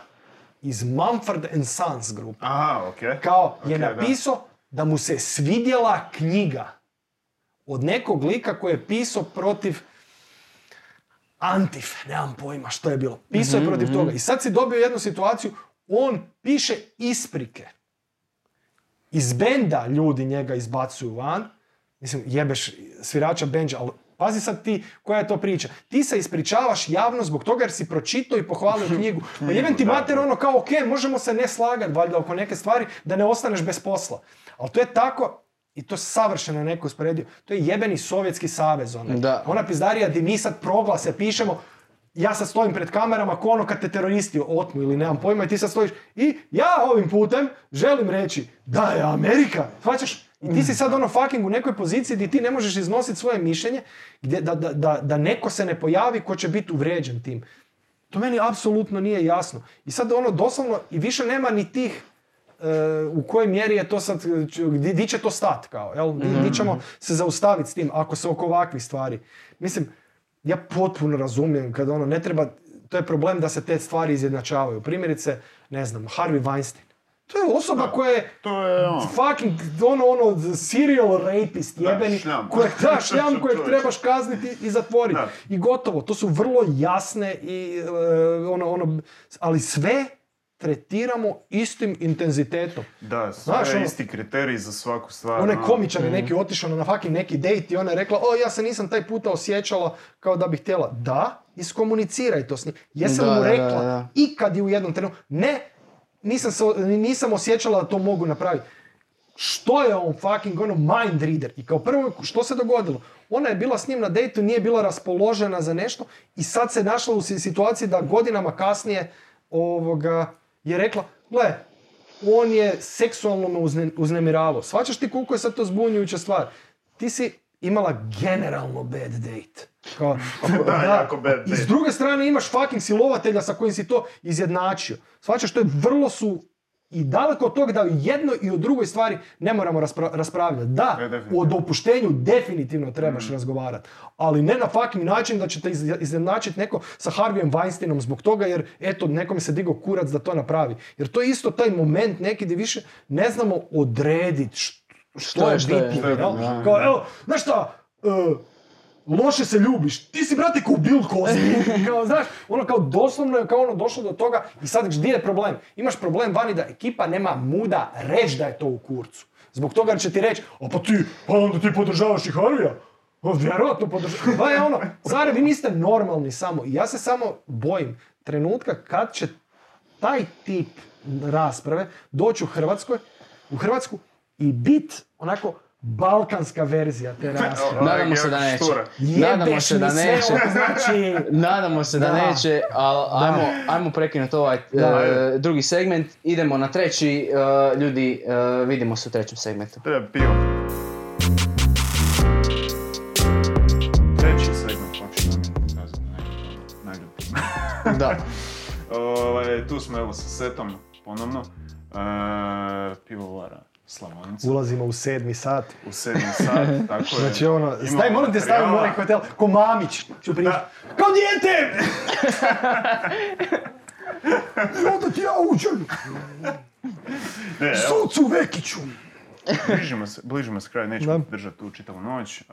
iz Mumford and Sons grupe Aha, okej. kao je Ok, da. napisao da. mu se svidjela knjiga od nekog lika koji je pisao protiv Antif, nemam pojma što je bilo. Pisao je protiv toga. I sad si dobio jednu situaciju, on piše isprike. Iz benda ljudi njega izbacuju van. Mislim, jebeš svirača benđa, ali pazi sad ti koja je to priča. Ti se ispričavaš javno zbog toga jer si pročitao i pohvalio knjigu. Pa jebem ti mater ono kao, ok, možemo se ne slagati valjda oko neke stvari da ne ostaneš bez posla. Ali to je tako, i to savršeno neko usporedio, to je jebeni Sovjetski savez. Onaj. Da. Ona pizdarija gdje mi sad proglase pišemo, ja sad stojim pred kamerama ko ono kad te teroristi otmu ili nemam pojma i ti sad stojiš i ja ovim putem želim reći da je Amerika, shvaćaš? I ti si sad ono fucking u nekoj poziciji gdje ti ne možeš iznositi svoje mišljenje gdje, da, da, da, da neko se ne pojavi ko će biti uvrijeđen tim. To meni apsolutno nije jasno. I sad ono doslovno, i više nema ni tih u kojoj mjeri je to sad, di će to stat kao, jel? Di, di ćemo se zaustaviti s tim ako se oko ovakvih stvari. Mislim, ja potpuno razumijem kada ono ne treba, to je problem da se te stvari izjednačavaju. Primjerice, ne znam, Harvey Weinstein. To je osoba koja je To je on. fucking ono, ono, serial rapist jebeni, kojeg, da, šljam kojeg trebaš kazniti i zatvoriti. I gotovo, to su vrlo jasne i e, ono, ono, ali sve tretiramo istim intenzitetom. Da, sve Znaš, je ono- isti kriterij za svaku stvar. Onaj ono. komičar je neki otišao na fucking neki date i ona je rekla, o ja se nisam taj puta osjećala kao da bih htjela. Da, iskomuniciraj to s njim. Jesam Da, mu rekla da, da. i kad je u jednom trenutku, ne, nisam, se, nisam osjećala da to mogu napraviti. Što je on fucking ono mind reader? I kao prvo, što se dogodilo? Ona je bila s njim na dejtu, nije bila raspoložena za nešto i sad se našla u si- situaciji da godinama kasnije ovoga, je rekla, gle, on je seksualno me uzne, uznemiravao. Svačaš ti koliko je sad to zbunjujuća stvar? Ti si imala generalno bad date. Kao, Da, jako bad I date. s druge strane imaš fucking silovatelja sa kojim si to izjednačio. Svačaš, to je vrlo su i daleko od toga da o jednoj i o drugoj stvari ne moramo raspra- raspravljati. Da, o dopuštenju definitivno trebaš Mm. razgovarati. Ali ne na fucking način da ćete iz- izjednačiti neko sa Harveyem Weinsteinom zbog toga jer eto nekome se digao kurac da to napravi. Jer to je isto taj moment neki gdje više ne znamo odrediti što, što je, je što je. je bitno. Kao, evo, znaš šta, e, loše se ljubiš, ti si brate ko Bill Cosby, kao, znaš, ono kao doslovno je kao ono došlo do toga i sad gdje je problem? Imaš problem vani da ekipa nema muda reći da je to u kurcu. Zbog toga će ti reći, a pa ti, pa onda ti podržavaš i Harvija. Vjerojatno podržavaš. Pa je ono, zar vi niste normalni samo. I ja se samo bojim trenutka kad će taj tip rasprave doći u Hrvatskoj, u Hrvatsku i bit onako balkanska verzija te rasprave. Nadamo se da neće. Nadamo se da neće. znači... Nadamo se da, Da. neće, ali ajmo, ajmo prekinuti ovaj e, drugi segment. Idemo na treći, e, ljudi, e, vidimo se u trećem segmentu. Treba pivo. Treći segment najljubljeniji. Da. Ovaj, tu smo evo sa setom ponovno. Pivovara Slavonica. Ulazimo u sedmi sat. U sedmi sat, tako je. Znači ono, staj, moram te u materijala. onaj hotel, ko Mamić ću pričati. Kao dijete! I onda ti ja uđem, sucu Vekiću. bližimo se, bližimo se kraju, nećemo Da. držati tu čitavu noć. E,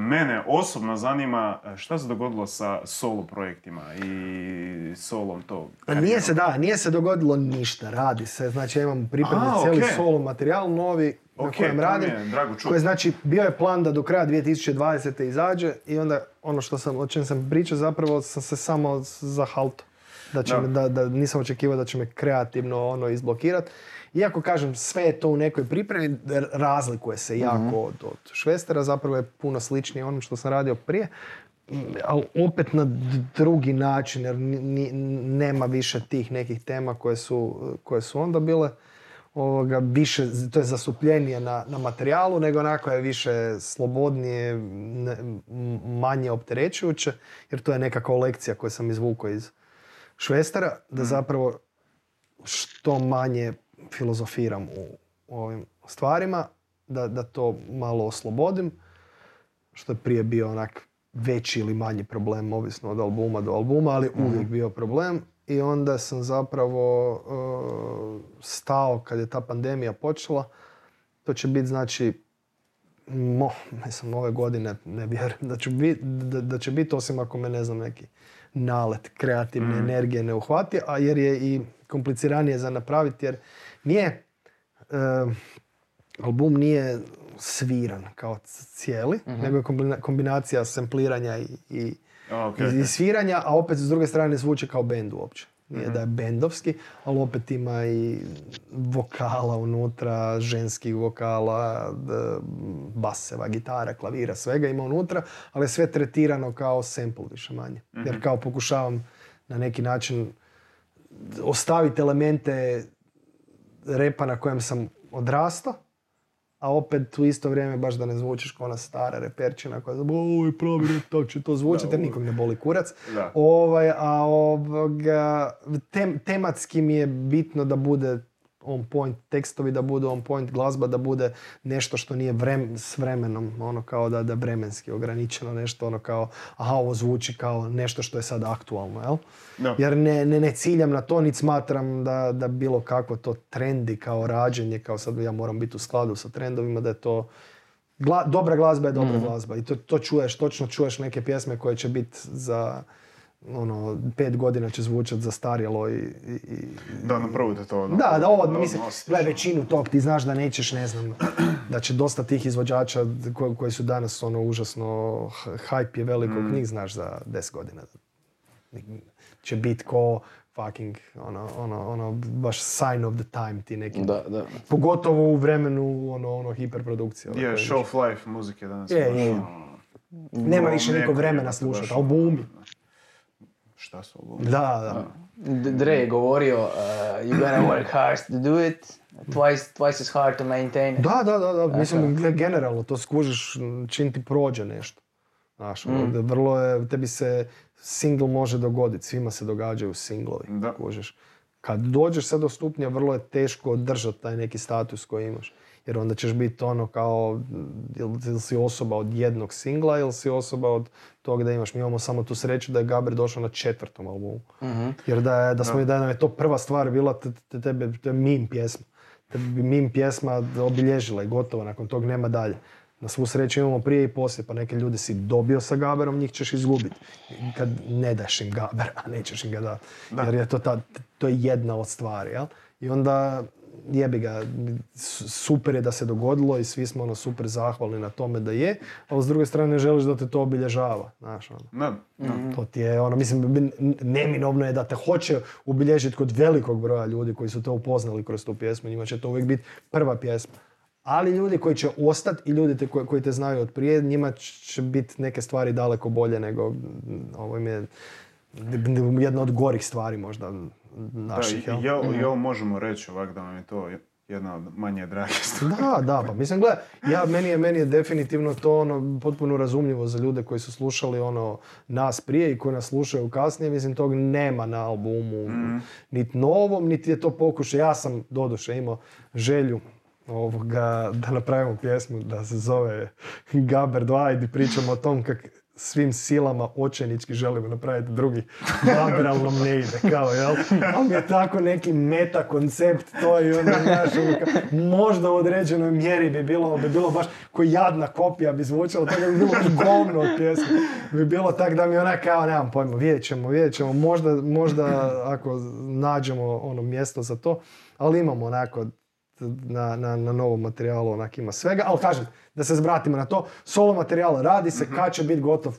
mene osobno zanima e, šta se dogodilo sa solo projektima i solom to. A nije se, da, nije se dogodilo ništa, radi se, znači ja imam pripremljen cijeli solo materijal novi na Ok, kojem to radim. je drago znači, bio je plan da do kraja 2020. izađe i onda ono što sam, o čem sam pričao zapravo sam se samo zahalto. Da, će Da. me- da, da nisam očekivao da će me kreativno ono izblokirat. Iako kažem, sve je to u nekoj pripremi, razlikuje se jako od, od Švestera, zapravo je puno sličnije onom što sam radio prije, ali opet na d- drugi način, jer ni- nema više tih nekih tema koje su, koje su onda bile ovoga, više, to je zastupljenije na, na materijalu, nego onako je više slobodnije, ne- manje opterećujuće, jer to je neka kolekcija koju sam izvukao iz Švestera, da zapravo što manje filozofiram u, u ovim stvarima, da, da to malo oslobodim, što je prije bio onak veći ili manji problem, ovisno od albuma do albuma, ali uvijek bio problem. I onda sam zapravo uh, stao kad je ta pandemija počela. To će biti znači mo, mislim, ove godine ne vjerujem da, ću bit, da, da će biti osim ako me ne znam neki nalet kreativne energije ne uhvati, a jer je i kompliciranije za napraviti jer nije e, album nije sviran kao cijeli, nego je kombina- kombinacija sampliranja i, i, A, ok, i- sviranja, a opet s druge strane zvuči kao bend uopće. Nije da je bendovski, ali opet ima i vokala unutra, ženskih vokala, baseva, gitara, klavira, svega ima unutra, ali je sve tretirano kao sample više manje. Jer kao pokušavam na neki način ostaviti elemente repa na kojem sam odrastao, a opet u isto vrijeme baš da ne zvučiš kao ona stara reperčina koja zna, ovo je pravi rep, tako će to zvučati, jer nikog ne boli kurac. Da. Ovaj, a ovoga, tem- tematski mi je bitno da bude on point, tekstovi da budu on point, glazba da bude nešto što nije vrem, s vremenom, ono kao da da vremenski ograničeno, nešto ono kao, aha, ovo zvuči kao nešto što je sad aktualno, jel? Da. Jer ne, ne, ne ciljam na to, niti smatram da, da bilo kakvo to trendi kao rađenje, kao sad ja moram biti u skladu sa trendovima, da je to Gla- dobra glazba je dobra glazba i to, to čuješ, točno čuješ neke pjesme koje će biti za ono, pet godina će zvučati zastarjelo i, i, i- Da, napravo te to. ono, da, da, ovo, da mislim, gledaj, većinu tog, ti znaš da nećeš, ne znam, da će dosta tih izvođača ko- koji su danas, ono, užasno, hype je veliko, Mm. njih znaš za 10 godina. Će biti ko fucking, ono, ono, ono, baš sign of the time ti neki. Da, da. Pogotovo u vremenu, ono, ono, hiperprodukcije. ove Je, koje show life muzike danas. Je, je. ono, Nema ono, više nikog vremena slušati, albumi. Šta su albumi? Da, da. Dre je govorio, uh, you gotta work hard to do it, twice, twice as hard to maintain it. Da, da, da, da. Mislim, ge- generalno to skužiš čim ti prođe nešto. Znaš, Mm. vrlo je, tebi se single može dogoditi, svima se događaju singlovi, Da. kužiš. Kad dođeš sad do stupnja, vrlo je teško održati taj neki status koji imaš. Jer onda ćeš biti ono kao, ili ili si osoba od jednog singla ili si osoba od toga da imaš. Mi imamo samo tu sreću da je Gaber došao na četvrtom albumu. Jer da, je, da, smo, da nam je to prva stvar bila, te, te, tebe, to je mim pjesma. Tebe bi mim pjesma obilježila i gotovo, nakon tog nema dalje. Na svu sreću imamo prije i poslije, pa neke ljude si dobio sa Gaberom, njih ćeš izgubiti. Kad ne daš im Gaber, a nećeš im ga dati. Jer je to, ta, to je jedna od stvari, jel? I onda jebi ga, su- super je da se dogodilo i svi smo ono super zahvalni na tome da je, ali s druge strane ne želiš da te to obilježava, znaš ono. Da, da. To ti je ono, mislim, neminovno je da te hoće obilježiti kod velikog broja ljudi koji su te upoznali kroz tu pjesmu, njima će to uvijek biti prva pjesma. Ali ljudi koji će ostati i ljudi te, koji, koji te znaju od prije, njima će biti neke stvari daleko bolje nego, ovo im je jedna od gorih stvari možda naših. Da, jel? jel, jel možemo reći ovak da nam je to jedna od manje drage stvari? Da, da, pa mislim, gledaj, ja, meni, je, meni je definitivno to ono, potpuno razumljivo za ljude koji su slušali ono, nas prije i koji nas slušaju kasnije, mislim, tog nema na albumu, niti novom, niti je to pokušaj. Ja sam, doduše, imao želju ovoga, da napravimo pjesmu da se zove Gaber 2 i pričamo o tom kak svim silama očajnički želimo napraviti drugi, lateralno ne ide, kao, jel? Ali mi je tako neki meta koncept, to je ono, znaš, možda u određenoj mjeri bi bilo, bi bilo baš koji jadna kopija bi zvučalo, tako bi bilo govno od pjesme. Bi bilo tak da mi ona kao, nemam pojma, vidjet ćemo, vidjet ćemo, možda, možda ako nađemo ono mjesto za to, ali imamo onako na, na, na novom materijalu onak ima svega, ali kažem, da se zvratimo na to, solo materijal radi se, kad će biti gotov,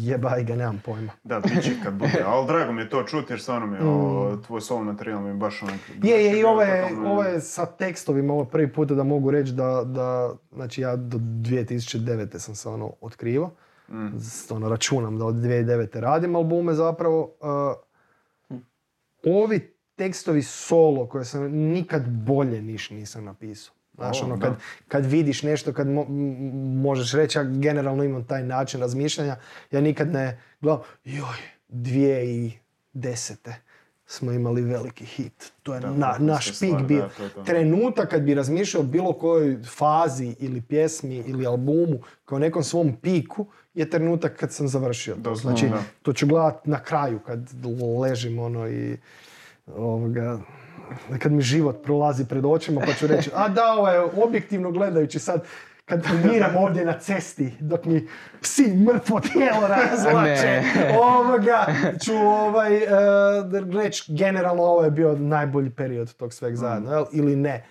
jebaj ga, nemam pojma. Da, bit će kad bude. Ali drago mi je to čuti jer stvarno mi je ovo, tvoj solo materijal mi je baš onak... Mm. Je, je, i ovo je, totalno- ovo je sa tekstovima, ovo je prvi put da mogu reći da, da, znači ja do 2009. sam se ono otkrivo, Mm. Ono računam da od 2009. radim albume zapravo. Uh, ovi tekstovi solo koje sam nikad bolje niš nisam napisao. Znaš, ono, kad, kad vidiš nešto, kad mo- možeš reći, ja generalno imam taj način razmišljanja, ja nikad ne gledam, joj, 2010. smo imali veliki hit. To je Da, na, naš pik bio. da. Trenutak kad bi razmišljao bilo kojoj fazi ili pjesmi ili albumu kao nekom svom piku je trenutak kad sam završio to. Znači, da. to ću gledat na kraju kad ležim ono i ovoga, kad mi život prolazi pred očima pa ću reći, a da, ovo je objektivno gledajući sad kad miram ovdje na cesti dok mi psi mrtvo tijelo razlače, ovoga, ću ovaj, e, reći generalno ovo je bio najbolji period tog sveg zajedno, jel? ili ne.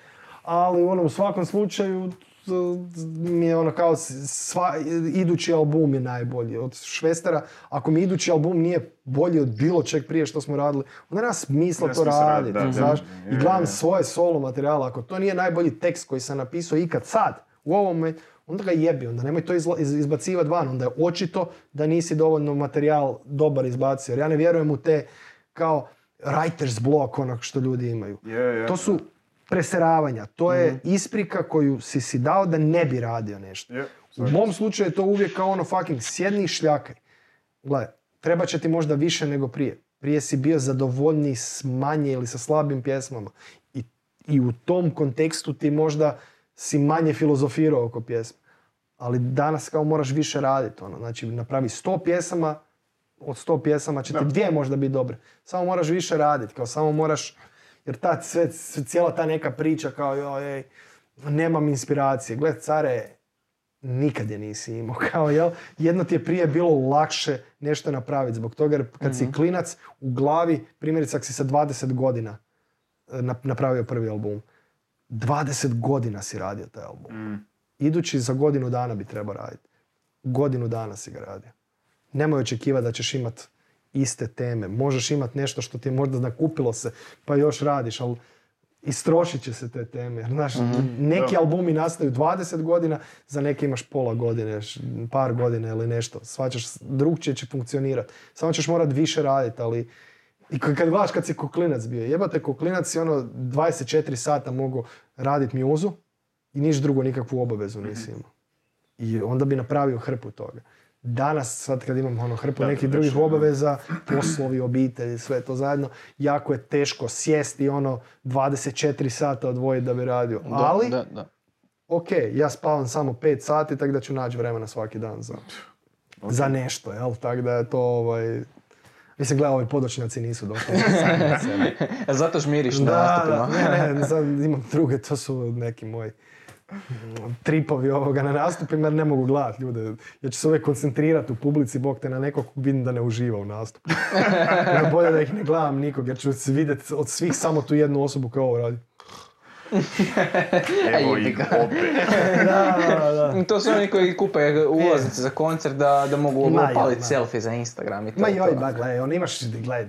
Ali ono, u svakom slučaju mi je ono kao sva, idući album je najbolji od Švestera. Ako mi idući album nije bolji od bilo čeg prije što smo radili, onda nema smisla Nema to raditi. da, znaš? da. I gledam je. svoje solo materijala. Ako to nije najbolji tekst koji sam napisao ikad sad, u ovome, onda ga jebi, onda nemoj to izla, iz, izbacivati van. Onda je očito da nisi dovoljno materijal dobar izbacio. Jer ja ne vjerujem u te kao writer's block onog što ljudi imaju. Je, je. To su preseravanja. To je isprika koju si si dao da ne bi radio nešto. U mom slučaju je to uvijek kao ono fucking sjedni i šljakaj. Gle, treba će ti možda više nego prije. Prije si bio zadovoljniji s manje ili sa slabim pjesmama. I, I u tom kontekstu ti možda si manje filozofirao oko pjesme. Ali danas kao moraš više raditi. Ono. Znači napravi sto pjesama, od sto pjesama će ti dvije možda biti dobre. Samo moraš više raditi. Kao samo moraš, jer ta sve, sve- cijela ta neka priča kao joj, ej, nemam inspiracije. Gle, care, nikad je nisi imao. Kao, jel? Jedno ti je prije bilo lakše nešto napraviti zbog toga jer kad si klinac u glavi, primjerice ako si sa 20 godina e, nap- napravio prvi album, 20 godina si radio taj album. Mm. Idući za godinu dana bi trebao raditi. Godinu dana si ga radio. Nemoj očekivati da ćeš imat iste teme. Možeš imat nešto što ti je možda nakupilo se, pa još radiš, ali istrošit će se te teme. Znaš, neki Da. albumi nastaju 20 godina, za neke imaš pola godine, par godina ili nešto. Svačaš, drugčije će funkcionirati. Samo ćeš morat više raditi, ali i kad, kad gledaš kad si koklinac bio, jebate koklinac si ono 24 sata mogu raditi mjuzu i niš drugo nikakvu obavezu nisi imao. I onda bi napravio hrpu toga. Danas, sad kad imam ono hrpu Da, nekih drugih da. obaveza, poslovi, obitelji, sve to zajedno, jako je teško sjesti ono 24 sata odvojiti da bi radio. Da, Ali, da, da. ok, ja spavam samo 5 sati, tako da ću naći vremena svaki dan za, za nešto, jel? Tako da je to ovaj... Mislim, gledaj, ovi podočnjaci nisu došli. E, Zato žmiriš na Da, nastupima. da, ne, ne, sad imam druge, to su neki moji tripovi ovoga na nastupima jer ne mogu gledat ljude. Ja ću se uvijek koncentrirati u publici, bog te na nekog vidim da ne uživa u nastupu. Ja bolje da ih ne gledam nikog jer ću vidjeti od svih samo tu jednu osobu koja ovo radi. Evo ih opet. Da, da, da. To su oni koji kupe ulaznice za koncert da, da mogu upaliti selfie za Instagram i to. Ma joj, ba, gledaj, on imaš, gledaj,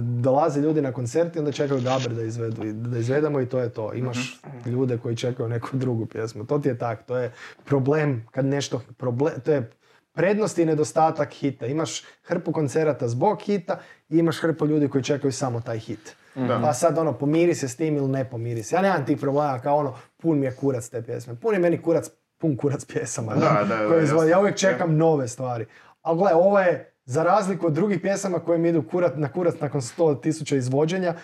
dolaze ljudi na koncerti, onda čekaju Gaber da izvedu, i- da izvedemo i to je to. Imaš ljude koji čekaju neku drugu pjesmu. To ti je tak, to je problem kad nešto, problem, to je prednost i nedostatak hita. Imaš hrpu koncerata zbog hita i imaš hrpu ljudi koji čekaju samo taj hit. Da. Pa sad ono, pomiri se s tim ili ne pomiri se. Ja nemam tih problema kao ono, pun mi je kurac te pjesme. Pun je meni kurac, pun kurac pjesama. Da, da, da, koje. Ja uvijek čekam nove stvari. Ali gle, ovo je, za razliku od drugih pjesama koje mi idu kurat, na kurac nakon 100.000 izvođenja,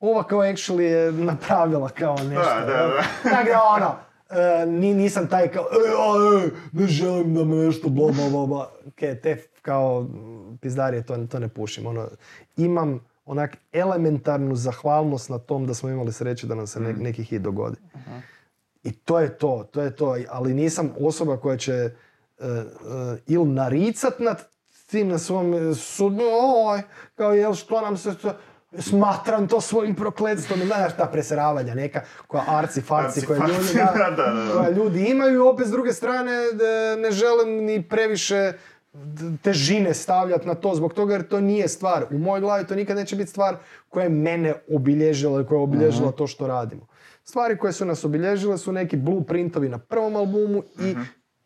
ova kao actually je napravila kao nešto. da, jel? da. Tako da ono, e, ni, nisam taj kao, e, a, e, ne želim da me nešto bla bla bla. Ok, te kao pizdarije to, to ne pušim. Ono, imam onak elementarnu zahvalnost na tom da smo imali sreće da nam se ne- neki hit dogodi. I to je to, to je to. Ali nisam osoba koja će e, e, ili naricat nad tim na svom sudbu, oj, kao jel što nam se to, smatram to svojim prokletstvom, I znaš ta preseravanja neka, koja arci, farci, koje farci, ljudi, da, da, da, da. koja ljudi imaju, opet s druge strane ne želim ni previše težine stavljati na to, zbog toga jer to nije stvar. U mojoj glavi to nikad neće biti stvar koja je mene obilježila i koja je obilježila to što radimo. Stvari koje su nas obilježile su neki blueprintovi na prvom albumu i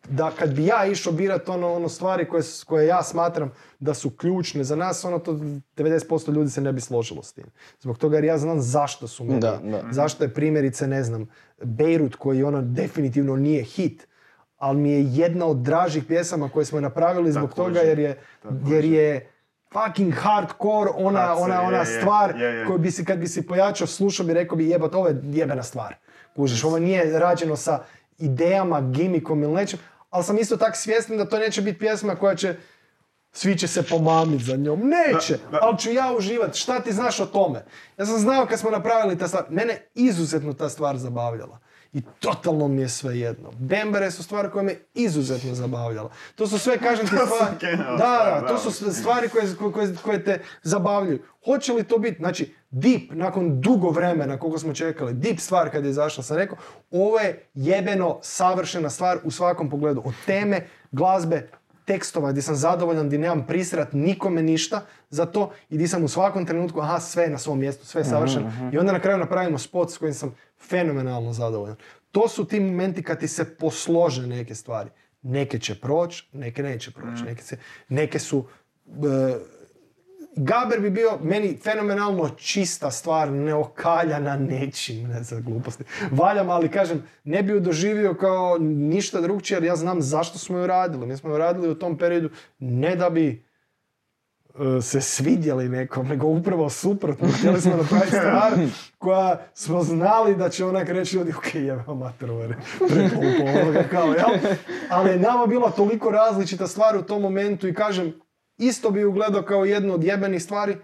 da kad bi ja išao birat ono, ono stvari koje, koje ja smatram da su ključne za nas, ono to 90% ljudi se ne bi složilo s tim. Zbog toga jer ja znam zašto su meni, Da, da. zašto je primjerice, ne znam, Beirut koji ono definitivno nije hit, ali mi je jedna od dražih pjesama koje smo napravili zbog Također, toga jer je, također. jer je fucking hardcore ona, ona, ona je, je, stvar je, je. koju bi si, kad bi si pojačao, slušao bi, rekao bi jebat, ovo je jebena stvar. Kužiš, ovo nije rađeno sa idejama, gimikom ili nečem, ali sam isto tak svjestan da to neće biti pjesma koja će svi će se pomamit za njom. Neće, Da, da. ali ću ja uživat. Šta ti znaš o tome? Ja sam znao kad smo napravili ta stvar. Mene izuzetno ta stvar zabavljala. I totalno mi je sve jedno. Bembere su stvari koje me izuzetno zabavljala. To su sve, kažem ti, stvari... Da, da, to su stvari koje, koje, koje te zabavljaju. Hoće li to biti, znači, Deep, nakon dugo vremena, koliko smo čekali, Deep stvar kad je izašla, sam rekao, ovo je jebeno savršena stvar u svakom pogledu. Od teme, glazbe, tekstova gdje sam zadovoljan, gdje nemam prisrat nikome ništa za to i gdje sam u svakom trenutku, aha, sve je na svom mjestu, sve je savršeno. I onda na kraju napravimo spot s kojim sam fenomenalno zadovoljan. To su ti momenti kad ti se poslože neke stvari. Neke će proći, neke neće proći. Neke, se, neke su... e, Gaber bi bio meni fenomenalno čista stvar, neokaljana nečim, ne znam, gluposti. Valjam, ali kažem, ne bi ju doživio kao ništa drugčije, jer ja znam zašto smo ju radili. Mi smo ju radili u tom periodu ne da bi se svidjeli nekom, nego upravo suprotno. Htjeli smo napraviti stvar koja smo znali da će onak reći ljudi, ok, jebe mater, ovoga, kao, jel? Ali je nama bila toliko različita stvar u tom momentu i kažem, isto bi ju gledao kao jednu od jebenih stvari,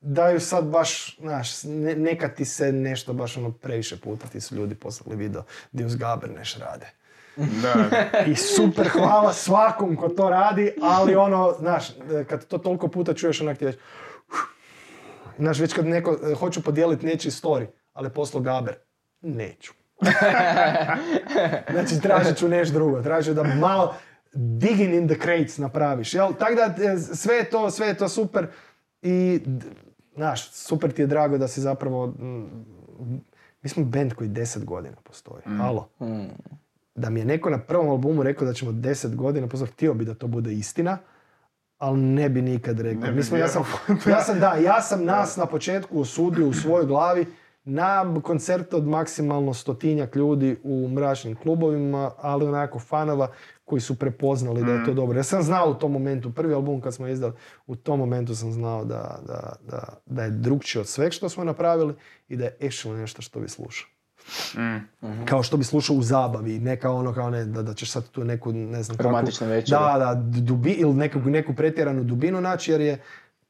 da ju sad baš, znaš, ne, neka ti se nešto baš ono previše puta ti su ljudi poslali video gdje uz Gaber neš rade. Da, I super, hvala svakom ko to radi, ali ono, znaš, kad to toliko puta čuješ, onak ti već... Znaš, već kad neko, e, hoću podijeliti nečiji story, ali je poslao Gaber, neću. znači, tražit ću nešto drugo, tražit da malo digging in the crates napraviš, jel? Tako da, e, sve je to, sve je to super i, znaš, super ti je drago da si zapravo, mm, mi smo band koji 10 godina postoji, halo da mi je neko na prvom albumu rekao da ćemo 10 godina, pozor, htio bi da to bude istina, ali ne bi nikad rekao. Bi Mi smo- ja, sam, ja sam, da, ja sam nas na početku osudio u svojoj glavi na koncerte od maksimalno stotinjak ljudi u mračnim klubovima, ali onako fanova koji su prepoznali da je to dobro. Ja sam znao u tom momentu, prvi album kad smo izdali, u tom momentu sam znao da, da, da, da je drugčije od sveg što smo napravili i da je actually nešto što bi slušao. Mm. Kao što bi slušao u zabavi, ne kao ono kao ne, da, da ćeš sad tu neku, ne znam Romantične kakvu, večeri. Da, da, dubi, ili neku, neku pretjeranu dubinu naći, jer je,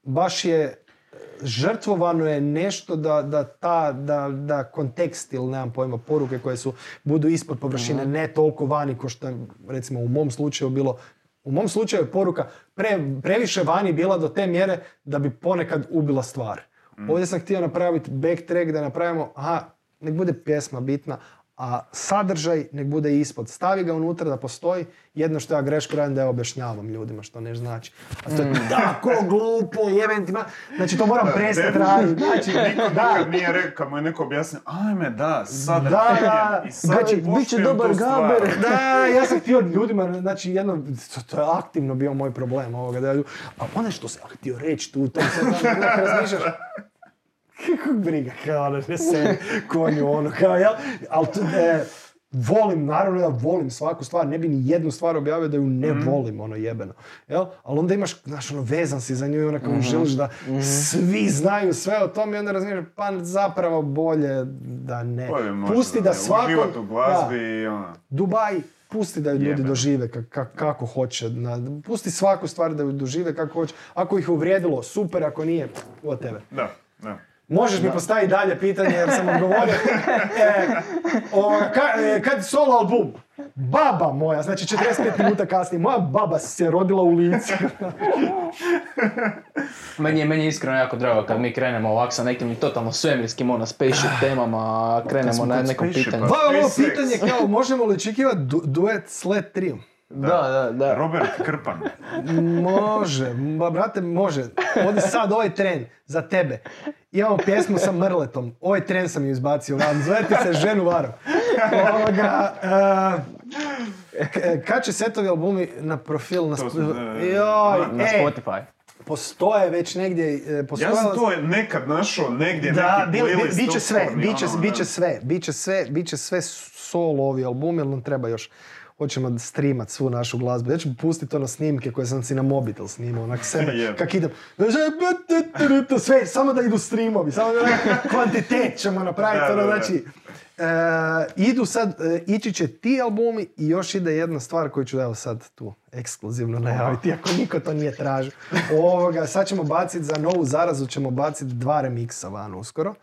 baš je, žrtvovano je nešto da, da ta, da, da kontekst ili nemam pojma, poruke koje su, budu ispod površine, ne toliko vani ko što recimo u mom slučaju bilo, u mom slučaju je poruka pre, previše vani bila do te mjere da bi ponekad ubila stvar. Ovdje sam htio napraviti backtrack da napravimo, aha, nek bude pjesma bitna, a sadržaj nek bude ispod. Stavi ga unutra da postoji, jedno što ja greško radim da ja objašnjavam ljudima što ne znači. A to je tako glupo, jebem ti ma... Znači to moram prestati raditi. Znači, Niko da, nije rekao, mu je neko objasnio, ajme da, sad Da, da. i sad Znači, bit će dobar. Gaber. Da, ja sam htio ljudima, znači jedno, to, to je aktivno bio moj problem ovoga, da a ono što sam htio reći tu, to onak razmišljaš, kako briga, kao ono, ne se konju, ono, kao, jel? Ali tu, e, volim, naravno da volim svaku stvar, ne bi ni jednu stvar objavio da ju ne volim, ono jebeno. Jel? Ali onda imaš, znaš, ono, vezan si za nju i onako želiš da svi znaju sve o tome i onda razmišljaš, pa zapravo bolje da ne. Bolje Pusti da ne, svako... uživat u glazbi Da. i ono. Dubaj, pusti da ju ljudi Jebeno. dožive ka- ka- kako hoće. Na, pusti svaku stvar da ju dožive kako hoće. Ako ih je uvrijedilo, super, ako nije, o tebe. Da, da. Možeš mi postaviti dalje pitanje jer sam odgovorio. E, o, ka- e, kad solo album? Baba moja, znači 45 minuta kasnije, moja baba se rodila u licu. Meni je, meni je iskreno jako drago kad mi krenemo ovak sa nekim totalno svemirskim, ono, spaceship temama, krenemo na nekom spaceshipa. pitanju. Pa ovo pitanje kao, možemo li očekivati du- duet Sled Trio? Da, da, da. Robert Krpan. Može, ba, brate, može. Ovdje sad ovaj tren za tebe. Imamo pjesmu sa Mrletom. Ovaj tren sam ju izbacio van. Zovete se Ženu Varo. Ovoga, k- kad će setovi albumi na profil? Na sp- eh, Joj, Na ej, Spotify. postoje već negdje... eh, Ja sam to nekad našao negdje da, neki bil, bi, playlist bit će sve, obskurni, bit će, ono, sve, bit će sve, bit će sve solo ovi albumi, jer nam treba još hoćemo streamat svu našu glazbu. Ja ću pustiti to na snimke koje sam si na mobitel snimao, onak sebe, kak idem. Sve, samo da idu streamovi, samo da kvantitet ćemo napraviti. Ono, znači, e, idu sad, e, ići će ti albumi i još ide jedna stvar koju ću evo sad tu ekskluzivno najaviti, ako niko to nije tražio. Ovoga, sad ćemo baciti za novu zarazu, ćemo baciti dva remiksa van uskoro.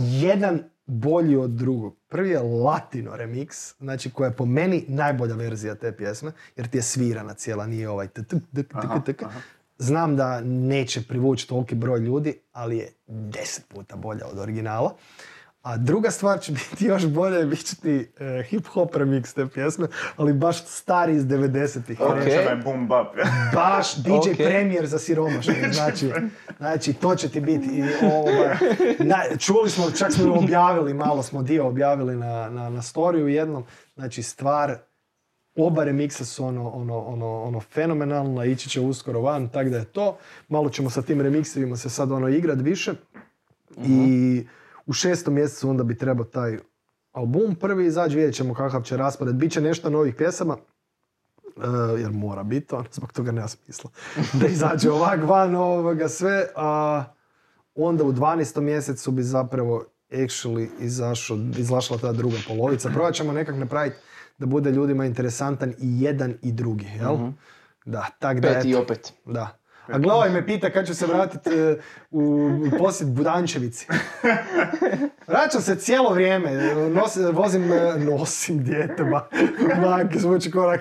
Jedan bolji od drugog. Prvi je Latino remix, znači koja je po meni najbolja verzija te pjesme, jer ti je svirana cijela, nije ovaj. Znam da neće privući toliki broj ljudi, ali je deset puta bolja od originala. A druga stvar će biti još bolje, bit će ti eh, hip-hop remix te pjesme, ali baš stari iz 90-ih. Ok. Reče da je boom bap. Baš DJ Ok. premijer za siromašne, znači, znači to će ti biti. I, ovaj, na, čuli smo, čak smo objavili, malo smo dio objavili na, na, na storiju jednom, znači stvar, oba remiksa su ono, ono, ono, ono fenomenalna, ići će uskoro van, tako da je to. Malo ćemo sa tim remiksevima se sad ono igrat više. I u šestom mjesecu onda bi trebao taj album prvi izaći, vidjet ćemo kakav će raspored. Biće nešto novih pjesama, E, jer mora biti, ono, zbog toga nema smisla da izađe ovak van ovoga sve, a onda u 12. mjesecu bi zapravo actually izašao, izašla ta druga polovica. Probat ćemo nekak napraviti da bude ljudima interesantan i jedan i drugi, jel? Da, tak da Pet i opet. Da. A gledaj me pita kad ću se vratiti e, u posjet Budančevici. Vraćam se cijelo vrijeme, nosim, vozim, e, nosim dijete, ba, bak, zvuči korak.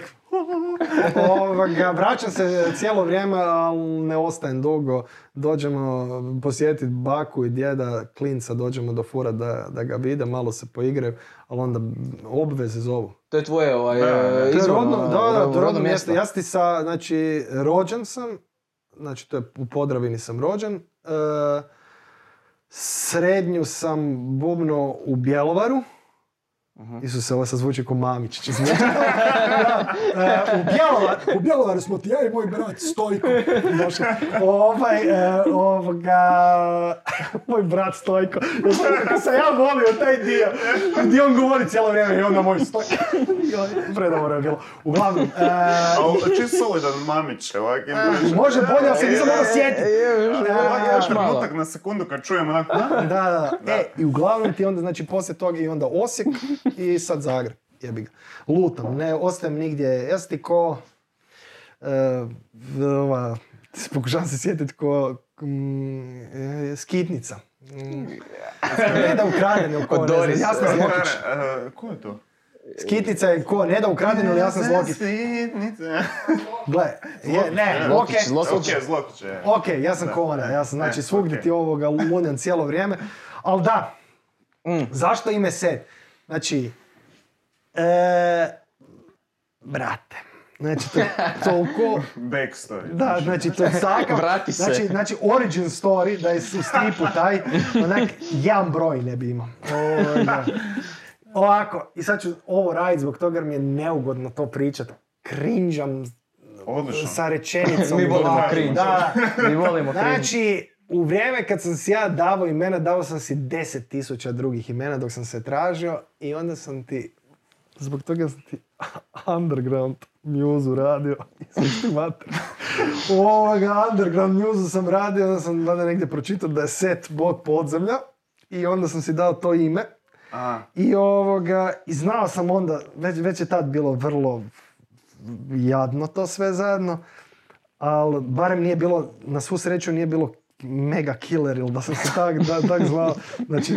Ovoga, vraćam se cijelo vrijeme, ali ne ostajem dugo. Dođemo posjetiti baku i djeda, klinca, dođemo do fura da, da ga vide, malo se poigraju, ali onda obveze zovu. To je tvoje ovaj, e, izvorno, rodno, da, da, rodno mjesto. Ja sam ti sa, znači, rođen sam, znači to je u Podravini sam rođen. E, srednju sam bubno u Bjelovaru. Isuse, ovo sad zvuči ko Mamić. će zvuči. Da, e, u, Bjelovar, u Bjelovaru smo ti ja i moj brat Stojko. Ovaj, e, ovoga, moj brat Stojko. Kako sam ja volio taj dio. Gdje on govori cijelo vrijeme i onda moj Stojko. Predobro je bilo. Uglavnom, e, A ovo čisto solidan mamić, ovak može bolje, ali se nisam mogao sjetiti. Ovak E, jedan još malo. trenutak na sekundu kad čujem onako? Da, da, da. E, i uglavnom ti onda, znači, poslije toga i onda Osijek i sad Zagreb. Jebi ga. Lutam, ne ostajem nigdje. Ja sam ti ko... e, ova, pokušavam se sjetiti ko... mm, e, skitnica. Mm, ne da ukradene u ko, ne znam, jasna Zlokić. E, Ko je to? Skitnica je ko, ne da ukradene, ali jasna Zlokić. Svitnice. Gle, je, ne, okej. Zlokić. Ok, zlokić. Ok, ja sam ko ona, ja sam znači E, svugdje ti ovoga lunjam cijelo vrijeme. Ali da, Mm. zašto ime Set? Znači, e, brate, znači to toliko, Backstory. da, znači to je takav, Vrati se. znači, znači origin story, da je u stripu taj, onak, jedan broj ne bi imao. Ovako, i sad ću ovo raditi zbog toga jer mi je neugodno to pričat. Krinđam Odlično. sa rečenicom. Mi volimo cringe. Da, Mi volimo cringe. Znači, u vrijeme kad sam si ja davao imena, dao sam si 10.000 drugih imena dok sam se tražio i onda sam ti Zbog toga sam ti underground muzu radio. Mater. Ovoga underground muzu sam radio, onda sam valjda negdje pročitao da je set bog podzemlja. I onda sam si dao to ime. A, I ovoga, i znao sam onda, već, već je tad bilo vrlo jadno to sve zajedno, ali barem nije bilo, na svu sreću nije bilo mega killer ili da sam se tak, da, tak zvao, znači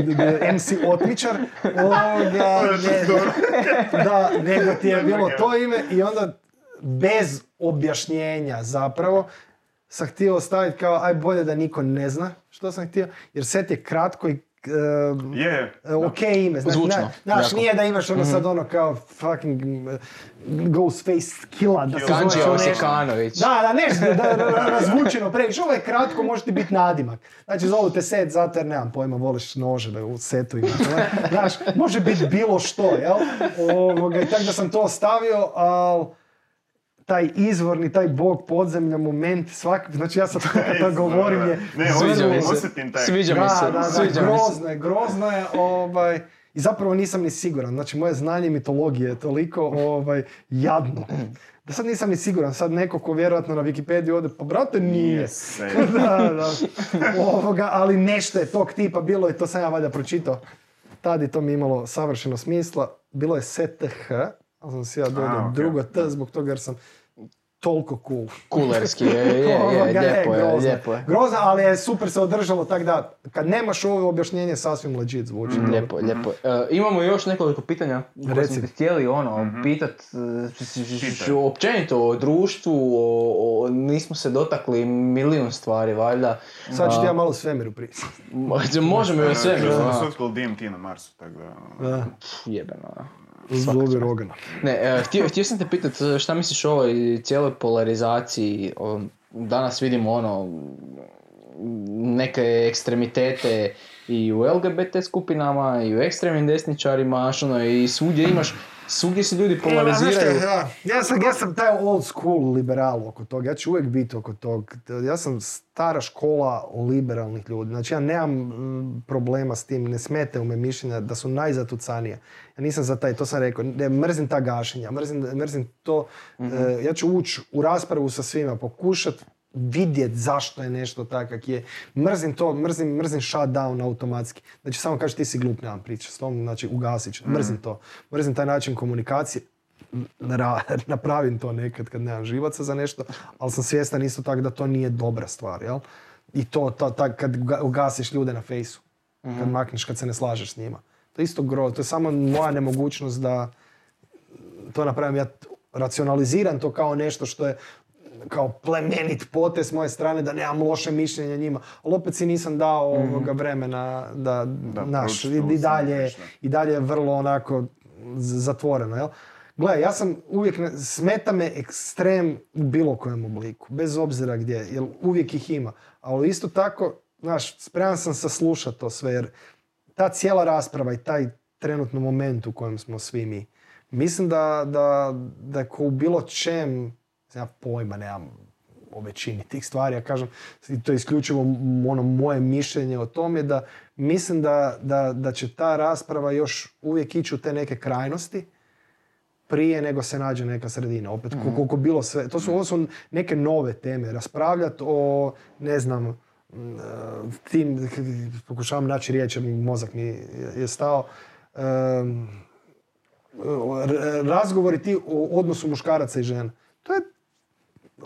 MC Otmičar, ovoga, ne, da, nego ti je bilo to ime i onda bez objašnjenja zapravo sam htio ostaviti kao aj bolje da niko ne zna što sam htio, jer set je kratko i e, je. E, ok ime, znači, Zvučno, na- znaš, jako. nije da imaš ono sad ono kao fucking uh, Ghostface killa, da Kanđi ono. Osikanović. Da, da, nešto, da, da, da, razvučeno previše. Ovo je kratko, može ti biti nadimak. Znači, zovu te set zato jer nemam pojma, voliš noževe u setu ima. Znaš, može biti bilo što, jel? Ovoga, i tako da sam to ostavio, ali taj izvorni, taj bog podzemlja moment, svakak, znači ja sad kad to govorim je Ne, Sviđa mi osjetim- se. Sviđa mi se. da, da, da, Sviđa grozno je, grozno je, ovaj, i zapravo nisam ni siguran, znači moje znanje mitologije je toliko ovaj, jadno, da sad nisam ni siguran, sad neko ko vjerojatno na Wikipediju ode, pa brate nije. Yes, da, da, ovoga, ali nešto je tog tipa bilo i to sam ja valjda pročitao. Tad je to mi imalo savršeno smisla, bilo je STH, ali sam si ja dodao drugo T zbog toga jer sam toliko cool. Kulerski, je, je, je, lijepo je, grozno. lijepo je. Grozno, ali je super se održalo tak da kad nemaš ovo objašnjenje sasvim legit zvuči. dobro. Lijepo, je, lijepo. je. E, imamo još nekoliko pitanja koje Reci. smo htjeli ono, pitat, š- š- š- općenito o društvu, o, o- nismo se dotakli milijun stvari, valjda. Sad ću ti ja malo svemiru pričati. mo- Možemo i o svemu, Čuo sam da ono, su otkrili DMT na Marsu, tako da... Pff, jebeno. Zbog Rogana. Ne, e, htio, htio sam te pitat e, šta misliš o ovoj cijeloj polarizaciji, danas vidimo ono, neke ekstremitete i u LGBT skupinama i u ekstremnim desničarima, ono, i svugdje imaš, svugdje se ljudi polariziraju. Ja, ja, sam, ja sam taj old school liberal oko toga, ja ću uvijek biti oko tog. Ja sam stara škola liberalnih ljudi, znači ja nemam mm, problema s tim, ne smete u me mišljenja da su najzatucanije. Ja nisam za taj, to sam rekao, ne, mrzim ta gašenja, mrzim, mrzim to, e, ja ću ući u raspravu sa svima, pokušat vidjet zašto je nešto tak kak je. Mrzim to, mrzim, mrzim shutdown automatski. Znači samo kažeš ti si glup, nemam priča s tom, znači ugasit ću. Mrzim to. Mrzim taj način komunikacije. Ra- napravim to nekad kad nemam živaca za nešto, ali sam svjestan isto tako da to nije dobra stvar, jel? I to, to tak kad ga- ugasiš ljude na fejsu, kad makneš, kad se ne slažeš s njima. To je isto gro, to je samo moja nemogućnost da to napravim. Ja racionaliziram to kao nešto što je kao plemenit potez s moje strane da nemam loše mišljenje njima, ali opet si nisam dao ovoga vremena da, Da, naš, i, i dalje, i dalje je vrlo onako zatvoreno, jel? Gle, ja sam uvijek, smeta me ekstrem u bilo kojem obliku, bez obzira gdje, jer uvijek ih ima. Ali isto tako, znaš, spreman sam saslušati to sve, jer ta cijela rasprava i taj trenutno moment u kojem smo svi mi, mislim da, da, da ko u bilo čem, ja pojma nemam o većini tih stvari, ja kažem, i to je isključivo ono moje mišljenje o tom je da mislim da, da, da će ta rasprava još uvijek ići u te neke krajnosti, prije nego se nađe neka sredina. Opet, Mhm. koliko bilo sve, to su, ovo su neke nove teme. Raspravljati o, ne znam, tim, pokušavam naći riječ, mozak mi je stao, razgovori ti o odnosu muškaraca i žena. To je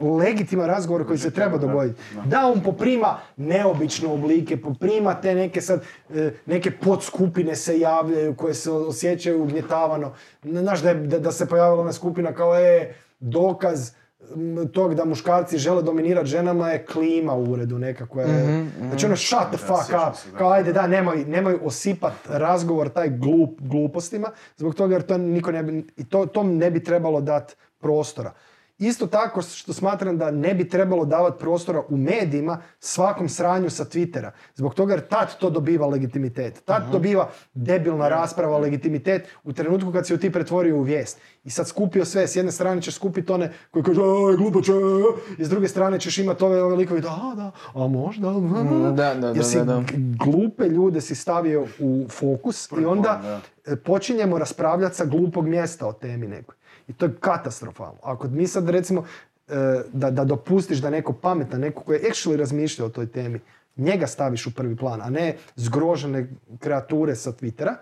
legitiman razgovor koji se treba dogoditi. da. On poprima neobične oblike, poprima te neke sad, e, neke podskupine se javljaju koje se osjećaju ugnjetavano. Znaš da, je, da, da se pojavila ona skupina kao e, dokaz tog da muškarci žele dominirati ženama je klima u uredu neka koja je... Znači ono shut the fuck sjećam up. da. Kao ajde da, nemoj, nemoj osipat razgovor taj glup, glupostima, zbog toga jer to niko ne bi, i to, tom ne bi trebalo dati prostora. Isto tako što smatram da ne bi trebalo davati prostora u medijima svakom sranju sa Twittera. Zbog toga jer tad to dobiva legitimitet. Tad dobiva debilna rasprava legitimitet u trenutku kad si ju ti pretvorio u vijest. I sad skupio sve, s jedne strane ćeš skupiti one koji kažu aj glupače, i s druge strane ćeš imati ove, ove likovi da, da, a možda, Mm, da, da, jer da, si da, da. glupe ljude si stavio u fokus i onda da. e, počinjemo raspravljati sa glupog mjesta o temi nekoj. I to je katastrofalno. Ako mi sad recimo e, da, da dopustiš da neko pametan, neko koji je actually razmišlja o toj temi, njega staviš u prvi plan, a ne zgrožene kreature sa Twittera,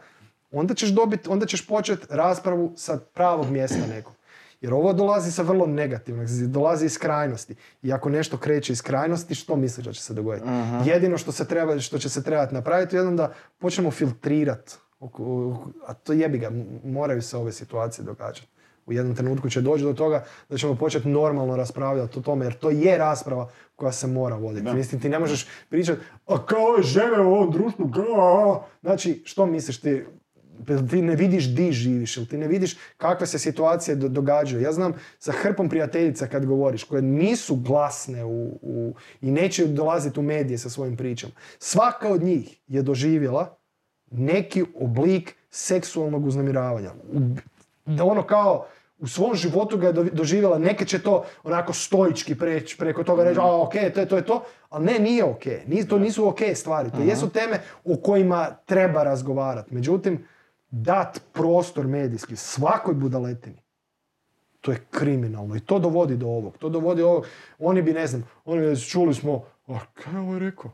onda ćeš dobiti, onda ćeš početi raspravu sa pravog mjesta nekog. Jer ovo dolazi sa vrlo negativnog, dolazi iz krajnosti. I ako nešto kreće iz krajnosti, što misliš da će se dogoditi? Jedino što, se treba, što će se trebati napraviti je da počnemo filtrirati. A to jebi ga, moraju se ove situacije događati. U jednom trenutku će doći do toga da ćemo početi normalno raspravljati o tome, jer to je rasprava koja se mora voditi. Mislim, ti ne možeš pričati, a kao ove žene u ovom društvu, kao... Znači, što misliš ti, ti ne vidiš di živiš, ili ti ne vidiš kakve se situacije do- događaju. Ja znam sa hrpom prijateljica kad govoriš, koje nisu glasne u, u- i neće dolaziti u medije sa svojim pričama. Svaka od njih je doživjela neki oblik seksualnog uznemiravanja. Da ono kao u svom životu ga je do- doživjela, neke će to onako stoički preći preko toga reći, a ok, to je to, je to, ali ne, nije ok. Ni- to nisu ok stvari. To jesu teme o kojima treba razgovarati. Međutim, dat prostor medijski svakoj budaletini, to je kriminalno i to dovodi do ovog. To dovodi do ovog. Oni bi, ne znam, oni bi čuli smo, a kaj je ovo rekao?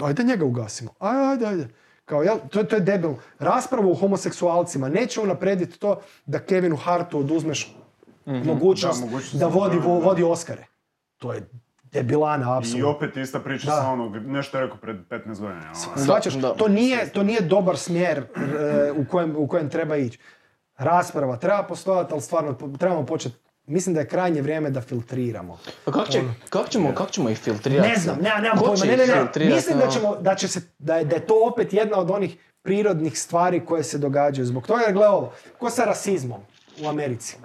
Ajde njega ugasimo. Ajde, ajde, ajde. Kao, jel, to, to je debil. Rasprava o homoseksualcima neće unaprijediti to da Kevinu Hartu oduzmeš mogućnost Da, mogućnost vodi, da, da. vo- vodi Oskare. To je debilana, I apsolutno. opet ista priča Da. sa onog, nešto je rekao pred 15 godina. Shvaćaš? Da, da. To, nije, to nije dobar smjer e, u, kojem, u kojem treba ići. Rasprava treba postojati, ali stvarno trebamo početi. Mislim da je krajnje vrijeme da filtriramo. Pa kako, će, kako, ćemo, kako ćemo ih filtrirati? Ne znam, ne, nemam pojma. Ne, ne, ne. Mislim da, ono? ćemo, da, će se, da, je, da je to opet jedna od onih prirodnih stvari koje se događaju. Zbog toga, jer gle ovo, ko sa rasizmom u Americi.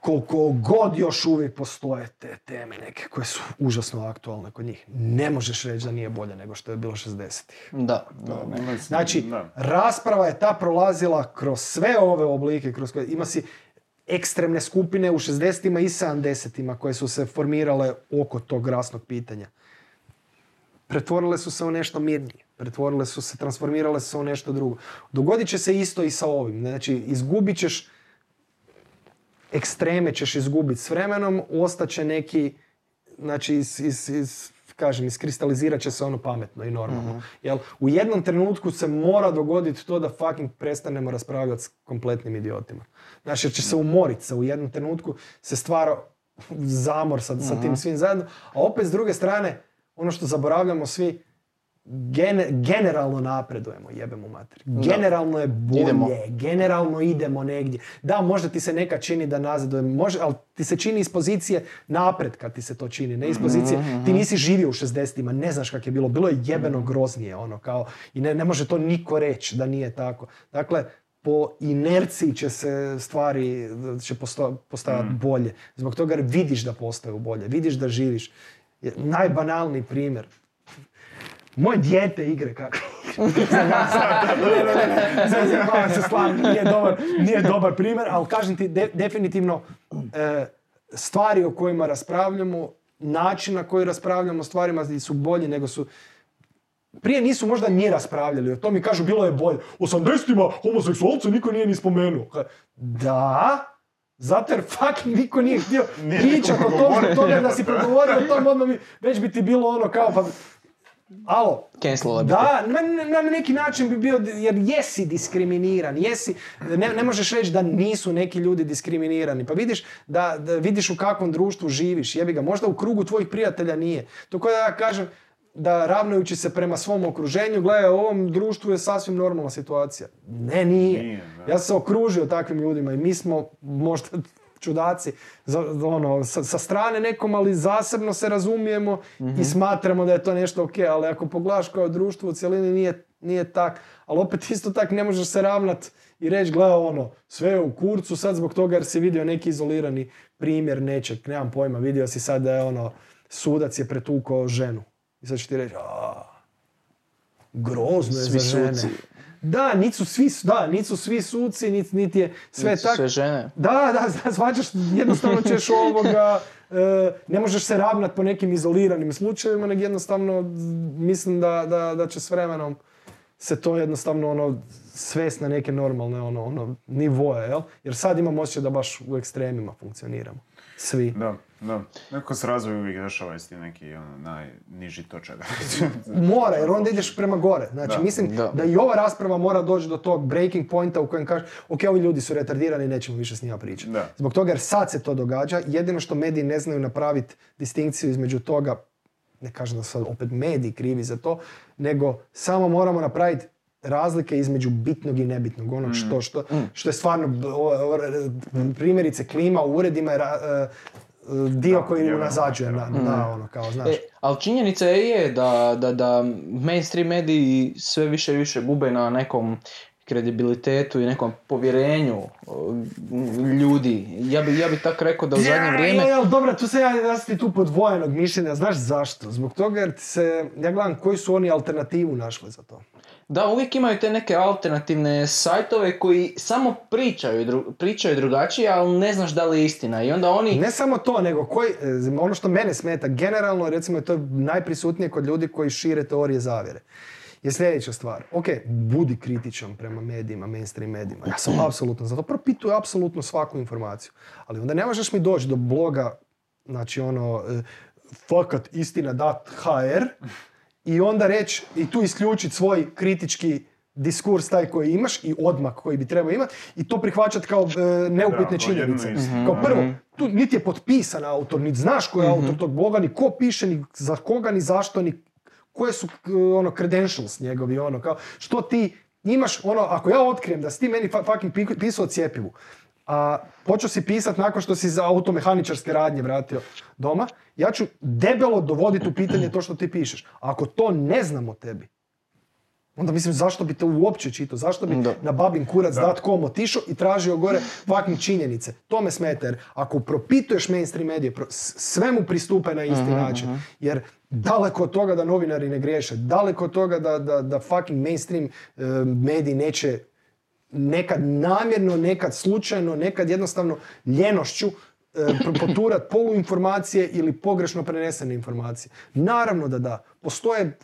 Koliko god još uvijek postoje te teme neke koje su užasno aktualne kod njih, ne možeš reći da nije bolje nego što je bilo 60-ih. Da, da. Da, mislim, Znači, da. rasprava je ta prolazila kroz sve ove oblike, kroz koje ima si ekstremne skupine u 60-ima i 70-ima koje su se formirale oko tog rasnog pitanja. Pretvorile su se u nešto mirnije. Pretvorile su se, transformirale su se u nešto drugo. Dogodit će se isto i sa ovim. Znači, izgubit ćeš ekstreme ćeš izgubiti s vremenom, ostaće neki, znači, iz, iz, iz, kažem, iskristalizirat će se ono pametno i normalno. Jel, u jednom trenutku se mora dogoditi to da fucking prestanemo raspravljati s kompletnim idiotima. Znači, jer će se umoriti se u jednom trenutku, se stvara zamor sa, sa tim svim zajedno, a opet s druge strane, ono što zaboravljamo svi, gene- generalno napredujemo, jebemo mater. Generalno je bolje, Idemo. generalno idemo negdje. Da, možda ti se neka čini da nazadujemo, može, ali ti se čini iz pozicije napretka ti se to čini, ne iz pozicije, ti nisi živio u 60-ima, ne znaš kak je bilo, bilo je jebeno groznije, ono, kao, i ne, ne može to niko reći da nije tako. Dakle, po inerciji će se stvari, će posto, postajati bolje. Zbog toga jer vidiš da postaju bolje, vidiš da živiš. Jer Najbanalniji primjer, moje dijete igre kako. se nije dobar, nije dobar primjer, ali kažem ti de- definitivno e, stvari o kojima raspravljamo, način na koji raspravljamo stvarima su bolji nego su prije nisu možda ni raspravljali o tom i kažu bilo je bolje. U 80-ima homoseksualce niko nije ni spomenuo. Da, zato jer fucking niko nije htio pričati o tom, zbog toga da si progovorio o tom, odmah bi, već bi ti bilo ono kao pa... Alo, Cancelala da, na, na- na neki način bi bio, jer jesi diskriminiran, jesi, ne, ne možeš reći da nisu neki ljudi diskriminirani, pa vidiš da, da vidiš u kakvom društvu živiš, jebi ga, možda u krugu tvojih prijatelja nije. To kao da ja kažem da ravnajući se prema svom okruženju, gledaj, u ovom društvu je sasvim normalna situacija. Ne, nije. Nije. Ja sam se okružio takvim ljudima i mi smo možda čudaci za, ono, sa, sa strane nekom, ali zasebno se razumijemo i smatramo da je to nešto ok, ali ako pogledaš kao društvo u cjelini nije, nije tak, ali opet isto tak ne možeš se ravnat i reći gle ono, sve je u kurcu sad zbog toga jer si vidio neki izolirani primjer nečeg, nemam pojma, vidio si sad da je ono, sudac je pretukao ženu. I sad ću ti reći, a grozno je Svi za žene. suci. Da, niti su svi, da, niti su svi suci, niti, niti je sve tako. sve žene. Da, da, da, shvaćaš, jednostavno ćeš ovoga, e, ne možeš se ravnat po nekim izoliranim slučajevima, nego jednostavno mislim da, da, da će s vremenom se to jednostavno ono svest na neke normalne ono, ono nivoje, jel? Jer sad imam osjećaj da baš u ekstremima funkcioniramo. Svi. Da, da. Neko se razvoj uvijek dešava isti neki ono, najniži točak. Mora, jer onda ideš prema gore. Znači, Da. mislim da. Da. i ova rasprava mora doći do tog breaking pointa u kojem kažeš, ok, ovi ljudi su retardirani, nećemo više s njima pričati. Da. Zbog toga jer sad se to događa, jedino što mediji ne znaju napraviti distinkciju između toga, ne kažem da su sad opet mediji krivi za to, nego samo moramo napraviti razlike između bitnog i nebitnog, onog što, što, što je stvarno, primjerice klima u uredima je e, dio Da, koji je, unazađuje na, na ono, kao, znaš. E, ali činjenica je da, da, da mainstream mediji sve više i više gube na nekom kredibilitetu i nekom povjerenju ljudi. Ja bi, ja bi tako rekao da u zadnje Ja, vrijeme... ja, dobro, tu se ja, ja sam ti tu podvojenog mišljenja, znaš zašto? Zbog toga jer se, ja gledam koji su oni alternativu našli za to. Da, uvijek imaju te neke alternativne sajtove koji samo pričaju, dru- pričaju drugačije, ali ne znaš da li je istina. I onda oni... Ne samo to, nego koji, e, ono što mene smeta, generalno, recimo, to je najprisutnije kod ljudi koji šire teorije zavjere. Je sljedeća stvar. Ok, budi kritičan prema medijima, mainstream medijima. Ja sam apsolutno za to. Propituj apsolutno svaku informaciju. Ali onda ne možeš mi doći do bloga, znači ono, e, fakat istina.hr i onda reći i tu isključiti svoj kritički diskurs taj koji imaš i odmak koji bi trebao imati i to prihvaćati kao e, neupitne činjenice. istinu. Kao prvo, tu niti je potpisan autor, niti znaš ko je autor tog bloga, ni ko piše, ni za koga, ni zašto, ni koje su k- ono credentials njegovi, ono kao, što ti imaš, ono, ako ja otkrijem da si ti meni fucking pi- pisao o cjepivu, a počeo si pisat nakon što si za automehaničarske radnje vratio doma, ja ću debelo dovoditi u pitanje to što ti pišeš. A ako to ne znam o tebi, onda mislim zašto bi to uopće čitao, zašto bi Da. na babinkurac.com otišao i tražio gore fucking činjenice. To me smeta jer ako propituješ mainstream medije, pro- sve mu pristupe na isti način. Jer daleko od toga da novinari ne griješe, daleko od toga da, da, da fucking mainstream e, mediji neće nekad namjerno, nekad slučajno, nekad jednostavno ljenošću e, poturat poluinformacije ili pogrešno prenesene informacije. Naravno da da. Postoje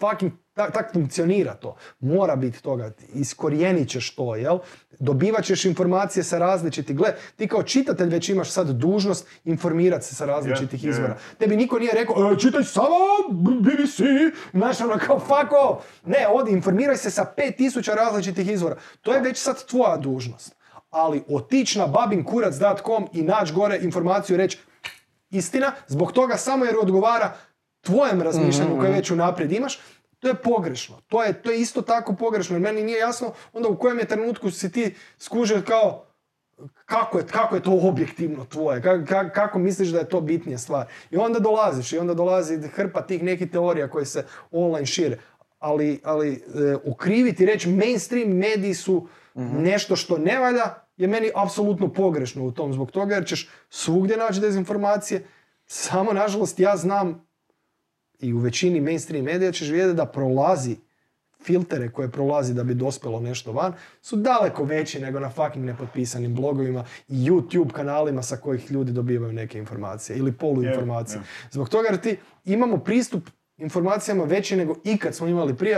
fucking, tak, tak funkcionira to. Mora biti toga. Iskorijenit ćeš to, jel? Dobivat ćeš informacije sa različitih. Gle, ti kao čitatelj već imaš sad dužnost informirati se sa različitih je. izvora. Tebi niko nije rekao, e, čitaj samo BBC, znaš ono kao fuck off. Ne, odi, informiraj se sa 5000 različitih izvora. To je već sad tvoja dužnost. Ali otići na babinkurac.com i naći gore informaciju i reći istina, zbog toga samo jer odgovara tvojem razmišljanju koje već unaprijed imaš, to je pogrešno. To je, to je isto tako pogrešno. Jer meni nije jasno onda u kojem je trenutku si ti skužio kao kako je, kako je to objektivno tvoje, Ka- ka- kako misliš da je to bitnija stvar. I onda dolaziš i onda dolazi hrpa tih nekih teorija koje se online šire. Ali, ali e, okriviti i reći mainstream mediji su nešto što ne valja je meni apsolutno pogrešno u tom zbog toga jer ćeš svugdje naći dezinformacije. Samo nažalost ja znam i u većini mainstream medija ćeš vidjeti da prolazi filtere koje prolazi da bi dospjelo nešto van su daleko veći nego na fucking nepotpisanim blogovima i YouTube kanalima sa kojih ljudi dobivaju neke informacije ili poluinformacije. Je, je. Zbog toga jer ti imamo pristup informacijama veći nego ikad smo imali prije,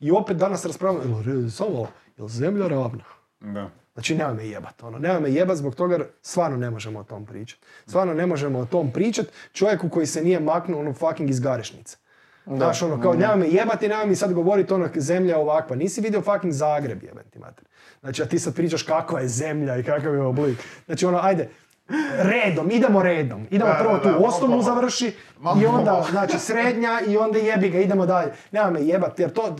i opet danas raspravljamo, samo malo, jel zemlja ravna? Da. Znači, nemoj me jebat, ono, nemoj me jebat zbog toga jer stvarno ne možemo o tom pričati. Stvarno ne možemo o tom pričati čovjeku koji se nije maknuo ono fucking iz garešnice. Znaš, ono, kao, nemoj me jebati, nemoj mi sad govoriti ono, zemlja ovakva. Nisi vidio fucking Zagreb, jebem ti mater. Znači, a ti sad pričaš kakva je zemlja i kakav je oblik. Znači, ono, ajde, redom, idemo redom. Idemo Da, prvo da, tu da, osnovnu malo. završi Malo. i onda, znači, srednja i onda jebi ga, idemo dalje. Nemoj me jebati, jer to...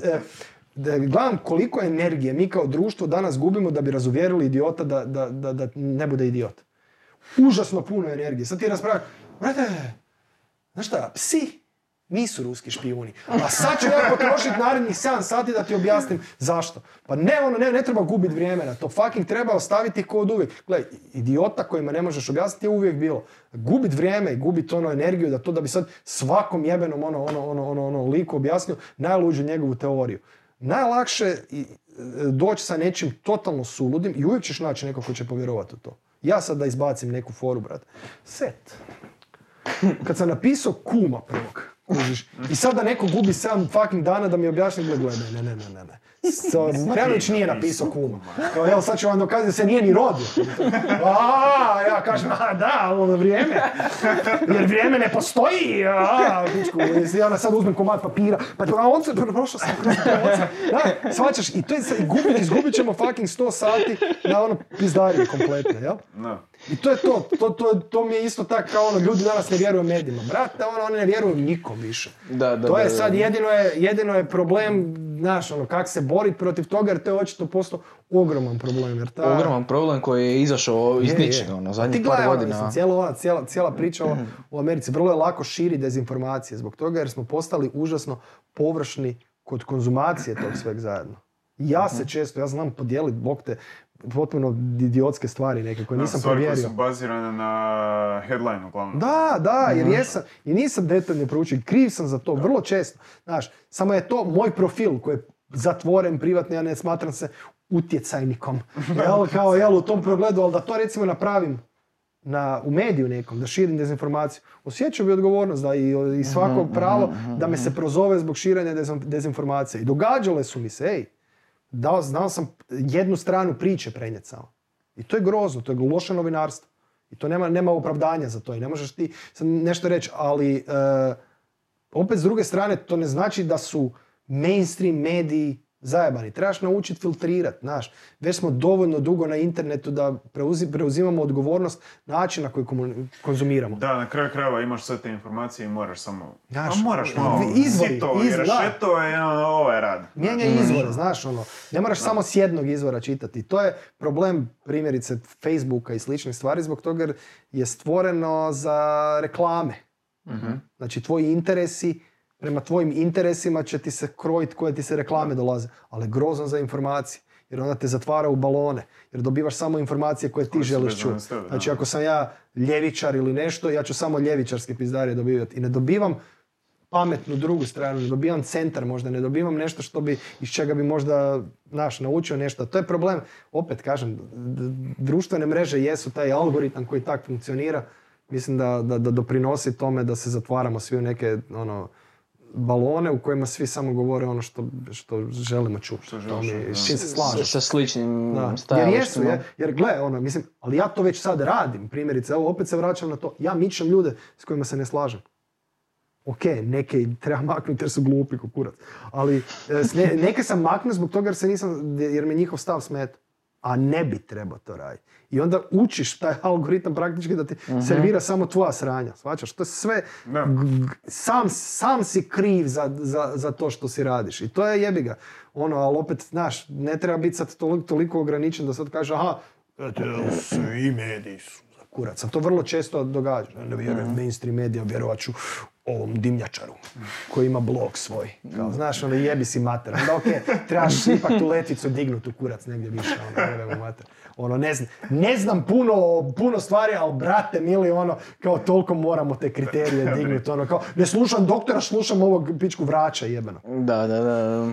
da gledam koliko energije mi kao društvo danas gubimo da bi razuvjerili idiota da, da, da, da ne bude idiot. Užasno puno energije. Sad ti raspravljaš, brate, znaš šta, psi nisu ruski špijuni. A sad ću ja potrošiti narednih 7 sati da ti objasnim zašto. Pa ne, ono, ne, ne treba gubiti vrijeme na to. Fucking treba ostaviti kod uvijek. Gle, idiota kojima ne možeš objasniti je uvijek bilo. Gubit vrijeme i gubit ono energiju da to da bi sad svakom jebenom ono, ono, ono, ono, ono liku objasnio najluđu njegovu teoriju. Najlakše e, doći sa nečim totalno suludim i uvijek ćeš naći neko ko će povjerovati u to. Ja sad da izbacim neku foru, brate. Set. Kad sam napisao kuma prvog, Kužiš. I sad da neko gubi 7 fucking dana da mi objašnji, gle, ne, ne, ne, ne, ne. So, Marjanović nije napisao kuma. Kao, evo sad ću vam dokazati da se nije ni rodio. A, ja kažem, a da, ono vrijeme. Jer vrijeme ne postoji. A, pičku, ona sad uzmem komad papira. Pa a on se, prošao sam Da, shvaćaš, i to je, izgubit ćemo fucking 100 sati na ono pizdarije kompletne, jel? Da. I to je to, to, to, to mi je isto tako kao ono, ljudi danas ne vjeruju medijima. Brate, ono, oni ne vjeruju nikom više. Da, da, to je da, sad, jedino je, jedino je problem, znaš, ono, kako se boriti protiv toga, jer to je očito postao ogroman problem. Jer ta, Ogroman problem koji je izašao iz ničega, ono, zadnjih par ono, godina. mislim, cijela, ova, cijela, cijela priča o, u Americi, vrlo je lako širi dezinformacije zbog toga jer smo postali užasno površni kod konzumacije tog sveg zajedno. Ja Mhm. se često, ja znam podijeliti, bog te, potpuno idiotske stvari neke koje Da, nisam stvari koje provjerio. su bazirane na headline uglavnom. Da, da, jer jesam, i nisam detaljno proučio, kriv sam za to, vrlo često. Znaš, samo je to moj profil koji je zatvoren, privatni, ja ne smatram se utjecajnikom. Jel, kao, jel, u tom pogledu, ali da to recimo napravim na, u mediju nekom, da širim dezinformaciju, osjećao bi odgovornost da i, i svako pravo da me se prozove zbog širenja dezin- dezinformacije. I događale su mi se, ej, dao, znao sam jednu stranu priče prenijeti samo. I to je grozno, to je loše novinarstvo. I to nema, nema opravdanja za to i ne možeš ti nešto reći, ali e, opet s druge strane to ne znači da su mainstream mediji zajebani. Trebaš naučiti filtrirati, znaš. Već smo dovoljno dugo na internetu da preuzi- preuzimamo odgovornost načina koji komu- konzumiramo. Da, na kraju krajeva imaš sve te informacije i moraš samo... Znaš, a moraš malo izvori, sito i izvori, rešeto i ono, ovo je rad. Mijenjaj izvore, znaš ono. Ne moraš samo s jednog izvora čitati. To je problem primjerice Facebooka i sličnih stvari zbog toga jer je stvoreno za reklame. Znači tvoji interesi, prema tvojim interesima će ti se krojiti koje ti se reklame dolaze. Ali grozno za informacije. Jer onda te zatvara u balone. Jer dobivaš samo informacije koje ti želiš čuti. Znači ako sam ja ljevičar ili nešto, ja ću samo ljevičarske pizdarije dobivati. I ne dobivam pametnu drugu stranu, ne dobivam centar možda, ne dobivam nešto što bi, iz čega bi možda, naš, naučio nešto. To je problem, opet kažem, društvene mreže jesu taj algoritam koji tak funkcionira, mislim da, da, da doprinosi tome da se zatvaramo svi u neke, ono, balone u kojima svi samo govore ono što, što želimo čuti. Što To želiš, mi- da. s čim se slažem. sa sličnim Da. Jer jesu, jer, jer gle, ono, mislim, ali ja to već sad radim, primjerice, evo opet se vraćam na to, ja mičem ljude s kojima se ne slažem. Ok, neke treba maknuti jer su glupi kurac. Ali e, neke sam maknuo zbog toga jer, se nisam, jer me njihov stav smeta. A ne bi trebao to raditi. I onda učiš taj algoritam praktički da ti servira samo tvoja sranja. Svačaš, to je sve, Da. g- g- sam, sam si kriv za, za, za to što si radiš. I to je jebiga. Ono, ali opet, znaš, ne treba biti sad toliko, toliko ograničen da sad kaže, aha, svi mediji su za kurac. A to vrlo često događa. Ne vjerujem mainstream medija, vjerovat ću ovom dimnjačaru koji ima blog svoj. Kao, znaš, ono, jebi si mater. Onda okej, trebaš ipak tu letvicu dignuti u kurac negdje više. Ono, mater. Ono, ne znam, ne znam puno, puno stvari, ali brate mili, ono, kao toliko moramo te kriterije dignuti. Ono, kao, ne slušam doktora, slušam ovog pičku vraća jebeno. Da, da, da.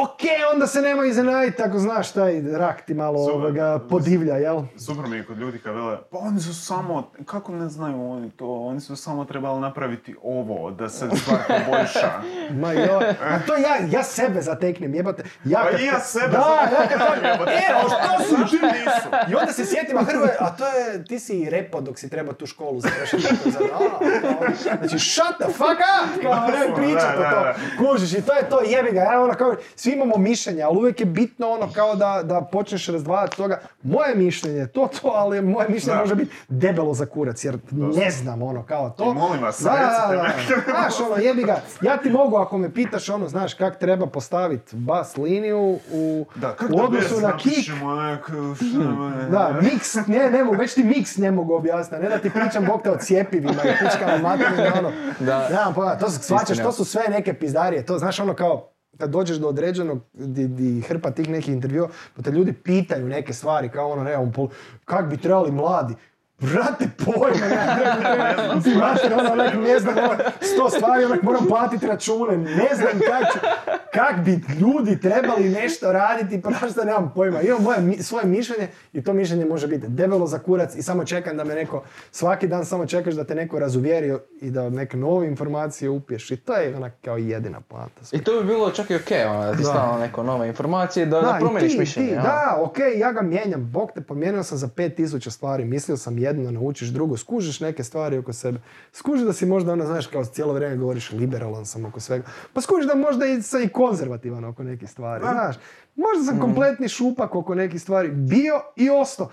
Ok, onda se nema iznenaditi ako znaš taj rak ti malo Super. ovoga, podivlja, jel? Super mi je kod ljudi kad vele, pa oni su samo, kako ne znaju oni to, oni su samo trebali napraviti ovo, da se stvar poboljša. Ma joj, a to ja, ja sebe zateknem, jebate. Ja Pa i ja sebe Da, ja kad zateknem, jebote. E, a što su? Zašto nisu? I onda se sjetim, a Hrvoje, a to je, ti si repo dok si treba tu školu završiti. Kao, Znači, shut the fuck up! Kao, ne pričat o to. Kužiš, i to je to, jebi ga. Ja, ono, kao, svi imamo mišljenja, ali uvijek je bitno ono kao da, da počneš razdvajati toga. Moje mišljenje je to to, ali moje mišljenje Da. može biti debelo za kurac, jer ne znam ono kao to. I molim vas, da, da, da, da. Znaš, ono, jebi ga, ja ti mogu ako me pitaš ono, znaš, kak treba postaviti bas liniju u, Da, u odnosu na kick, šta- da, miks, ne, ne mogu, već ti miks ne mogu objasniti, ne da ti pričam bog te o cijepivima i pičkama materina, ono. Da. Nemam pojma, to to su sve neke pizdarije, to znaš ono kao, kad dođeš do određenog, di, di hrpa tih nekih intervjua, pa te ljudi pitaju neke stvari, kao ono, ne, on kak bi trebali mladi, Brate, pojma, ne, Brate, ono, onak, ne znam, ono, sto stvari, onak, moram platiti račune, ne znam kak, ću- kak bi ljudi trebali nešto raditi, prosto nemam pojma. Imam moje, svoje mišljenje i to mišljenje može biti debelo za kurac i samo čekam da me neko, svaki dan samo čekaš da te neko razuvjeri i da neke nove informacije upiješ i to je onak kao jedina poanta. I to bi bilo čak i okej, ono, da ti stalno neko nove informacije, da, da, Da, ti, mišljenje. ti, ono. da, ok, ja ga mijenjam, bog te, promijenio sam za 5000 stvari, mislio sam jedno, naučiš drugo, skužiš neke stvari oko sebe. Skužiš da si možda, ono, znaš, kao cijelo vrijeme govoriš liberalan sam oko svega. Pa skužiš da možda i sam i konzervativan oko nekih stvari, znaš. Možda sam kompletni šupak oko nekih stvari, bio i ostao.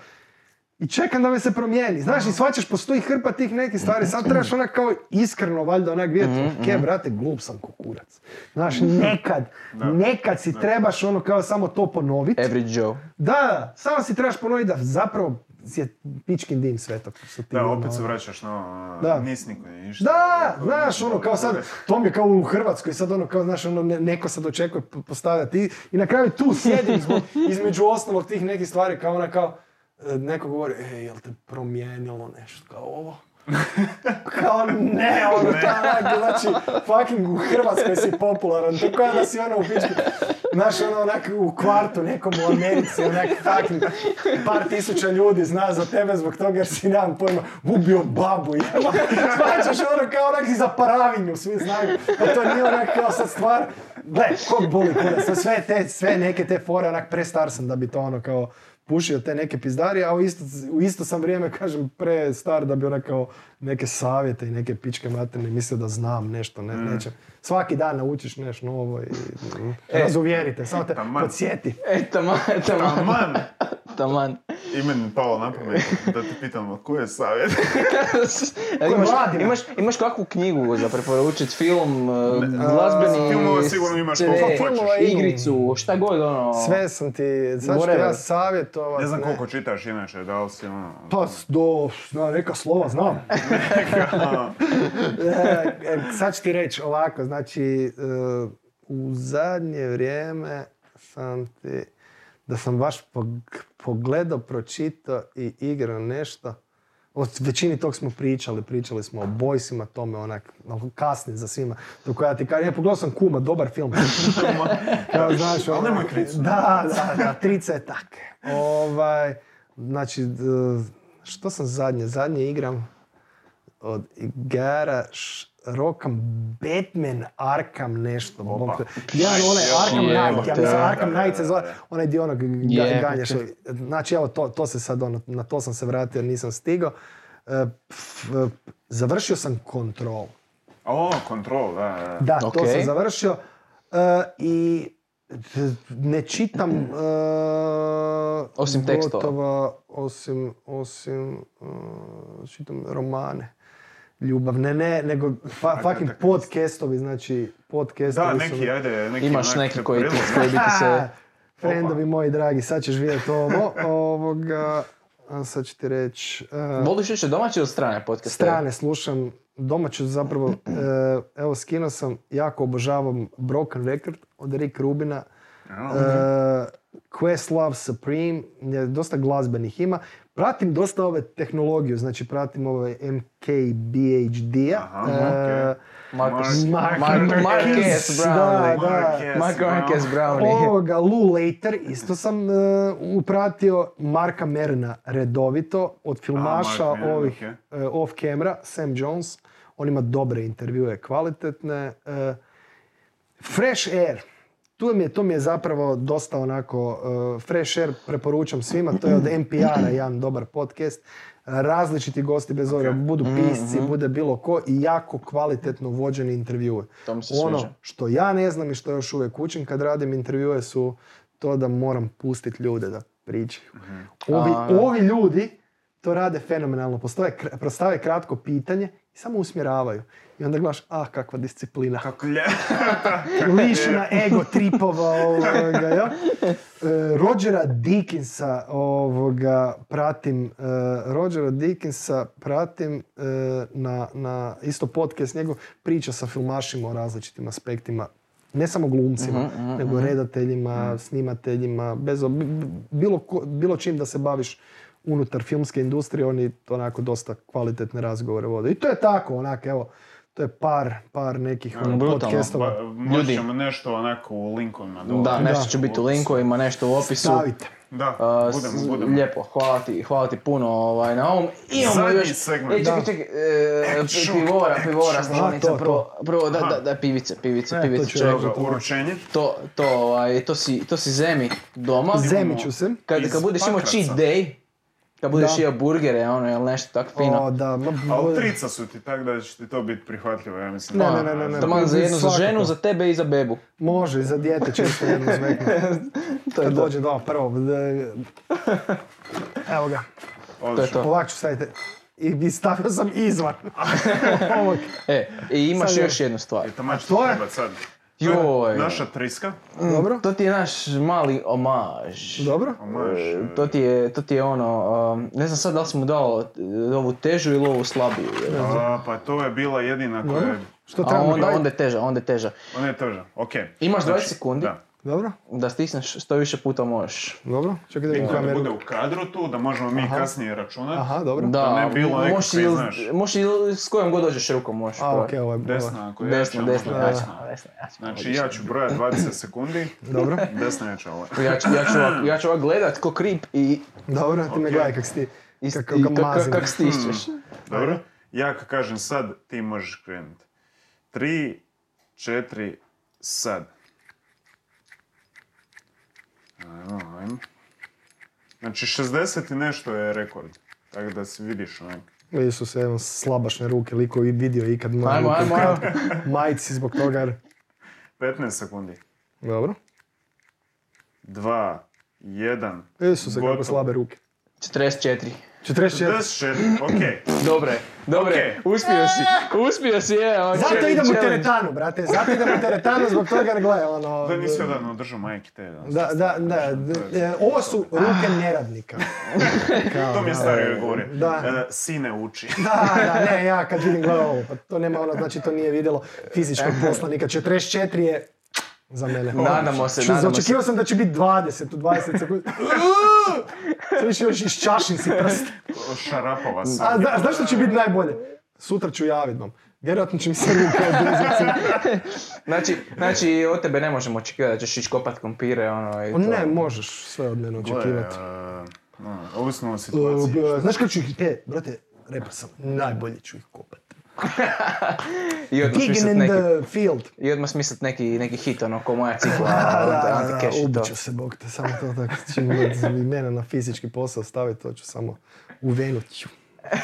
I čekam da me se promijeni. Znaš, i svačaš, postoji hrpa tih nekih stvari. Sad trebaš onak kao iskreno, valjda onak vidjeti, ok, brate, glup sam kukurac. Znaš, nekad, nekad si trebaš ono kao samo to ponoviti. Average Joe. Da, samo si trebaš ponoviti da zapravo je pičkin dim sve to. što ti Da, ono, opet se vraćaš na ono, Da. nis niko nije ništa. Da, znaš, ono, kao sad, to mi je kao u Hrvatskoj, sad ono, kao, znaš, ono, ne- neko sad očekuje po- postavljati i na kraju tu sjedim zbog, između ostalog tih nekih stvari, kao ona, kao, e, neko govori, e, jel te promijenilo nešto, kao ovo? Kao ne, ono, ta, onak, znači, fucking u Hrvatskoj si popularan, to kao da si ono u pičku, znaš, ono, onak u kvartu nekom u Americi, onak, fucking, par tisuća ljudi zna za tebe zbog toga jer si, nemam pojma, ubio babu, jeba, svačaš ono kao onak i za paravinju, svi znaju, pa to nije onak kao sad stvar, gle, kog boli kurac, to sve te, sve neke te fore, onak prestar sam da bi to ono kao, pušio te neke pizdarije, a u isto, u isto sam vrijeme, kažem, pre star da bi onak kao neke savjete i neke pičke materne mislio da znam nešto, ne, neće. Svaki dan naučiš nešto novo i E. razuvjerite, samo te podsjeti. E, taman, taman, Aman! Taman. I meni palo na pamet da te pitam, koji je savjet? Imaš, imaš, imaš kakvu knjigu za preporučiti, film, e, glazbeni... filmova sigurno imaš CD, koliko hoćeš. Igricu, šta god ono... Sve sam ti, sad ću ja savjetovat. Ne znam koliko čitaš inače, da li si ono... Pa do, zna, neka slova znam. E, e, sad ću ti reći ovako, znači u zadnje vrijeme sam ti, da sam baš pog- pogledao, pročitao i igrao nešto. O većini tog smo pričali, pričali smo o bojsima, tome onak, ono, kasni za svima. Dok ja ti kažem, ja pogledao sam Kuma, dobar film. Kao, znaš, Ali ono- nemoj tricu. Da, da, da, trica je tak. Ovaj, znači, što sam zadnje? Zadnje igram od igara š- Rokam Batman Arkham nešto. Jedan onaj Arkham Knight, ja mislim Arkham Knight se zove, onaj dio onog ga- ganjaš. Znači evo, to, to se sad ono, na to sam se vratio jer nisam stigao. E, f- završio sam kontrol. O, kontrol, da, da. Da, to sam završio. E, I ne čitam e, Osim tekstova. gotovo, osim, osim e, čitam romane. Ljubavne, ne, nego fa, fucking podcastovi, znači podcastovi Da, neki, mi- ajde, neki Imaš neki koji ti, koji bi ti se... Friendovi moji dragi, sad ćeš vidjeti ovo, ovoga, a sad ću ti reći, e, Voliš više domaće ili strane podcaste? strane slušam, domaću zapravo, e, evo skinuo sam, jako obožavam Broken Record od Rick Rubina, e, Questlove Supreme, je dosta glazbenih ima. Pratim dosta ove tehnologiju, znači pratim ove MKBHD-a. Aha, e. Marcus, Mark- Mark, Marquez da, Brownlee. da. Ovoga, Lou Later, isto sam e, upratio Marka Merna redovito od filmaša ovih e, off camera, Sam Jones. On ima dobre intervjue, kvalitetne. E, Fresh Air. Tu mi je, to mi je zapravo dosta onako, e, Fresh Air preporučam svima, to je od NPR-a jedan dobar podcast. Različiti gosti, bez obzira, budu pisci, bude bilo ko i jako kvalitetno vođeni intervjue. Ono sviđa. što ja ne znam i što još uvijek učim kad radim intervjue su to da moram pustiti ljude da pričaju. Ovi, A, da. ovi ljudi to rade fenomenalno. Postoje, kr- postave kratko pitanje i samo usmjeravaju. I onda gledaš, ah, kakva disciplina. Kako lje... Lišena ego tripova ovoga, ja? E, Rogera Dickinsa ovoga pratim, e, Rogera Dickinsa pratim e, na, na isto podcast njegov priča sa filmašima o različitim aspektima ne samo glumcima, nego redateljima, snimateljima, bez, bilo, ko- bilo čim da se baviš unutar filmske industrije, oni onako dosta kvalitetne razgovore vode. I to je tako, onak, evo, to je par, par nekih ono, podcastova. Možda Ljudi. ćemo nešto onako u linkovima dole. Da, nešto Da. će biti u linkovima, nešto u opisu. Stavite. Da, Uh, budemo, s- budemo. Lijepo, hvala ti, hvala ti puno ovaj, na ovom. Imamo Zadnji još... segment. E, čekaj, čekaj, e, Action, pivora, pivora, action. slavonica, A, to, prvo, prvo, da, da, da, pivice, pivice, E, pivice, to ću čovjek. uručenje. To, to, ovaj, to si, to si zemi doma. Zemiću se. Kad, kad budeš imao cheat day, kad budeš jeo burgere, ono, ili nešto tako fino. O, da, ma, Ali trica su ti tak da će ti to biti prihvatljivo, ja mislim. Ne, ne, ne, ne, ne. Taman za jednu za ženu, za tebe i za bebu. Može, i za dijete čisto jedno zvekne. To je Kad dođe doma prvo. da- Evo ga, To je to. ovako ću staviti. I, stavio sam izvan. E, i imaš Sad je- još jednu stvar. I će to je? sad. Joj. Naša triska. Dobro, To ti je naš mali omaž. dobro. Omaž. E, To ti je, to ti je ono, um, ne znam sad da li smo dao e, ovu težu ili ovu slabiju. A, pa to je bila jedina koja je... Što A trebamo onda, napraviti? onda je teža, onda je teža. Ona je teža, okej. Imaš 20 Znači, sekundi Da. Dobro, da stisneš što više puta možeš. dobro. Čekaj da vidim Bitno da kameru. bude u kadru tu, da možemo mi kasnije računati. Aha, dobro. Da, ne bi bilo možeš nekakve, ili- znaš. možeš ili s kojom god dođeš rukom možeš. A, okej, je... ovo je- Desna, ako je Desno, jača, desno, možda jača, desna. desno, jača. Znači ja ću brojati 20 sekundi, Dobro, desna jača ovo. Ja ću, ja ću, ovak, ja ću ovak gledat ko krip i, dobro, ti me Ok. gledaj kak si ti... i, Kako i ga mazim. kak stišćeš. Dobro? Ja kad kažem sad, ti možeš krenuti. Tri, četiri, sad. Ajmo, ajmo. Znači 60 i nešto je rekord. Tako da si vidiš onak. Vidi su se slabašne ruke, liko i vidio ikad moje Ajmo, ajmo, ajmo. majici zbog toga. jer- 15 sekundi. Dobro. Dva, jedan. Vidi su se kako slabe ruke. 44. 44. 44, okej. Dobre, dobre, Okej. uspio si, uspio si, je, ovo Zato idem u teretanu, brate. Zato idem u teretanu zbog toga jer gledaj, ono... Da nisi odavno držao majke te. Da, Da, da, e, ovo su ruke neradnika. Kao, To mi je da, stari govori. Da. E, Sine uči. Da, da, ne, ja kad vidim gledam ovo, pa to nema ono, znači to nije vidjelo fizičkog poslanika. 44 je za mene. Nadamo se, Što- nadamo se. Očekivao sam da će biti 20, u 20 sekundi. Sad više još iščašim si prst. Šarapova A sam. zna, znaš što će biti najbolje? Sutra ću javit vam. Vjerojatno će mi se ruke oduzeti. Znači, znači, od tebe ne možemo očekivati da ćeš ići kopat kompire, ono, i to. Ne, možeš sve od mene očekivati. e, no, ovisno o situaciji. Uh, znaš kako ću ih, e, brate, repa sam, najbolje ću ih kopat. I odmah Digging in neki, the field. i odmah smislit neki, neki hit, ono, ko moja cikla, Da, ono, da, da, anti-cash i to. ubit ću se, bog te, samo to tako. God mi mene na fizički posao staviti, to ću samo uvenuti. E,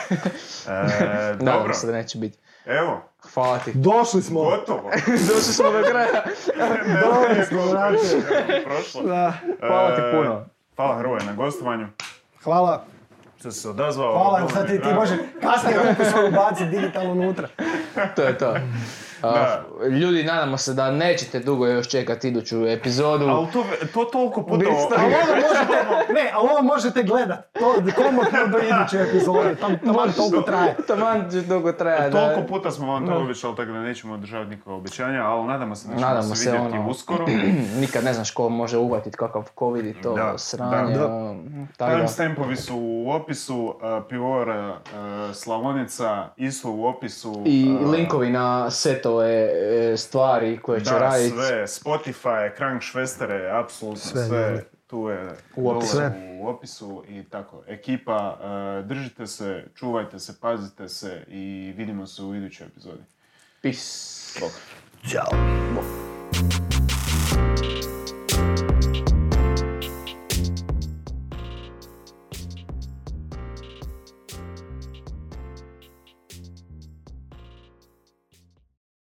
dobro, Nadam se da neće biti. evo, Hvala ti. Došli smo! gotovo. Došli smo do kraja. Došli smo. Prošlo. Da. Hvala ti E, puno. Hvala Hrvoje na gostovanju. Hvala, Što se odazvao. hvala, sad ti, ti može kasnije ruku svoju baci digitalno unutra. To je to. Da. ljudi, nadamo se da nećete dugo još čekati iduću epizodu. Ali to, to toliko puta... Ali ovo možete, ne, ali ovo možete gledat. To komotno do iduće epizode, tam, taman toliko traje. Taman će dugo traje. da- Toliko puta smo vam to obećali, tako da nećemo održavati nikakva obećanja, ali nadamo se da ćemo Nadamo se vidjeti ono, uskoro. Nikad ne znaš ko može uhvatit kakav covid i to Da, sranje. da, da. ono, da, Timestampovi su u opisu, uh, pivora uh, Slavonica isto u opisu. I uh, linkovi na setove e, stvari koje će Da, raditi. sve, Spotify, Krankšvestere, apsolutno Sve, sve, tu je U opisu. u opisu i tako. Ekipa, uh, držite se, čuvajte se, pazite se i vidimo se u idućoj epizodi. Peace. Bok. Ćao.